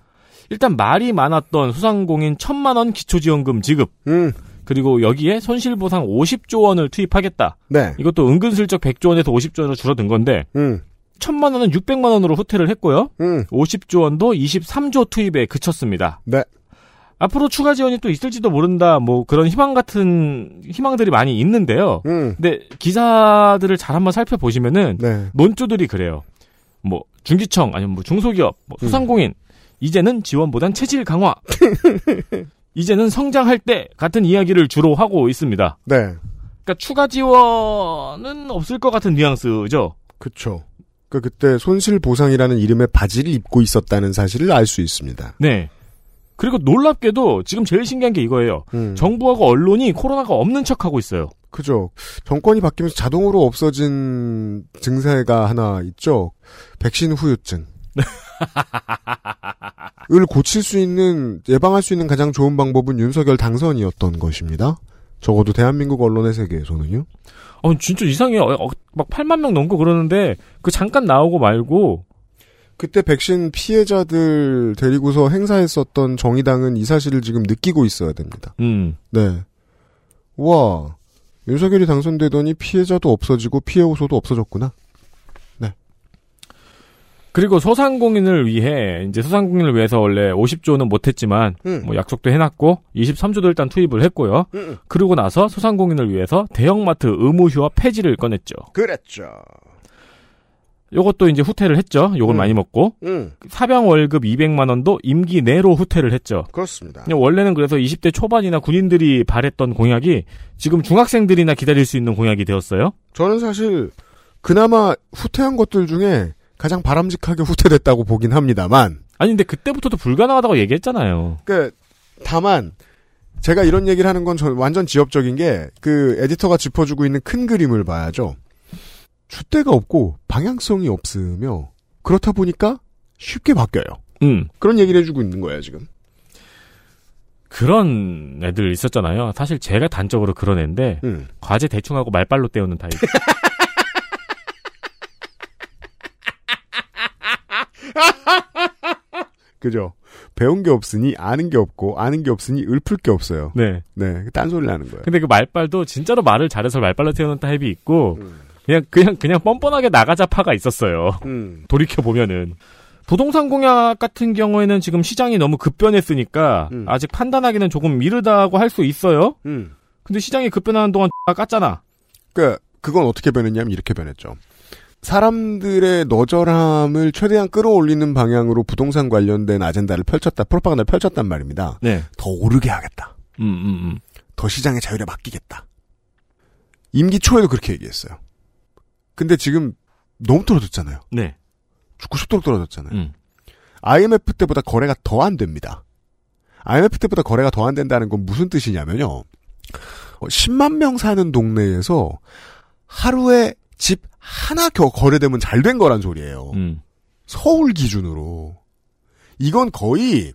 Speaker 3: 일단 말이 많았던 소상공인 천만 원 기초지원금 지급.
Speaker 2: 음.
Speaker 3: 그리고 여기에 손실보상 50조 원을 투입하겠다.
Speaker 2: 네.
Speaker 3: 이것도 은근슬쩍 100조 원에서 50조 원으로 줄어든 건데
Speaker 2: 음.
Speaker 3: 천만 원은 600만 원으로 후퇴를 했고요.
Speaker 2: 음.
Speaker 3: 50조 원도 23조 투입에 그쳤습니다.
Speaker 2: 네.
Speaker 3: 앞으로 추가 지원이 또 있을지도 모른다. 뭐 그런 희망 같은 희망들이 많이 있는데요.
Speaker 2: 음.
Speaker 3: 근데 기사들을 잘 한번 살펴보시면은
Speaker 2: 네.
Speaker 3: 논조들이 그래요. 뭐 중기청 아니면 뭐 중소기업, 뭐 소상공인 이제는 지원보단 체질 강화. [LAUGHS] 이제는 성장할 때 같은 이야기를 주로 하고 있습니다.
Speaker 2: 네.
Speaker 3: 그러니까 추가 지원은 없을 것 같은 뉘앙스죠.
Speaker 2: 그쵸. 그 그때 손실 보상이라는 이름의 바지를 입고 있었다는 사실을 알 수 있습니다.
Speaker 3: 네. 그리고 놀랍게도 지금 제일 신기한 게 이거예요.
Speaker 2: 음.
Speaker 3: 정부하고 언론이 코로나가 없는 척하고 있어요.
Speaker 2: 그죠. 정권이 바뀌면서 자동으로 없어진 증세가 하나 있죠. 백신 후유증. [LAUGHS] 을 고칠 수 있는 예방할 수 있는 가장 좋은 방법은 윤석열 당선이었던 것입니다. 적어도 대한민국 언론의 세계에서는요.
Speaker 3: 어, 진짜 이상해요. 어, 막 8만 명 넘고 그러는데 그 잠깐 나오고 말고
Speaker 2: 그때 백신 피해자들 데리고서 행사했었던 정의당은 이 사실을 지금 느끼고 있어야 됩니다.
Speaker 3: 음.
Speaker 2: 네. 와, 윤석열이 당선되더니 피해자도 없어지고 피해 호소도 없어졌구나.
Speaker 3: 그리고 소상공인을 위해 이제 소상공인을 위해서 원래 50조는 못했지만
Speaker 2: 음.
Speaker 3: 뭐 약속도 해놨고 23조도 일단 투입을 했고요.
Speaker 2: 음.
Speaker 3: 그러고 나서 소상공인을 위해서 대형마트 의무 휴업 폐지를 꺼냈죠.
Speaker 2: 그랬죠.
Speaker 3: 요것도 이제 후퇴를 했죠. 요걸
Speaker 2: 음.
Speaker 3: 많이 먹고
Speaker 2: 음,
Speaker 3: 사병 월급 200만 원도 임기 내로 후퇴를 했죠.
Speaker 2: 그렇습니다.
Speaker 3: 원래는 그래서 20대 초반이나 군인들이 바랬던 공약이 지금 중학생들이나 기다릴 수 있는 공약이 되었어요.
Speaker 2: 저는 사실 그나마 후퇴한 것들 중에 가장 바람직하게 후퇴됐다고 보긴 합니다만.
Speaker 3: 아니 근데 그때부터도 불가능하다고 얘기했잖아요.
Speaker 2: 그 다만 제가 이런 얘기를 하는 건전 완전 지엽적인 게 그 에디터가 짚어주고 있는 큰 그림을 봐야죠. 줏대가 없고 방향성이 없으며 그렇다 보니까 쉽게 바뀌어요.
Speaker 3: 음.
Speaker 2: 그런 얘기를 해주고 있는 거예요 지금.
Speaker 3: 그런 애들 있었잖아요. 사실 제가 단적으로 그런 애인데
Speaker 2: 음.
Speaker 3: 과제 대충 하고 말빨로 때우는 타입. [LAUGHS]
Speaker 2: 그죠? 배운 게 없으니 아는 게 없고 아는 게 없으니 읊을 게 없어요.
Speaker 3: 네.
Speaker 2: 네, 딴소리 나는 거예요.
Speaker 3: 근데 그 말빨도 진짜로 말을 잘해서 말빨로 태우는 타입이 있고
Speaker 2: 음.
Speaker 3: 그냥 그냥 그냥 뻔뻔하게 나가자 파가 있었어요.
Speaker 2: 음.
Speaker 3: 돌이켜 보면은 부동산 공약 같은 경우에는 지금 시장이 너무 급변했으니까
Speaker 2: 음.
Speaker 3: 아직 판단하기는 조금 이르다고 할 수 있어요.
Speaker 2: 음.
Speaker 3: 근데 시장이 급변하는 동안 깠잖아.
Speaker 2: 그 그건 어떻게 변했냐면 이렇게 변했죠. 사람들의 너절함을 최대한 끌어올리는 방향으로 부동산 관련된 아젠다를 펼쳤다, 프로파간다를 펼쳤단 말입니다.
Speaker 3: 네.
Speaker 2: 더 오르게 하겠다.
Speaker 3: 음, 음, 음.
Speaker 2: 더 시장의 자율에 맡기겠다. 임기 초에도 그렇게 얘기했어요. 근데 지금 너무 떨어졌잖아요.
Speaker 3: 네.
Speaker 2: 죽고 싶도록 떨어졌잖아요.
Speaker 3: 음.
Speaker 2: IMF 때보다 거래가 더 안 됩니다. IMF 때보다 거래가 더 안 된다는 건 무슨 뜻이냐면요. 어, 10만 명 사는 동네에서 하루에 집 하나 겨 거래되면 잘 된 거란 소리예요.
Speaker 3: 음.
Speaker 2: 서울 기준으로. 이건 거의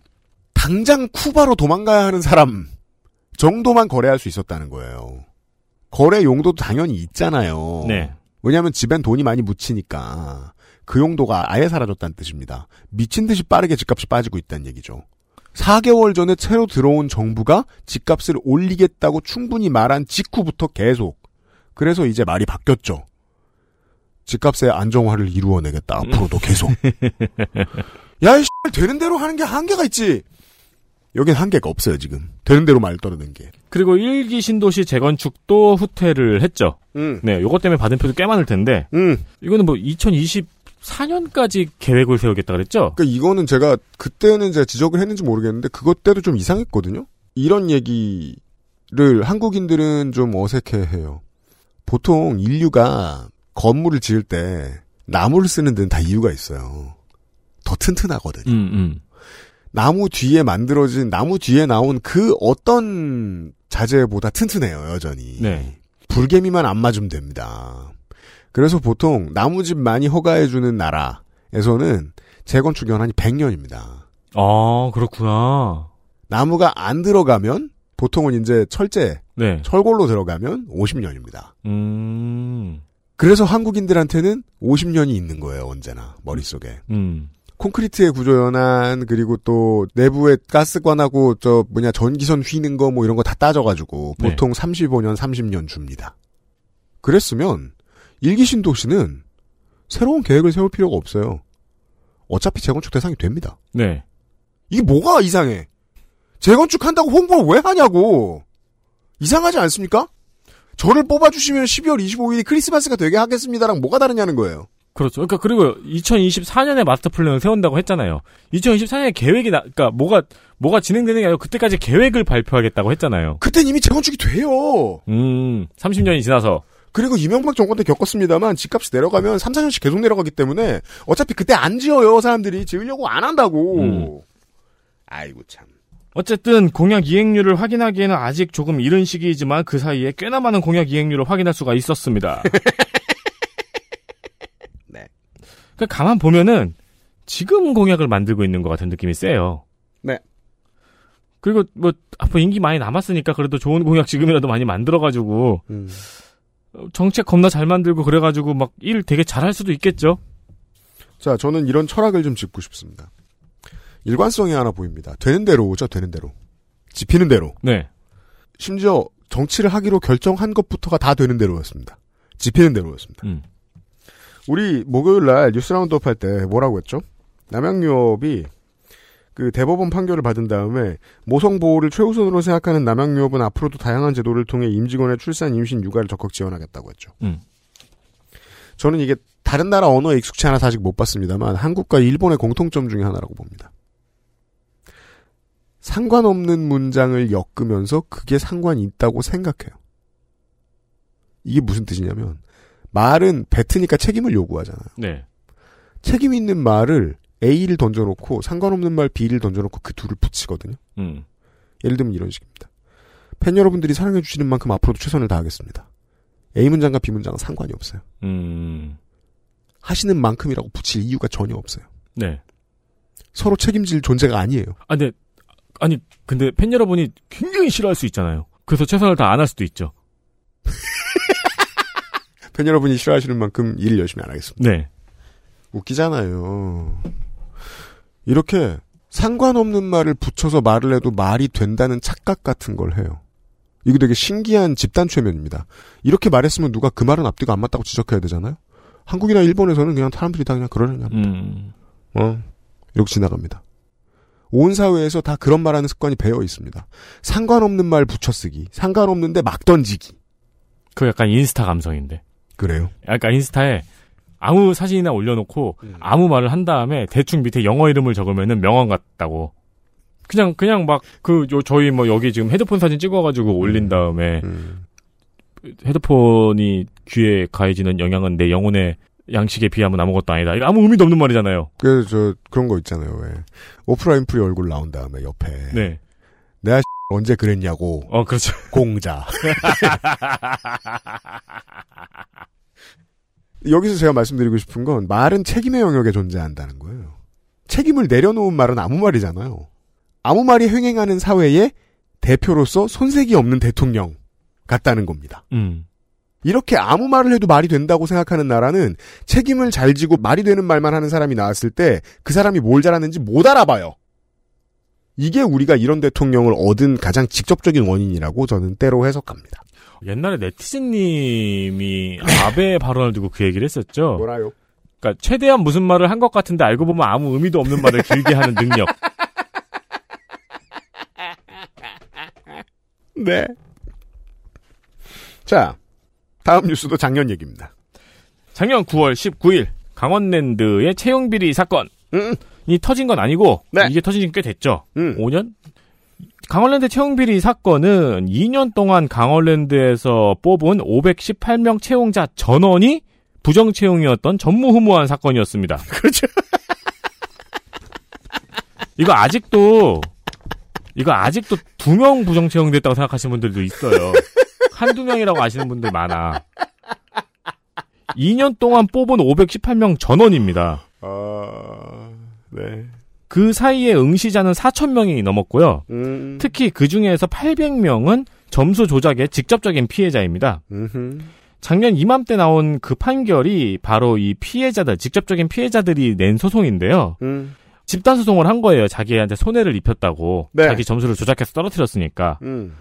Speaker 2: 당장 쿠바로 도망가야 하는 사람 정도만 거래할 수 있었다는 거예요. 거래 용도도 당연히 있잖아요.
Speaker 3: 네.
Speaker 2: 왜냐하면 집엔 돈이 많이 묻히니까 그 용도가 아예 사라졌다는 뜻입니다. 미친 듯이 빠르게 집값이 빠지고 있다는 얘기죠. 4개월 전에 새로 들어온 정부가 집값을 올리겠다고 충분히 말한 직후부터 계속. 그래서 이제 말이 바뀌었죠. 집값의 안정화를 이루어내겠다. 앞으로도 계속. [LAUGHS] 야, 이 되는 대로 하는 게 한계가 있지. 여긴 한계가 없어요, 지금. 되는 대로 말 떨어낸 게.
Speaker 3: 그리고 일기 신도시 재건축도 후퇴를 했죠.
Speaker 2: 음.
Speaker 3: 네, 요것 때문에 받은 표도 꽤 많을 텐데.
Speaker 2: 음.
Speaker 3: 이거는 뭐 2024년까지 계획을 세우겠다 그랬죠?
Speaker 2: 그러니까 이거는 제가 그때는 제가 지적을 했는지 모르겠는데 그것 때도 좀 이상했거든요. 이런 얘기를 한국인들은 좀 어색해해요. 보통 인류가 건물을 지을 때 나무를 쓰는 데는 다 이유가 있어요. 더 튼튼하거든요.
Speaker 3: 음, 음.
Speaker 2: 나무 뒤에 만들어진 나무 뒤에 나온 그 어떤 자재보다 튼튼해요 여전히.
Speaker 3: 네.
Speaker 2: 불개미만 안 맞으면 됩니다. 그래서 보통 나무집 많이 허가해주는 나라에서는 재건축 연한이 100년입니다.
Speaker 3: 아, 그렇구나.
Speaker 2: 나무가 안 들어가면 보통은 이제 철제,
Speaker 3: 네.
Speaker 2: 철골로 들어가면 50년입니다.
Speaker 3: 음.
Speaker 2: 그래서 한국인들한테는 50년이 있는 거예요 언제나 머릿속에.
Speaker 3: 음.
Speaker 2: 콘크리트의 구조 연한 그리고 또 내부에 가스관하고 저 뭐냐 전기선 휘는 거 뭐 이런 거 다 따져가지고
Speaker 3: 네.
Speaker 2: 보통 35년 30년 줍니다. 그랬으면 일기 신 도시는 새로운 계획을 세울 필요가 없어요. 어차피 재건축 대상이 됩니다.
Speaker 3: 네.
Speaker 2: 이게 뭐가 이상해? 재건축한다고 홍보를 왜 하냐고. 이상하지 않습니까? 저를 뽑아주시면 12월 25일이 크리스마스가 되게 하겠습니다랑 뭐가 다르냐는 거예요.
Speaker 3: 그렇죠. 그러니까 그리고 2024년에 마스터 플랜을 세운다고 했잖아요. 2024년에 계획이 나, 그러니까 뭐가 뭐가 진행되는 게 아니고 그때까지 계획을 발표하겠다고 했잖아요.
Speaker 2: 그땐 이미 재건축이 돼요.
Speaker 3: 음, 30년이 지나서.
Speaker 2: 그리고 이명박 정권 때 겪었습니다만 집값이 내려가면 3, 4년씩 계속 내려가기 때문에 어차피 그때 안 지어요 사람들이 지으려고 안 한다고.
Speaker 3: 음.
Speaker 2: 아이고 참.
Speaker 3: 어쨌든 공약 이행률을 확인하기에는 아직 조금 이른 시기이지만 그 사이에 꽤나 많은 공약 이행률을 확인할 수가 있었습니다. [LAUGHS]
Speaker 2: 네.
Speaker 3: 그러니까 가만 보면은 지금 공약을 만들고 있는 것 같은 느낌이 세요.
Speaker 2: 네.
Speaker 3: 그리고 뭐 앞으로 임기 많이 남았으니까 그래도 좋은 공약 지금이라도 많이 만들어가지고
Speaker 2: 음.
Speaker 3: 어, 정책 겁나 잘 만들고 그래가지고 막 일 되게 잘할 수도 있겠죠.
Speaker 2: 자, 저는 이런 철학을 좀 짚고 싶습니다. 일관성이 하나 보입니다. 되는 대로 오죠, 되는 대로. 집히는 대로.
Speaker 3: 네.
Speaker 2: 심지어 정치를 하기로 결정한 것부터가 다 되는 대로였습니다. 집히는 대로였습니다.
Speaker 3: 음.
Speaker 2: 우리 목요일 날 뉴스 roundup 할 때 뭐라고 했죠? 남양유업이 그 대법원 판결을 받은 다음에 모성 보호를 최우선으로 생각하는 남양유업은 앞으로도 다양한 제도를 통해 임직원의 출산, 임신, 육아를 적극 지원하겠다고 했죠.
Speaker 3: 음.
Speaker 2: 저는 이게 다른 나라 언어에 익숙치 않아서 아직 못 봤습니다만 한국과 일본의 공통점 중에 하나라고 봅니다. 상관없는 문장을 엮으면서 그게 상관이 있다고 생각해요. 이게 무슨 뜻이냐면 말은 뱉으니까 책임을 요구하잖아요.
Speaker 3: 네.
Speaker 2: 책임 있는 말을 A를 던져놓고 상관없는 말 B를 던져놓고 그 둘을 붙이거든요.
Speaker 3: 음.
Speaker 2: 예를 들면 이런 식입니다. 팬 여러분들이 사랑해 주시는 만큼 앞으로도 최선을 다하겠습니다. A 문장과 B 문장은 상관이 없어요.
Speaker 3: 음.
Speaker 2: 하시는 만큼이라고 붙일 이유가 전혀 없어요.
Speaker 3: 네.
Speaker 2: 서로 책임질 존재가 아니에요.
Speaker 3: 아, 근데 아니 근데 팬 여러분이 굉장히 싫어할 수 있잖아요. 그래서 최선을 다 안 할 수도 있죠. [LAUGHS]
Speaker 2: 팬 여러분이 싫어하시는 만큼 일을 열심히 안 하겠습니다.
Speaker 3: 네.
Speaker 2: 웃기잖아요. 이렇게 상관없는 말을 붙여서 말을 해도 말이 된다는 착각 같은 걸 해요. 이거 되게 신기한 집단 최면입니다. 이렇게 말했으면 누가 그 말은 앞뒤가 안 맞다고 지적해야 되잖아요. 한국이나 일본에서는 그냥 사람들이 다 그냥 그러느냐.
Speaker 3: 음.
Speaker 2: 어, 이렇게 지나갑니다. 온 사회에서 다 그런 말하는 습관이 배어 있습니다. 상관없는 말 붙여쓰기, 상관없는데 막 던지기.
Speaker 3: 그 약간 인스타 감성인데.
Speaker 2: 그래요?
Speaker 3: 약간 인스타에 아무 사진이나 올려놓고
Speaker 2: 음.
Speaker 3: 아무 말을 한 다음에 대충 밑에 영어 이름을 적으면은 명언 같다고. 그냥 그냥 막 그 저희 뭐 여기 지금 헤드폰 사진 찍어가지고 올린 다음에
Speaker 2: 음.
Speaker 3: 헤드폰이 귀에 가해지는 영향은 내 영혼의 양식에 비하면 아무것도 아니다. 이거 아무 의미도 없는 말이잖아요.
Speaker 2: 그래서 저 그런 거 있잖아요. 왜 오프라 윈프리 얼굴 나온 다음에 옆에
Speaker 3: 네.
Speaker 2: 내가 언제 그랬냐고.
Speaker 3: 어 그렇죠.
Speaker 2: 공자. [LAUGHS] 여기서 제가 말씀드리고 싶은 건 말은 책임의 영역에 존재한다는 거예요. 책임을 내려놓은 말은 아무 말이잖아요. 아무 말이 횡행하는 사회에 대표로서 손색이 없는 대통령 같다는 겁니다.
Speaker 3: 음.
Speaker 2: 이렇게 아무 말을 해도 말이 된다고 생각하는 나라는 책임을 잘 지고 말이 되는 말만 하는 사람이 나왔을 때 그 사람이 뭘 잘하는지 못 알아봐요. 이게 우리가 이런 대통령을 얻은 가장 직접적인 원인이라고 저는 때로 해석합니다.
Speaker 3: 옛날에 네티즌님이 아베 [LAUGHS] 발언을 두고 그 얘기를 했었죠.
Speaker 2: 뭐라요?
Speaker 3: 그러니까 최대한 무슨 말을 한 것 같은데 알고 보면 아무 의미도 없는 말을 길게 하는 능력. [LAUGHS]
Speaker 2: 네. 자, 다음 뉴스도 작년 얘기입니다.
Speaker 3: 작년 9월 19일 강원랜드의 채용 비리 사건. 이 터진 건 아니고 이게 터진 지 꽤 됐죠. 5년? 강원랜드 채용 비리 사건은 2년 동안 강원랜드에서 뽑은 518명 채용자 전원이 부정 채용이었던 전무후무한 사건이었습니다. [LAUGHS]
Speaker 2: 그렇죠. [LAUGHS]
Speaker 3: 이거 아직도 이거 아직도 두 명 부정 채용됐다고 생각하시는 분들도 있어요. 한두 명이라고 아시는 분들 많아. 2년 동안 뽑은 518명 전원입니다.
Speaker 2: 아, 네.
Speaker 3: 그 사이에 응시자는 4,000명이 넘었고요.
Speaker 2: 음.
Speaker 3: 특히 그 중에서 800명은 점수 조작의 직접적인 피해자입니다.
Speaker 2: 음흠.
Speaker 3: 작년 이맘때 나온 그 판결이 바로 이 피해자들, 직접적인 피해자들이 낸 소송인데요.
Speaker 2: 음.
Speaker 3: 집단 소송을 한 거예요. 자기한테 손해를 입혔다고.
Speaker 2: 네.
Speaker 3: 자기 점수를 조작해서 떨어뜨렸으니까.
Speaker 2: 음.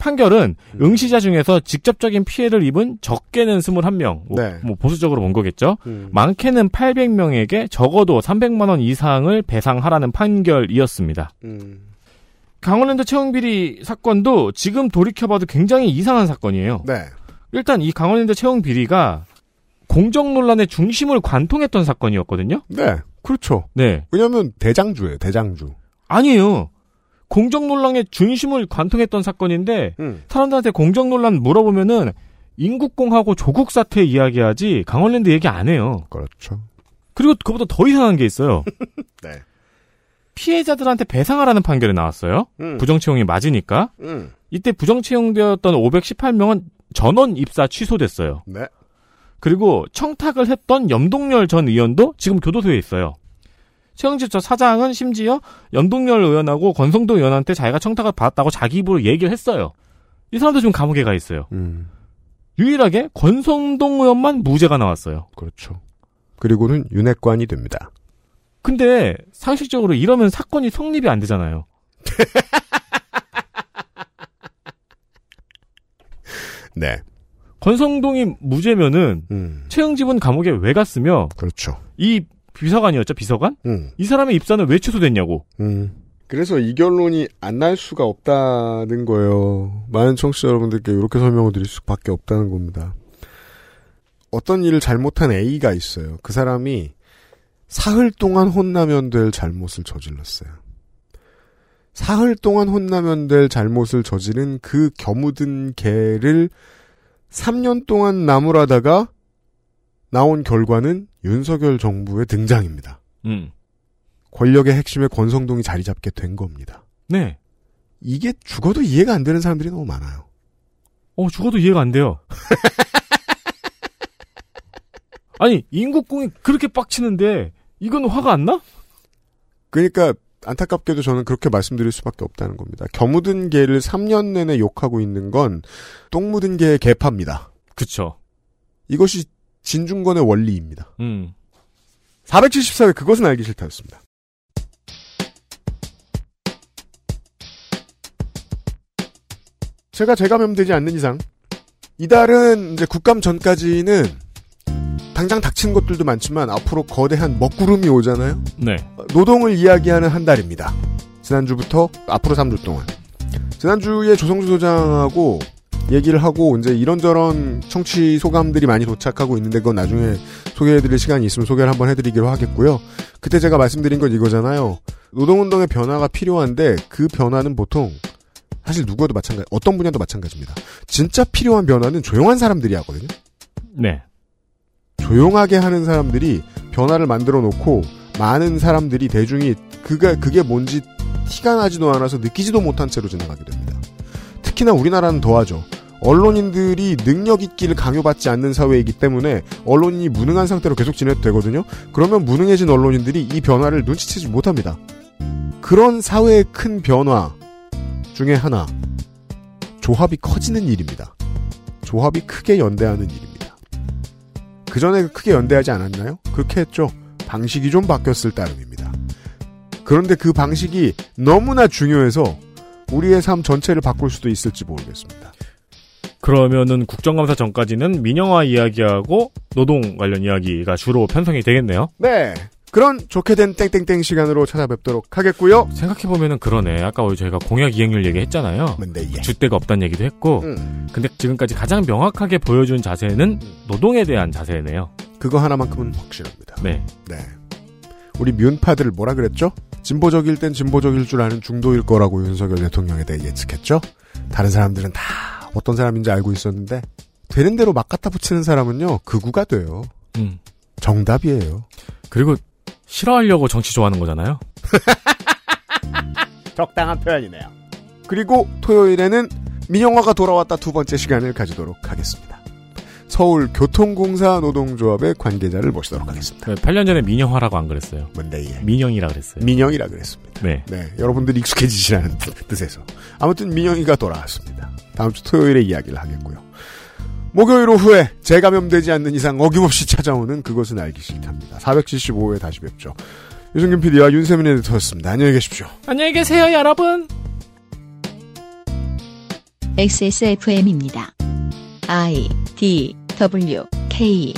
Speaker 3: 판결은 응시자 중에서 직접적인 피해를 입은 적게는 21명, 뭐,
Speaker 2: 네.
Speaker 3: 뭐 보수적으로 본 거겠죠.
Speaker 2: 음.
Speaker 3: 많게는 800명에게 적어도 300만 원 이상을 배상하라는 판결이었습니다.
Speaker 2: 음.
Speaker 3: 강원랜드 채용비리 사건도 지금 돌이켜봐도 굉장히 이상한 사건이에요.
Speaker 2: 네.
Speaker 3: 일단 이 강원랜드 채용 비리가 공정 논란의 중심을 관통했던 사건이었거든요.
Speaker 2: 네. 그렇죠.
Speaker 3: 네.
Speaker 2: 왜냐하면 대장주예요. 대장주.
Speaker 3: 아니에요. 공정 논란의 중심을 관통했던 사건인데
Speaker 2: 음.
Speaker 3: 사람들한테 공정 논란 물어보면은 인국공하고 조국 사태 이야기하지 강원랜드 얘기 안 해요.
Speaker 2: 그렇죠.
Speaker 3: 그리고 그보다 더 이상한 게 있어요. [LAUGHS]
Speaker 2: 네.
Speaker 3: 피해자들한테 배상하라는 판결이 나왔어요.
Speaker 2: 음.
Speaker 3: 부정 채용이 맞으니까.
Speaker 2: 음.
Speaker 3: 이때 부정 채용되었던 518명은 전원 입사 취소됐어요.
Speaker 2: 네.
Speaker 3: 그리고 청탁을 했던 염동열 전 의원도 지금 교도소에 있어요. 최영집 저 사장은 심지어 염동열 의원하고 권성동 의원한테 자기가 청탁을 받았다고 자기 입으로 얘기를 했어요. 이 사람도 지금 감옥에 가 있어요.
Speaker 2: 음.
Speaker 3: 유일하게 권성동 의원만 무죄가 나왔어요.
Speaker 2: 그렇죠. 그리고는 윤핵관이 됩니다.
Speaker 3: 근데 상식적으로 이러면 사건이 성립이 안 되잖아요. [LAUGHS]
Speaker 2: 네.
Speaker 3: 권성동이 무죄면은
Speaker 2: 음.
Speaker 3: 최영집은 감옥에 왜 갔으며
Speaker 2: 그렇죠.
Speaker 3: 이 비서관이었죠 비서관?
Speaker 2: 음.
Speaker 3: 이 사람의 입사는 왜 취소됐냐고.
Speaker 2: 음. 그래서 이 결론이 안 날 수가 없다는 거예요. 많은 청취자 여러분들께 이렇게 설명을 드릴 수밖에 없다는 겁니다. 어떤 일을 잘못한 A가 있어요. 그 사람이 사흘 동안 혼나면 될 잘못을 저질렀어요. 사흘 동안 혼나면 될 잘못을 저지른 그 겨묻은 개를 3년 동안 나무라다가 나온 결과는 윤석열 정부의 등장입니다.
Speaker 3: 음.
Speaker 2: 권력의 핵심에 권성동이 자리 잡게 된 겁니다.
Speaker 3: 네.
Speaker 2: 이게 죽어도 이해가 안 되는 사람들이 너무 많아요.
Speaker 3: 어, 죽어도 이해가 안 돼요. [LAUGHS] 아니, 인국공이 그렇게 빡치는데, 이건 화가 안 나?
Speaker 2: 그러니까 안타깝게도 저는 그렇게 말씀드릴 수밖에 없다는 겁니다. 겨묻은 개를 3년 내내 욕하고 있는 건 똥 묻은 개의 개파입니다.
Speaker 3: 그쵸.
Speaker 2: 이것이 진중권의 원리입니다.
Speaker 3: 음.
Speaker 2: 474회 그것은 알기 싫다였습니다. 제가 재감염되지 않는 이상 이달은 이제 국감 전까지는 당장 닥친 것들도 많지만 앞으로 거대한 먹구름이 오잖아요.
Speaker 3: 네.
Speaker 2: 노동을 이야기하는 한 달입니다. 지난주부터 앞으로 3주 동안. 지난주에 조성주 소장하고 얘기를 하고 이제 이런저런 청취 소감들이 많이 도착하고 있는데 그건 나중에 소개해드릴 시간이 있으면 소개를 한번 해드리기로 하겠고요. 그때 제가 말씀드린 건 이거잖아요. 노동운동의 변화가 필요한데 그 변화는 보통 사실 누구와도 마찬가지, 어떤 분야도 마찬가지입니다. 진짜 필요한 변화는 조용한 사람들이 하거든요.
Speaker 3: 네.
Speaker 2: 조용하게 하는 사람들이 변화를 만들어 놓고 많은 사람들이 대중이 그가 그게 뭔지 티가 나지도 않아서 느끼지도 못한 채로 지나가게 됩니다. 특히나 우리나라는 더하죠. 언론인들이 능력 있기를 강요받지 않는 사회이기 때문에 언론인이 무능한 상태로 계속 지내도 되거든요. 그러면 무능해진 언론인들이 이 변화를 눈치채지 못합니다. 그런 사회의 큰 변화 중에 하나 조합이 커지는 일입니다. 조합이 크게 연대하는 일입니다. 그 전에 크게 연대하지 않았나요? 그렇게 했죠. 방식이 좀 바뀌었을 따름입니다. 그런데 그 방식이 너무나 중요해서 우리의 삶 전체를 바꿀 수도 있을지 모르겠습니다.
Speaker 3: 그러면은 국정감사 전까지는 민영화 이야기하고 노동 관련 이야기가 주로 편성이 되겠네요.
Speaker 2: 네. 그런 좋게 된 땡땡땡 시간으로 찾아뵙도록 하겠고요.
Speaker 3: 생각해보면은 그러네. 아까 저희가 공약 이행률 얘기했잖아요. 주대가 없다는 얘기도 했고.
Speaker 2: 음.
Speaker 3: 근데 지금까지 가장 명확하게 보여준 자세는 노동에 대한 자세네요.
Speaker 2: 그거 하나만큼은 확실합니다.
Speaker 3: 네.
Speaker 2: 네. 우리 미운파들 뭐라 그랬죠? 진보적일 땐 진보적일 줄 아는 중도일 거라고 윤석열 대통령에 대해 예측했죠? 다른 사람들은 다 어떤 사람인지 알고 있었는데 되는 대로 막 갖다 붙이는 사람은요 극우가 돼요.
Speaker 3: 음.
Speaker 2: 정답이에요.
Speaker 3: 그리고 싫어하려고 정치 좋아하는 거잖아요. [LAUGHS]
Speaker 2: 적당한 표현이네요. 그리고 토요일에는 민영화가 돌아왔다 두 번째 시간을 가지도록 하겠습니다. 서울 교통공사 노동조합의 관계자를 모시도록 하겠습니다.
Speaker 3: 8년 전에 민영화라고 안 그랬어요.
Speaker 2: 뭔데, 예.
Speaker 3: 민영이라 그랬어요.
Speaker 2: 민영이라 그랬습니다.
Speaker 3: 네.
Speaker 2: 네, 여러분들이 익숙해지시라는 뜻에서. 아무튼 민영이가 돌아왔습니다. 다음 주 토요일에 이야기를 하겠고요. 목요일 오후에 재감염되지 않는 이상 어김없이 찾아오는 그것은 알기 싫답니다. 475회 다시 뵙죠. 유승균 PD와 윤세민 에디터였습니다. 안녕히 계십시오.
Speaker 3: 안녕히 계세요, 여러분.
Speaker 1: XSFM입니다. I D W K